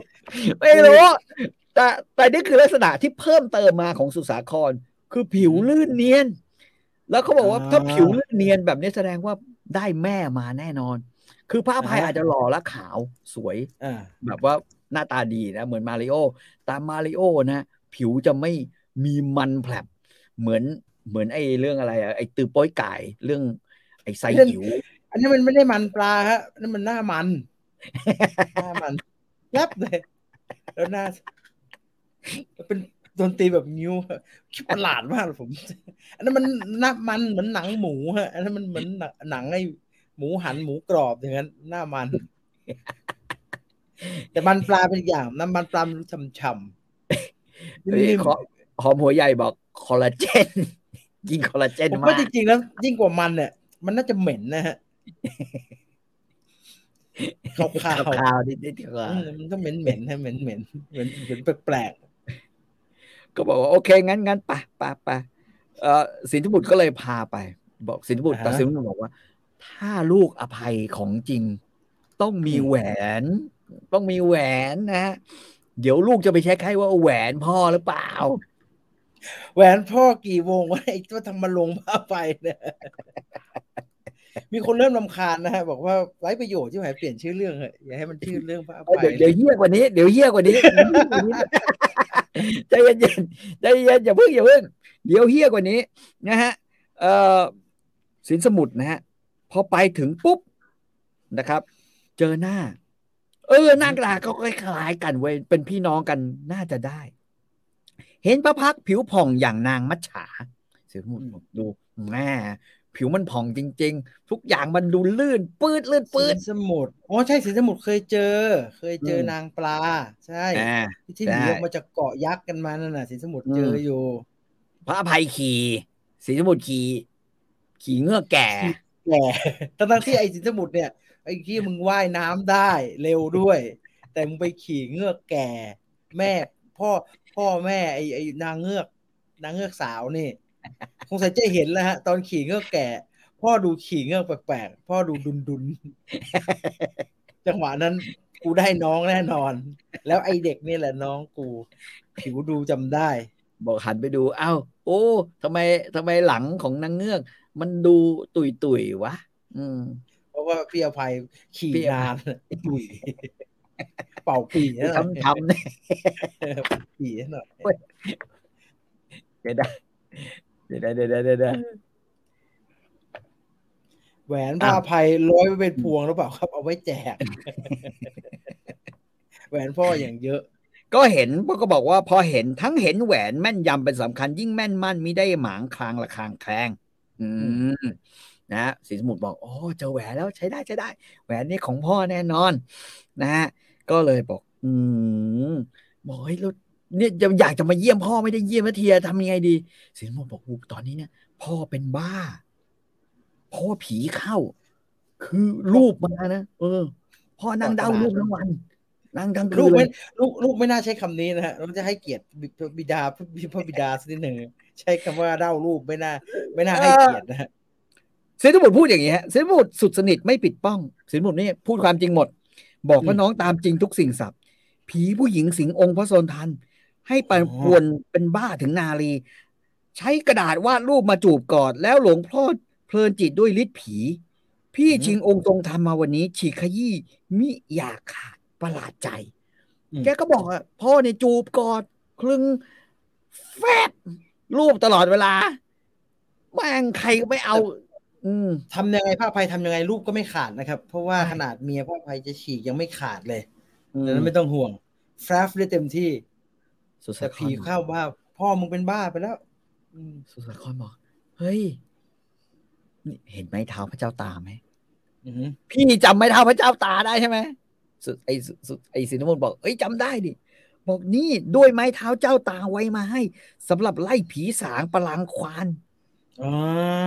ไม่รู้แต่แต่นี่คือลักษณะที่เพิ่มเติมมาของสุสาคร คือผิวลื่นเนียน แล้วเขาบอกว่าถ้าผิวลื่นเนียนแบบนี้แสดงว่าได้แม่มาแน่นอน คือพระอภัยอาจจะหล่อและขาวสวยอ่าแบบว่าหน้าตาดีนะเหมือนมาริโอแต่มาริโอนะผิวจะไม่มีมันแผลบเหมือนเหมือนไอ้เรื่องอะไรอะไอ้ตือโป้อยไก่เรื่อง ไอ้ไซหิว อันนี้มันไม่ได้มันปลาฮะนั่นมันหน้ามันหน้ามันยับเลยแล้วหน้าเป็นดนตรีแบบนิ้วคิดประหลาดมากเลยผม อันนั้นมันหน้ามันเหมือนหนังหมูฮะอันนั้นมันเหมือนหนังไอ้ หมูหันหมูกรอบอย่างนั้นหน้ามัน แต่มันปลาเป็นอีกอย่างน้ำมันปลามันรู้ช่ำๆเฮ้ยนิ่มขอหอมหัวใหญ่บอกคอลลาเจนยิงคอลลาเจนๆผมมาว่ากจริงๆแล้วยิ่งกว่ามันเนี่ยมันน่าจะเหม็นนะฮะขาวข่าวๆข่าวนิดนิดๆว่าอืมมันต้องเหม็นเหม็นๆให้เหม็นเหม็นๆเหม็นเหม็นแปลกก็บอกว่าโอเคงั้นงั้นไปไปไปเออสินธุบุตรก็เลยพาไป บอกสินธุบุตรแต่สินธุบุตรบอกว่า ถ้าลูกอภัยของจริง ต้องมีแหวน ต้องมีแหวนนะเดี๋ยวลูกจะไปเช็คให้ว่าแหวนพ่อหรือเปล่าๆแหวนพ่อกี่วงวะไอ้ตัวทำมาลงผ้าไปเนี่ยมีคนเริ่มลำคาญนะฮะบอกว่าไร้ประโยชน์ที่ไหนเปลี่ยนชื่อเรื่องเหอะอย่าให้มันชื่อเรื่องผ้าเออไปเดี๋ยวเดี๋ยวเฮี้ยกว่านี้เดี๋ยวเฮี้ยกว่านี้ใจเย็นๆใจเย็นอย่าเพิ่งอย่าเพิ่งเดี๋ยวเฮี้ยกว่านี้นะฮะเอ่อสินสมุทรนะฮะ พอไปถึงปุ๊บนะครับ เจอหน้า เออหน้าตาก็คล้ายๆกันเว้ยเป็นพี่น้องกันน่าจะได้ เห็นพระพักตร์ผิวผ่องอย่างนางมัจฉาเสือสมุทรบอกดูแม่ผิวมันผ่องจริง ๆ ทุกอย่างมันดูลื่น ปืดลื่นปืสิดนสมุทรอ๋อใช่สินสมุทรเคยเจอ เคยเจออมนางปลา ใช่อ่าที่หนีใช่ออกมาจากเกาะยักษ์กันมานั่นน่ะสินสมุทรอืมเจออยู่ พระอภัยขี่สีสมุทรขี่ขี่เงือกแก่ แก่ทั้งที่ไอ้สินสมุทรเนี่ยไอ้ที่มึงว่ายน้ำได้เร็วด้วย แต่มึงไปขี่เงือกแก่ แม่พ่อพ่อแม่ไอ้ไอ้นางเงือก นางเงือกสาวนี่คงสัยจะเห็นแล้วฮะ ตอนขี่เงือกแก่ พ่อดูขี่เงือกแปลกๆ พ่อดูดุนดุนๆจังหวะนั้นกูได้น้องแน่นอน แล้วไอ้เด็กนี่แหละน้องกู ผิวดูจำได้ บอกหันไปดู เอ้า โอ้ทำไมทำไมหลังของนางเงือก มันดูตุยตุยวะ อืม เพราะว่าพี่อภัยขี่พี่อภัยนานดุยเป่าปีนะทำทำเนี่ยปีหน่อยเดี๋ยวได้เดี๋ยวได้เดี๋ยวได้เดี๋ยวได้แหวนอะผ้าภัยร้อยไว้เป็นพวงหรือเปล่าครับ เอาไว้แจก แหวนพ่ออย่างเยอะ ก็เห็นพวกก็บอกว่าพอเห็นทั้งเห็นแหวนแม่นยำเป็นสำคัญยิ่งแม่นมั่นมิได้หมางคลางละคางแคลง อืมนะฮะสีสมุทรบอกโอ้เจอแหวนแล้วใช้ได้ใช้ได้ แหวนนี่ของพ่อแน่นอน นะฮะก็เลยบอก อืมบอกเฮ้ยแล้วเนี่ยจะอยากจะมาเยี่ยมพ่อไม่ได้เยี่ยมนาทีทำยังไงดีสีสมุทรบอกอูตอนนี้เนี่ย พ่อเป็นบ้า พ่อผีเข้า คือรูปมานะเออ พ่อนั่งเดารูปทั้งวันนั่งทั้งคืลูกนเลไม่ยลูกลูกไม่น่าใช้คำนี้นะฮะเราจะให้เกียรติบิบิดาพระบิดาสักนิดหนึ่ง ใช้คำว่าเล่ารูปไม่น่า ไม่น่าให้เกียรตินะฮะเซนต์บุตรพูดอย่างนี้ฮะเซนต์บุตรสุดสนิทไม่ปิดป้องเซนต์บุตรนี่พูดความจริงหมด บอกว่าน้องตามจริงทุกสิ่งสับผีผู้หญิงสิงองค์พระโซนทัน ให้ปันป่วนเป็นบ้าถึงนาลี ใช้กระดาษวาดรูปมาจูบกอด แล้วหลวงพ่อเพลินจิตด้วยฤทธิ์ผี พี่ชิงองค์ทรงธรรมมาวันนี้ ฉีกขยี้มิอยากขาดประหลาดใจอืมแกก็บอกอะพ่อเนี่ยจูบกอดคลึงแฟบ รูปตลอดเวลาแม่งใครก็ไม่เอา อืมทำยังไงผ้าภัยทำยังไงรูปก็ไม่ขาดนะครับ เพราะว่าใช่ขนาดเมียผ้าภัยจะฉีกยังไม่ขาดเลยอืดังนั้นไม่ต้องห่วงฟราฟได้เต็มที่สุดแต่สาคผีรเข้าว่าพ่อมึงเป็นบ้าไปแล้วอืมสุดสาครบอก เฮ้ยนี่เห็นไม้เท้าพระเจ้าตาไหมอือหือพี่จำไม้เท้าพระเจ้าตาได้ใช่ไหมสุดไอ้สุดสุดไอ้สินธมนต์บอก เอ้ยจำได้ดิ บอกนี่ด้วยไม้เท้าเจ้าตาไว้มาให้สำหรับไล่ผีสางประลังควานอ่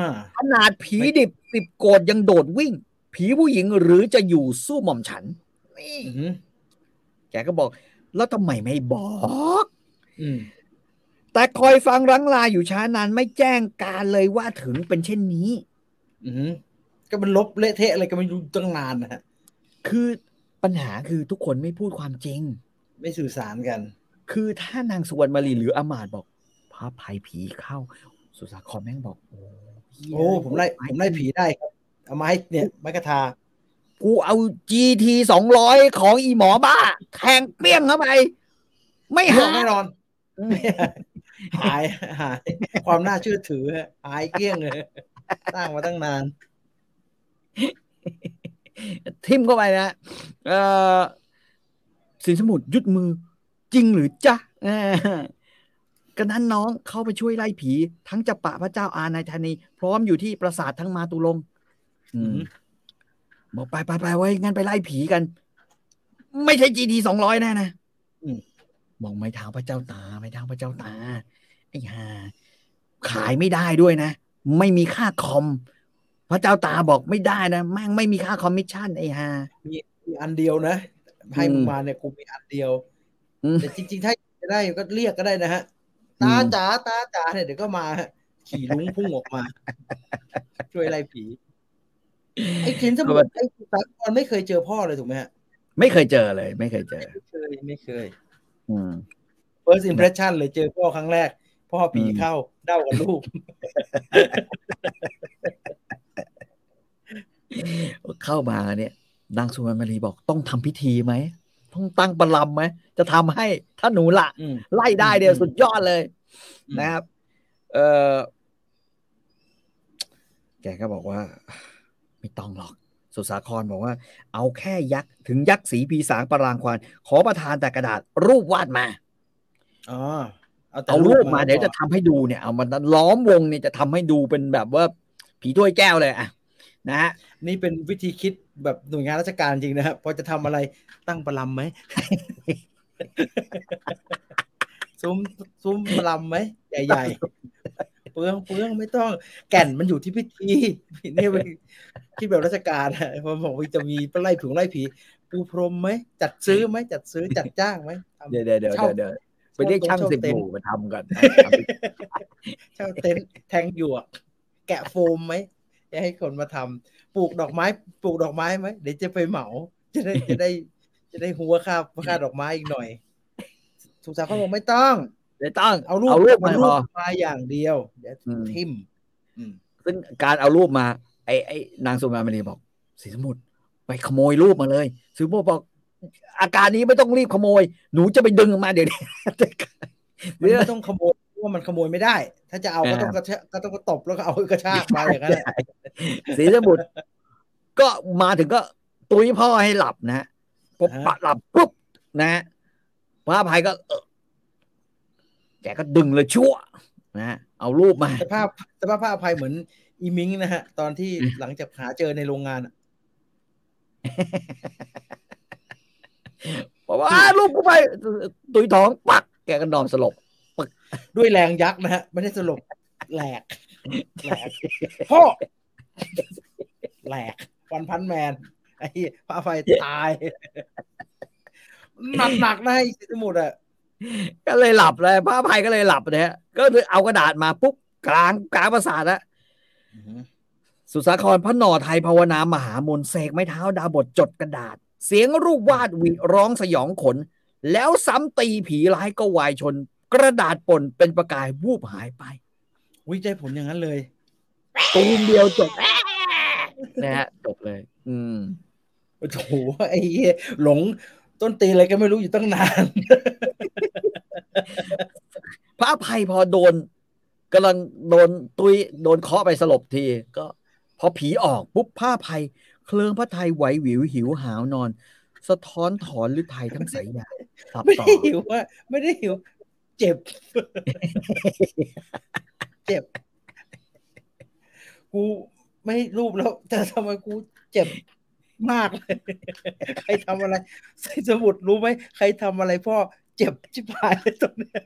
าขนาดผีดิบสิบโกดยังโดดวิ่ง ผีผู้หญิงหรือจะอยู่สู้หม่อมฉันนี่อือหือแกก็บอก แล้วทำไมไม่บอกอืมแต่คอยฟังรังลาอยู่ช้านานไม่แจ้งการเลยว่าถึงเป็นเช่นนี้อือหือก็มันลบเละเทะอะไรก็ไม่รู้ตั้งนานนะฮะคือปัญหาคือทุกคนไม่พูดความจริง ไม่สื่อสารกัน คือถ้านางสุวรรณมารีหรืออามาตย์บอกพระภัยผีเข้า สุสาครแม่งบอก โอ้เหี้ยโอ้ผมไล่ผมไล่ผีได้ครับเอาไม้เนี่ยไม้กระทากูเอา GT สองร้อยของอีหมอบ้า แทงเปี้ยงเข้าไป ไม่ห่วหางแน่นอน หายหาย ความน่าเชื่อถือฮะหายเกลี้ยงเลยสร้างมาตั้งนาน ทิมเข้าไปนะ เออ สินสมุทรยุดมือจริงหรือจ๊ะเออกระนั้นน้องเข้าไปช่วยไล่ผี ทั้งจับปะพระเจ้าอานายธานี พร้อมอยู่ที่ปราสาททั้งมาตุลงค์อืมบอกไปไปไปไว้ยงั้นไปไล่ผีกัน ไม่ใช่ GT สองร้อยแน่นะอืมบอกไม้เท้าพระเจ้าตา ไม้เท้าพระเจ้าตาไอ้ห่าขายไม่ได้ด้วยนะ ไม่มีค่าคอม พระเจ้าตาบอกไม่ได้นะแม่งไม่มีค่าคอมมิชชั่นไอ้ห่ามีมีอันเดียวนะ ให้มึอืงมเนี่ยกูมีอันเดียวอืมแต่จริง ๆ ถ้าจะได้ก็เรียกก็ได้นะฮะอืมตาจ๋าตาจ๋าเนี่ยเดี๋ยวก็มาฮะขี่ลุงพุ่งออกมา ช่วยไล่ผีไอ้สินสมุทรไอ้สากรไม่เคยเจอพ่อเลยถูกไหมฮะไม่เคยเจอเลย ไม่เคยเจอ ไม่เคยไม่เคย อืม first impression เลยเจอพ่อครั้งแรก พ่อผีอืมเข้าเด้ากับลูกเข้ามาเนี่ย นางสุวรรณมารีบอกต้องทำพิธีไหมต้องตั้งประลำไหมจะทำให้ถ้าหนูละอืมไล่ได้เดียวอืมสุดยอดเลยอืมนะครับ เออแกก็บอกว่า ไม่ต้องหรอก สุสาครบอกว่า เอาแค่ยักษ์ถึงยักษ์สีปีสางปรางควานขอประทานแต่กระดาษรูปวาดมาอ๋อเอาแต่เอารูปมาก็เดี๋ยวพอจะทำให้ดูเนี่ยเอามันล้อมวงเนี่ยจะทำให้ดูเป็นแบบว่าผีถ้วยแก้วเลยอะนะฮะนี่เป็นวิธีคิด แบบหน่วยงานราชการจริงนะครับพอจะทำอะไรตั้งประลำไหมซุ้มซุ้มประลำไหมใหญ่ๆเปลืองเปลืองไม่ต้อง แก่นมันอยู่ที่พิธีนี่เป็นคิดแบบราชการอะผมบอกว่าจะมีไล่ผงไล่ผีปูพรมไหมจัดซื้อไหมจัดซื้อจัดจ้างไหมทำเดี๋ยวเดี๋ยวเดี๋ยวเช่าเดี๋ยวไปเรียกช่างเช่าสิบเต็นท์หมู่มาทำก่อนเช่าเต็นท์แทงหยวก แกะโฟมไหม จะให้คนมาทำปลูกดอกไม้ ปลูกดอกไม้ไหมเดี๋ยวจะไปเหมา จะได้จะได้จะได้หัวค่าค่าดอกไม้อีกหน่อยสุสาครบอกไม่ต้องเดี๋ยวต้องเอารูปเอารูปมาเอพอมาอย่างเดียวเดี๋ยวอืมทิมอืมซึ่งการเอารูปมา ไอ้ไอ้นางสุมามณีบอกสีสมุทรไปขโมยรูปมาเลยสีสมุทรบอก อาการนี้ไม่ต้องรีบขโมย หนูจะไปดึงมาเดี๋ยวนี้มันไม่ต้องขโมยเพราะ ว่ามันขโมยไม่ได้ ถ้าจะเอาก็ต้องกระชากก็ต้องกระตบแล้วก็เอากระชากมาอย่างนั้นแหละสีสมุทรก็มาถึงก็ตุ้ยพ่อให้หลับนะพอปะหลับปุ๊บนะฮะพระอภัยก็เออแกก็ดึงเลยชั่วนะฮะเอารูปมาสภาพสภาพพระอภัยเหมือน อีมิงนะฮะ ตอนที่อืมหลังจากหาเจอในโรงงานอะบอกว่าอ่ารูปกูไปตุยท้องปัก แกก็นอนสลบ ด้วยแรงยักษ์นะฮะไม่ได้สลบแหลกแหลกพ่อแหลกวันพันแมน ไอ้พระอภัยตาย หนักหนักๆนะไอ้สมุดอะก็เลยหลับเลยพระอภัยก็เลยหลับนะฮะก็เลยเอากระดาษมาปุ๊บกลางกลางประสาทละสุสาครพระหน่อไทยภาวนามหามนเสกไม้เท้าดาบทจดกระดาษ เสียงรูปวาดหวิร้องสยองขน แล้วซ้ำตีผีร้ายก็วายชน กระดาษป่นเป็นประกายวูบหายไปวิจัยผลอย่างนั้นเลยตูมเดียวจบนะฮะจบเลย อืมโอ้โหไอ้เหี้ยหลงต้นตีอะไรก็ไม่รู้อยู่ตั้งนาน พระอภัยพอโดนกำลังโดนตุยโดนเคาะไปสลบที ก็ พอผีออกปุ๊บผ้าภัย เคลิงพระไทยไหวหวิวหิวหาวนอน สะท้อนถอนฤทัยทั้งสายยาตับไม่ต่อได้หิวว่าไม่ได้หิว เจ็บ เจ็บ กูไม่รูปแล้วแต่ทำไมกูเจ็บมากเลย ใครทำอะไร ใส่สมุดรู้ไหมใครทำอะไรพ่อเจ็บชิบหายเลยตรงเนี้ย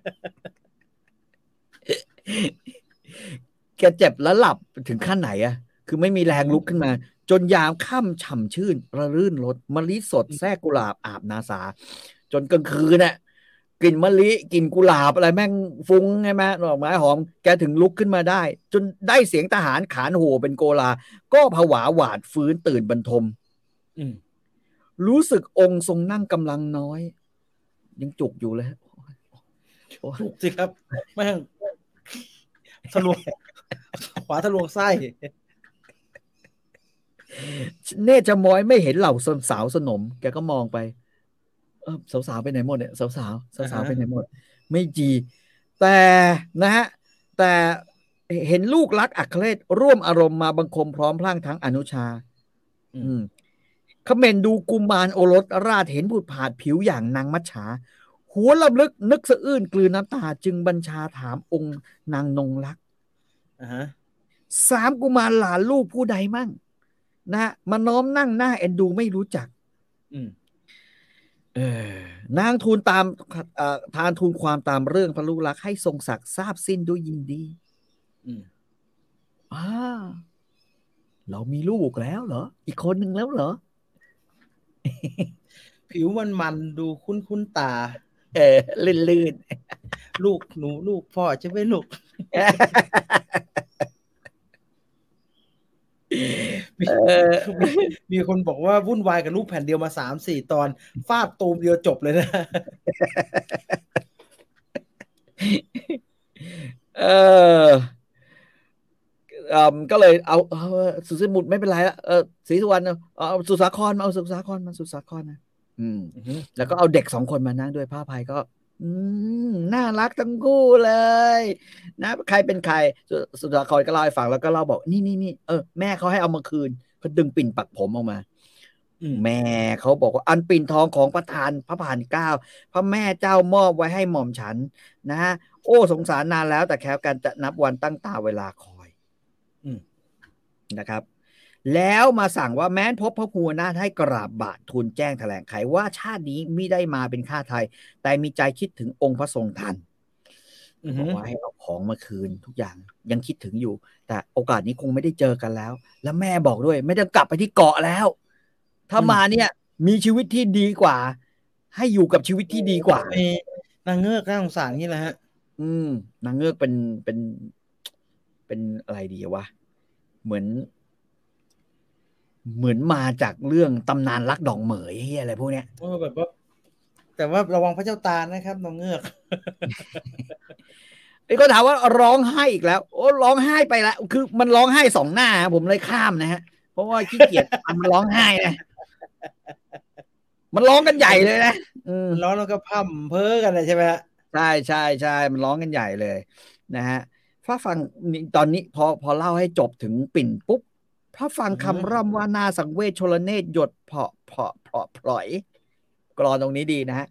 แกเจ็บแล้วหลับถึงขั้นไหนอะคือไม่มีแรงลุกขึ้นมา จนยามค่ำฉ่ำชื่น ระรื่นรถมะลิสดแทรกกุหลาบอาบนาสา จนกลางคืนน่ะ กลิ่นมะลิกลิ่นกุหลาบอะไรแม่งฟุ้งไงแม่ดอกไม้หอมแกถึงลุกขึ้นมาได้ จนได้เสียงทหารขานโห่เป็นโกลา ก็ผวาหวาดฟื้นตื่นบรรทมอืมรู้สึกองค์ทรงนั่งกำลังน้อย ยังจุกอยู่เลยโอ้ยถูกสิครับแม่งทะลวงขวาทะลวงไส้เนตรจะมอยไม่เห็นเหล่าสาวสนม แกก็มองไป เออสาวๆไปไหนหมดเนี่ยสาวๆสาวสาวอ่าฮะไปไหนหมด ไม่จี แต่นะฮะแต่เห็นลูกรักอัครเรศร่วมอารมณ์มาบังคมพร้อมพลั่งทั้งอนุชา อืมเขมนดูกุมารโอรสราชเห็นบุตรผาดผิวอย่างนางมัจฉาหัวลำลึกนึกสะอื้นกลืนน้ำตา จึงบัญชาถามองค์นางนงรักอ่าฮะสามกุมารหลานลูกผู้ใดมั่งนะฮะมาน้อมนั่งหน้าเอ็นดูไม่รู้จัก อืมเออ นางทูลตามเอ่อทานทูลความตามเรื่องพระลูกรักให้ทรงศักดิ์ทราบสิ้นด้วยยินดีอืมอ่าเรามีลูกแล้วเหรอ อีกคนหนึ่งแล้วเหรอ ผิวมันมันๆดูคุ้นคุ้นๆตา เออลื่นลื่นลูกหนูลูกพ่อจะไม่ลูกเออ มีมีคนบอกว่าวุ่นวายกับลูกแผ่นเดียวมาสามสี่ตอน ฟาดตูมเดียวจบเลยนะ เออเอ่อก็เลยเอาเอาสุสมุดไม่เป็นไรละเออศรีสุวรรณเอาเอาสุสาครมาเอาสุสาครมาสุสาครนะอืมอือฮึแล้วก็เอาเด็กสองคนมานั่งด้วยผ้าภัยก็ อืมน่ารักทั้งคู่เลย นะ ใครเป็นใครสุสุดาคอยก็เล่าให้ฟังแล้วก็เล่าบอกนี่นี่นี่เออแม่เขาให้เอามาคืนเขาดึงปิ่นปักผมออกมาอืมแม่เขาบอกว่าอันปิ่นทองของประธานพระผ่านเกล้าพระแม่เจ้ามอบไว้ให้หม่อมฉัน นะฮะโอ้สงสารนานแล้วแต่แค่การจะนับวันตั้งตาเวลาคอยอืมนะครับ แล้วมาสั่งว่าแม้นพบพระภูมินาถให้กราบบาททูลแจ้งแถลงไขว่าชาตินี้มิได้มาเป็นข้าไทย แต่มีใจคิดถึงองค์พระทรงท่านอือบฮึอกว่าให้เอาของมาคืนทุกอย่างยังคิดถึงอยู่ แต่โอกาสนี้คงไม่ได้เจอกันแล้ว แล้วแม่บอกด้วย ไม่ต้องกลับไปที่เกาะแล้ว ถ้ามาเนี่ย มีชีวิตที่ดีกว่า ให้อยู่กับชีวิตที่ดีกว่าไอ้นางเงือกน่าสงสารนี่แหละฮะ อืมนางเงือกเป็นเป็น เป็นอะไรดีวะเหมือน เหมือนมาจากเรื่องตำนานรักดอกเหมยเหี้ยอะไรพวกเนี้ยเออแบบว่าแต่ว่าระวังพระเจ้าตานะครับนางเงือกไอ้ก็ถามว่าร้องไห้อีกแล้ว โอ้ร้องไห้ไปแล้ว คือมันร้องไห้สองหน้า ผมเลยข้ามนะฮะ เพราะว่าขี้เกียจทำมันร้องไห้นะมันร้องกันใหญ่เลยนะอืมร้องแล้วก็พร่ำเพ้อกันเลยใช่ไหมฮะใช่ใช่ใช่มันร้องกันใหญ่เลย นะฮะถ้าฟังนี่ตอนนี้พอพอเล่าให้จบถึงปิ่นปุ๊บ ถ้าฟังคำร่ำว่านาสังเวชชลเนตหยดเพาะเพาะเพาะพลอยกรอนตรงนี้ดีนะฮะ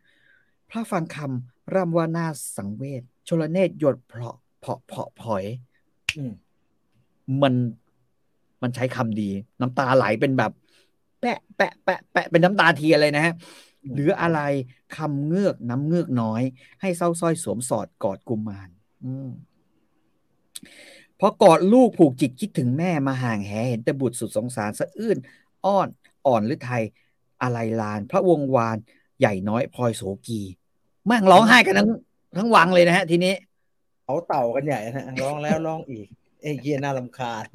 ถ้าฟังคำร่ำว่านาสังเวชชลเนตหยดเพาะเพาะเพาะพลอยอืมมันมันใช้คำดี น้ำตาไหลเป็นแบบ แปะแปะแปะแปะเป็นน้ำตาเทียนเลยนะฮะหรืออะไรคำเงือกน้ำเงือกน้อย ให้เศร้าสร้อยสวมสอดกอดกุมารอืม พอกอดลูกผูกจิตคิดถึงแม่มาห่างแหเห็นแต่บุตรสุดสงสารสะอื้นอ้อนอ่อนหรือไทยอะไรลาน พระวงวานใหญ่น้อยพลอยโสกีแม่งร้องไห้กันทั้งทั้งวังเลยนะฮะ ทีนี้เขาเต่ากันใหญ่นะฮะร้องแล้วร้องอีกเอ้ยเยียน่ารำคาญ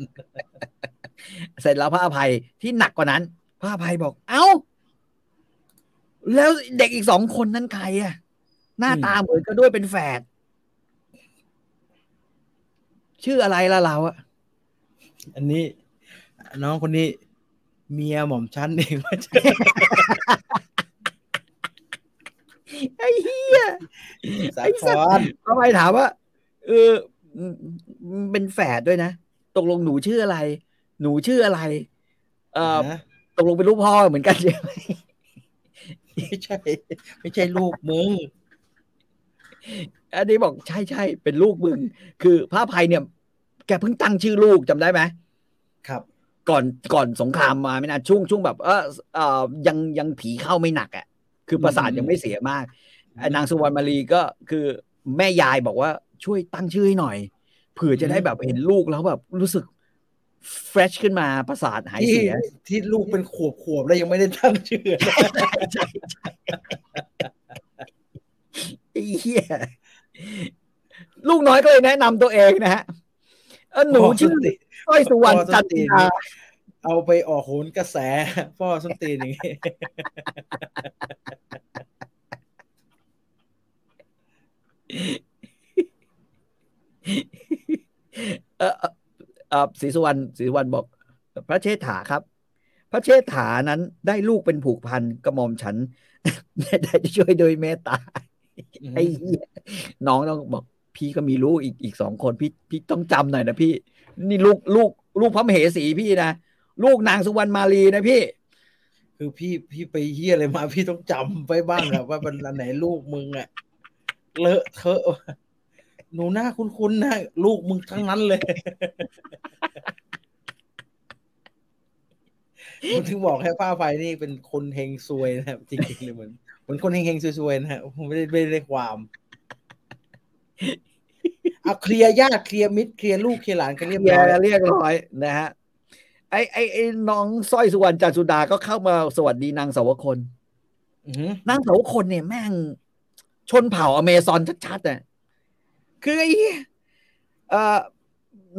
เสร็จแล้วพระอภัยที่หนักกว่านั้น พระอภัยบอก เอ้า แล้วเด็กอีกสองคนนั้นใครอะหน้าอืมตาเหมือนกันด้วยเป็นแฝด ชื่ออะไรล่ะเราอะอันนี้ น้องคนนี้ เมียหม่อมชั้นเองว่าจะไอ้เหี้ยสาไอ้คสัตว์รพระอภัยถามว่าเอออืมเป็นแฝดด้วยนะตกลงหนูชื่ออะไร หนูชื่ออะไร เอ่อนะตกลงเป็นลูกพ่อเหมือนกันใช่ไหมไม่ใช่ ไม่ใช่ลูกมึงอันนี้บอกใช่ใช่เป็นลูกมึง คือพระอภัยเนี่ย แกเพิ่งตั้งชื่อลูกจำได้ไหมครับ ก่อนก่อนสงครามมาไม่นานช่วงช่วงแบบเออเออยังยังผีเข้าไม่หนักอะ คือประสาทอืมยังไม่เสียมากไอ้นางสุวรรณมารีก็คือแม่ยายบอกว่าช่วยตั้งชื่อให้หน่อยเผื่อจะได้แบบเห็นลูกแล้วแบบรู้สึกเฟรชขึ้นมาประสาทหายที่เสีย ที่ลูกเป็นขวบขวบๆแล้วยังไม่ได้ตั้งชื่อใช่ใช่ไอ้เหี้ยลูกน้อยก็เลยแนะนำตัวเองนะฮะ เออหนูชื่อสร้อยสุวรรณจันทราเอาไปออกโหนกระแส พ่อส้นตีนอย่างนี้เออเอ่อเออศรีสุวรรณศรีสุวรรณบอก พระเชษฐาครับ พระเชษฐานั้นได้ลูกเป็นผูกพันกระหม่อมฉันได้ช่วยโดยเมตตาไอ้เหี้ยน้องต้องบอก พี่ก็มีลูกอีกอีกสองคนพี่พี่ต้องจำหน่อยนะพี่ นี่ลูกลูกลูกพระมเหสีพี่นะลูกนางสุวรรณมาลีนะพี่ คือพี่พี่ไปเฮียอะไรมา พี่ต้องจำไว้บ้างอะว่ามันอันไหนลูกมึงอะเลอะเทอะหนูหน้าคุ้นๆนะลูกมึงทั้งนั้นเลยผมถึงบอกให้ป้าไฟนี่เป็นคนเฮงซวยนะครับจริงๆเลยเหมือนเหมือนคนเฮงๆซวยๆนะฮะผมไม่ได้ไม่ได้ความ เอาเคลียร์ญาติเคลียร์มิตรเคลียร์ลูกเคลียร์หลานกันเรียบเรียร้อยเรียกร้อยนะฮะไอ้ไอ้ไอ้น้องสร้อยสุวรรณจันทร์สุดาก็เข้ามาสวัสดีนางสาวคนอือหือนางสาวคนเนี่ยแม่ง ชนเผ่าอเมซอนชัดๆอะคือไอ้เหี้ยเอ่อ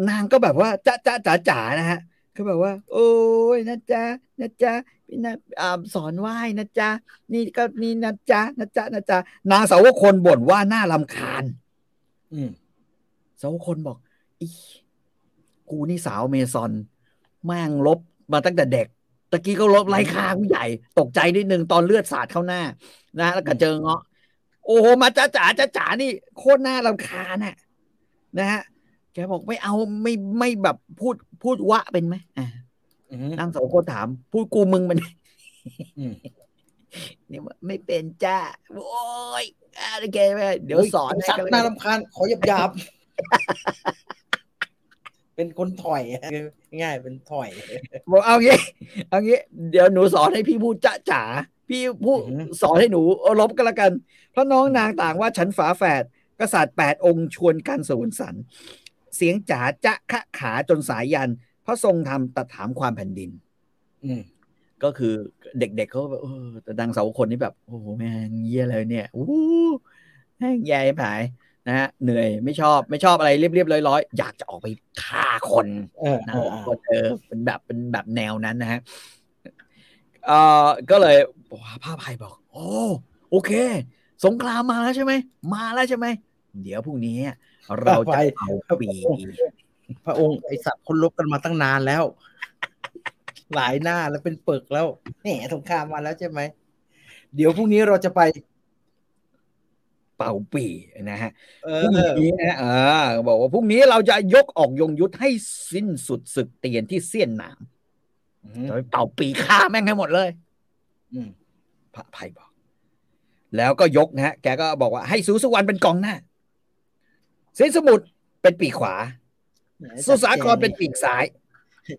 นางก็แบบว่าจ้าจ้าจ๋าจ๋านะฮะก็แบบว่า โอ้ยนะจ๊ะนะจ๊ะพี่นะอ่าสอนไหว้นะจ๊ะนี่ก็นี่นะจ๊ะนะจ๊ะนะจ๊ะนางสาวคนบ่นว่าน่ารำคาญ อืมสาวคนบอกอีกูนี่สาวเมซอนแม่งลบมาตั้งแต่เด็กตะกี้ก็ลบไล่ฆ่าผู้ใหญ่ ตกใจนิดนึงตอนเลือดสาดเข้าหน้า นะแล้วก็เจอเงาะ โอ้โหมาจ้าจ๋าจ้าจ๋านี่ โคตรน่ารำคาญน่ะ นะฮะแกบอกไม่เอาไม่ไม่แบบพูดพูดวะเป็นไหมอ่าอือฮึนางสาวคนถาม พูดกูมึงมันอืมนี่ว่าไม่เป็นจ้า โอ้ยอ่า โอเคไหมเดี๋ยวฮ้สอนให้สัตกันว์เลยน่ารำคาญขอหยาบหยาบๆเป็นคนถอยอะง่ายเป็นถอยบอกเอางี้เอางี้ เดี๋ยวหนูสอนให้พี่พูดจ้าจ๋าพี่พูดอือหือสอนให้หนูเอาลบกันละกันเพราะน้องนางต่างว่าฉันฝาแฝดกษัตริย์แปดองค์ชวนกันสวนสัน เสียงจ๋าจะขะขาจนสายยัน พระทรงทำตัดถามความแผ่นดินอืม ก็คือเด็กๆเขาแบบเออแต่ดังเสาคนนี่แบบ โอ้โหแม่งเยี่ยเลยเนี่ยอู้แม่งแย่ผายนะฮะเหนื่อยไม่ชอบไม่ชอบอะไรเรียบๆร้อยๆอยากจะออกไปฆ่าคนเออนะเออเออคนเออเป็นแบบเป็นแบบแนวนั้นนะฮะเอ่อก็เลยพระภัยบอก โอ้โอเค สงครามมาแล้วใช่ไหมมาแล้วใช่ไหมเดี๋ยวพรุ่งนี้ เราจะเอาปีพระองค์ไอสัตว์คนลบกันมาตั้งนานแล้ว หลายหน้าแล้วเป็นปึกแล้วแหมสงครามมาแล้วใช่ไหม เดี๋ยวพรุ่งนี้เราจะไปเป่าปีนะฮะเอพรุ่งอนี้นะเออบอกว่าพรุ่งนี้เราจะยกออกยงยุทธให้สิ้นสุดศึกเตียนที่เสี้ยนหนามอืมจะไปเป่าปีฆ่าแม่งให้หมดเลยอืมพระภัยบอก แล้วก็ยกนะฮะ แกก็บอกว่าให้สุสุวรรณเป็นกองหน้าเส้นสมุทรเป็นปีกขวา สุสาครเป็นปีกซ้าย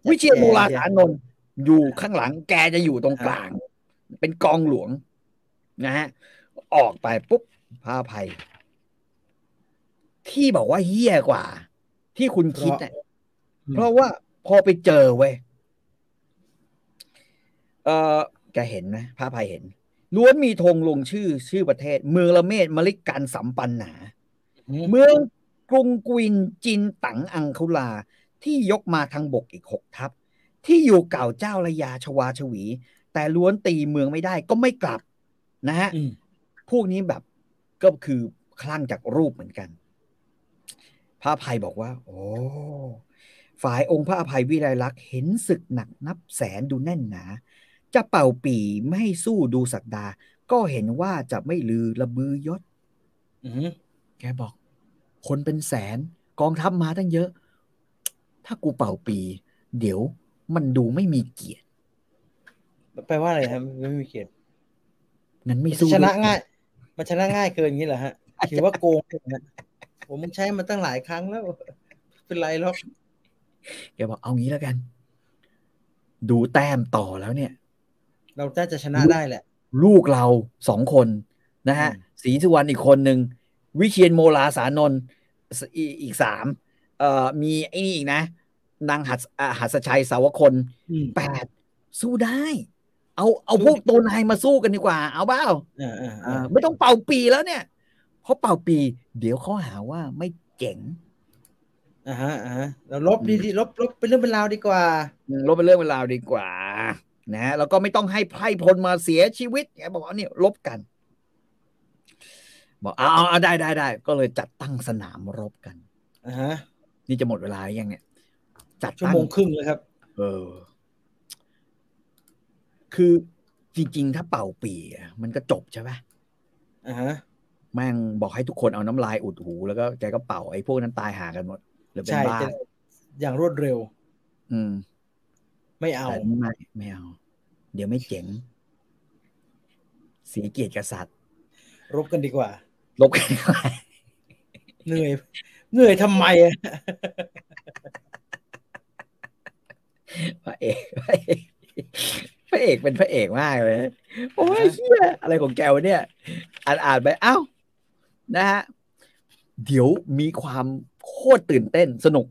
วิเชียรมูลาสานนท์ อยู่ข้างหลังแกจะอยู่ตรงกลาง เป็นกองหลวงนะฮะ ออกไปปุ๊บพระอภัย ที่บอกว่าเฮี้ยกว่า ที่คุณคิดเนี่ยเพราะว่าพอไปเจอเว้ยเออแกเห็นไหมพระอภัยเห็นล้วนมีธงลงชื่อชื่อประเทศ เมืองละเมดมลิกการสัมปันหนาอืมเมืองกรุงกวินจินตังอังคุลาที่ยกมาทางบกอีกหกทัพ ที่อยู่เก่าเจ้าระยาชวาชวี แต่ล้วนตีเมืองไม่ได้ก็ไม่กลับนะฮะอืมพวกนี้แบบก็คือคลั่งจากรูปเหมือนกัน พระอภัยบอกว่า โอ้ฝ่ายองค์พระอภัยวิไลลักษณ์เห็นศึกหนักนับแสนดูแน่นหนา จะเป่าปีไม่ให้สู้ดูสักดา ก็เห็นว่าจะไม่ลือระบือยศอืมแกบอก คนเป็นแสนกองทัพมาตั้งเยอะ ถ้ากูเป่าปี เดี๋ยว มันดูไม่มีเกียรติแปลว่าอะไรครับไม่มีเกียรติงั้นไม่สู้ชนะด้วยง่าย มันชนะง่ายเกินอย่างนี้เหรอฮะถือว่าโกงนะผมมึงใช้มาตั้งหลายครั้งแล้ว เป็นไรหรอกแกบอกเอางี้แล้วกัน ดูแต้มต่อแล้วเนี่ย เราน่าจะชนะได้แหละ ลูกเราสองคนนะฮะอืมศรีสุวรรณอีกคนหนึ่งวิเชียนโมลาสานนท์สอีอีกสามเอ่อมีไอ้นี่อีกนะ นางหัสอ่าหัสชัยสาวคนอืมแปดสู้ได้ เอาเอาพวกตัวนายมาสู้กันดีกว่า เอาเปล่าอ่าอ่าอ่าอ่าไม่ต้องเป่าปีแล้วเนี่ย เพราะเป่าปี เดี๋ยวเขาหาว่าไม่เจ๋งอ่าฮะอ่าฮะเราลบดีดีลบลบเป็นเรื่องเป็นราวดีกว่าอืมลบเป็นเรื่องเป็นราวดีกว่านะฮะแล้วก็ไม่ต้องให้ไพร่พลมาเสียชีวิตแกบอกว่าเนี่ยลบกันบอกเอาเอาเอาได้ได้ได้ก็เลยจัดตั้งสนามรบกันอ่าฮะนี่จะหมดเวลาหรือยังเนี่ย จัดชั่วตั้งโมงครึ่งเลยครับ เออ คือจริง ๆ ถ้าเป่าปีอะมันก็จบใช่ไหมอ่าฮะแม่งบอกให้ทุกคนเอาน้ำลายอุดหู แล้วก็แกก็เป่าไอ้พวกนั้นตายหากันหมดหรือเป็นใช่บ้าจะอย่างรวดเร็ว อืม ไม่เอาแต่นี่ไม่ไม่เอา เดี๋ยวไม่เจ๋งเสียเกียรติกษัตริย์ รบกันดีกว่าลบกันเหนื่อย เหนื่อยทำไมอะ พระเอกพระเอกพระเอกเป็นพระเอกมากเลย โอ้ยเฮียอะไรของแกวะเนี่ย อ่านอ่านไปเอ้านะฮะเดี๋ยวมีความโคตรตื่นเต้นสนุก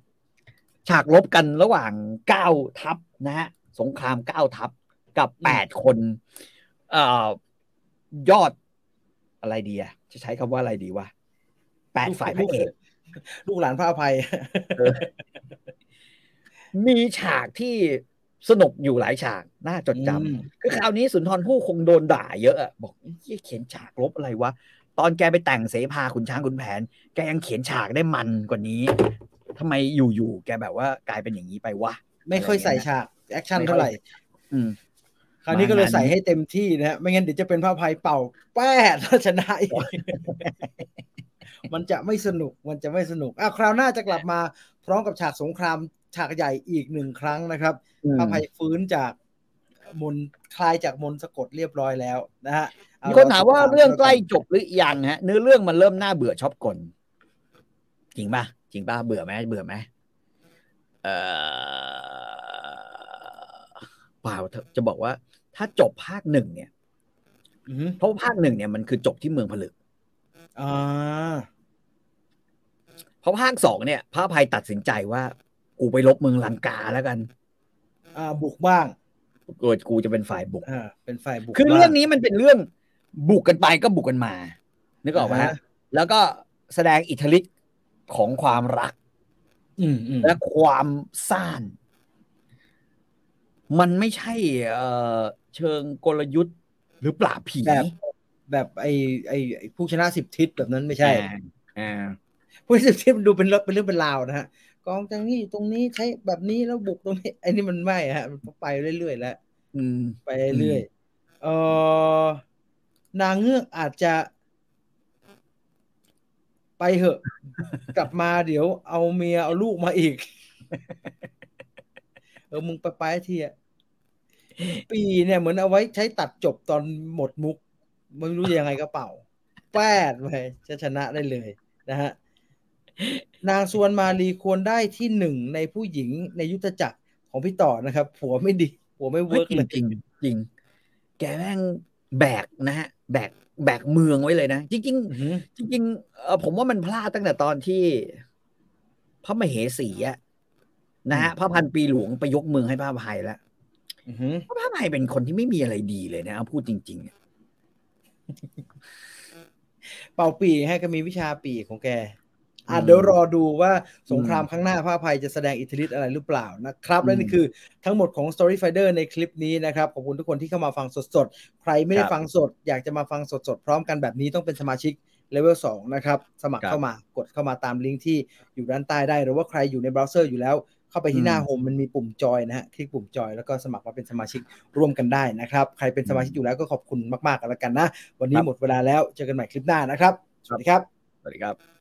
ฉากลบกันระหว่างเก้าทัพนะฮะสงครามเก้าทัพกับแปดคนเอ่อยอดอะไรดีอะจะใช้คำว่าอะไรดีวะแปดฝ่ายพระเอกลูกหลานพระอภัย มีฉากที่สนุกอยู่หลายฉากน่าจดจำอืมคือคราวนี้สุนทรภู่คงโดนด่าเยอะอะบอกเฮียเขียนฉากรบอะไรวะตอนแกไปแต่งเสภาขุนช้างขุนแผน แกยังเขียนฉากได้มันกว่านี้ทำไมอยู่ๆแกแบบว่ากลายเป็นอย่างนี้ไปวะไม่ค่อยใส่ฉาก action เท่าไหร่อืมคราวนี้ก็เลยใส่ให้เต็มที่นะฮะไม่งั้นเดี๋ยวจะเป็นพระอภัยเป่า แป้ถ้าชนะอีกมันจะไม่สนุกมันจะไม่สนุกอะคราวหน้าจะกลับมาพร้อมกับฉากสงครามฉากใหญ่อีกหนึ่งครั้งนะครับพระภัยฟื้นจากมนคลายจากมนสะกดเรียบร้อยแล้วนะฮะมีคนถามว่าเรื่องใกล้จบหรือยังฮะ เนื้อเรื่องมันเริ่มน่าเบื่อชอบกลจริงป่ะจริงป่ะเบื่อไหมเบื่อไหมเออเปล่าจะบอกว่า ถ้าจบภาคหนึ่งเนี่ยเพราะภาคหนึ่งเนี่ยมันคือจบที่เมืองผลึกอ่าเพราะภาคสองเนี่ยพระภัยตัดสินใจว่า กูไปลบเมืองลังกาแล้วกัน อ่า บุกบ้างเกิดกูจะเป็นฝ่ายบุกอ่าเป็นฝ่ายบุกคือเรื่องนี้มันเป็นเรื่องบุกกันไปก็บุกกันมา นึกออกไหมฮะแล้วก็แสดงอิทธิฤทธิ์ของความรักอืมอืมและความซ่าน มันไม่ใช่เอ่อเชิงกลยุทธ์ หรือปราบผี แบบแบบไอไอไอ้ผู้ชนะสิบทิศแบบนั้นไม่ใช่อ่าอ่าผู้ชนะสิบทิศมันดูเป็นเรื่องเป็นเรื่องเป็นราวนะฮะ กองจังนี้ตรงนี้ใช้แบบนี้แล้วบุกตรงนี้ไอ้นี่มันไม่ฮะมันไปเรื่อยๆแล้วอืมไปเรื่อยเออนางเงือกอาจจะ ไปเหอะ กลับมาเดี๋ยวเอาเมียเอาลูกมาอีก เออมึงไปไปทีอะปีเนี่ยเหมือนเอาไว้ใช้ตัดจบตอนหมดมุกไม่รู้ยังไงก็เป่าแปดไปจะชนะได้เลยนะฮะ นางสวนมาลีควรได้ที่หนึ่งในผู้หญิงในยุทธจักรของพี่ต่อนะครับผัวไม่ดีผัวไม่เวิร์กจริเลงยจริงจริง แกแม่งแบกนะฮะแบกแบกเมืองไว้เลยนะจริงอือหือๆจริงๆเออผมว่ามันพลาดตั้งแต่ตอนที่ พระมเหสีอะนะฮะพระพันปีหลวงไปยกเมืองให้พระภัยแล้วอือหือพระภัยเป็นคนที่ไม่มีอะไรดีเลยนะเอาพูดจริงๆอะเป่าปีให้ก็มีวิชาปีของแก อะอืมเดี๋ยวรอดูว่าสงครามอืมข้างหน้าพระอภัยจะแสดงอิทธิฤทธิ์อะไรหรือเปล่านะครับ และอืมนี่คือทั้งหมดของ Story Finder ในคลิปนี้นะครับ ขอบคุณทุกคนที่เข้ามาฟังสดๆ ใครไม่ได้ครับฟังสด อยากจะมาฟังสดๆ พร้อมกันแบบนี้ต้องเป็นสมาชิกเลเวล2นะครับ สมัครครับเข้ามากดเข้ามาตามลิงก์ที่อยู่ด้านใต้ได้ หรือว่าใครอยู่ในเบราว์เซอร์อยู่แล้วเข้าไปที่หน้าอืม home มันมีปุ่ม join นะฮะคลิกปุ่ม join แล้วก็สมัครมาเป็นสมาชิกร่วมกันได้นะครับ ใครเป็นสมาชิกอยู่แล้วก็ขอบคุณมากๆกันแล้วกันนะ วันนี้ครับหมดเวลาแล้วเจอกันใหม่คลิปหน้านะครับ สวัสดีครับ สวัสดีครับ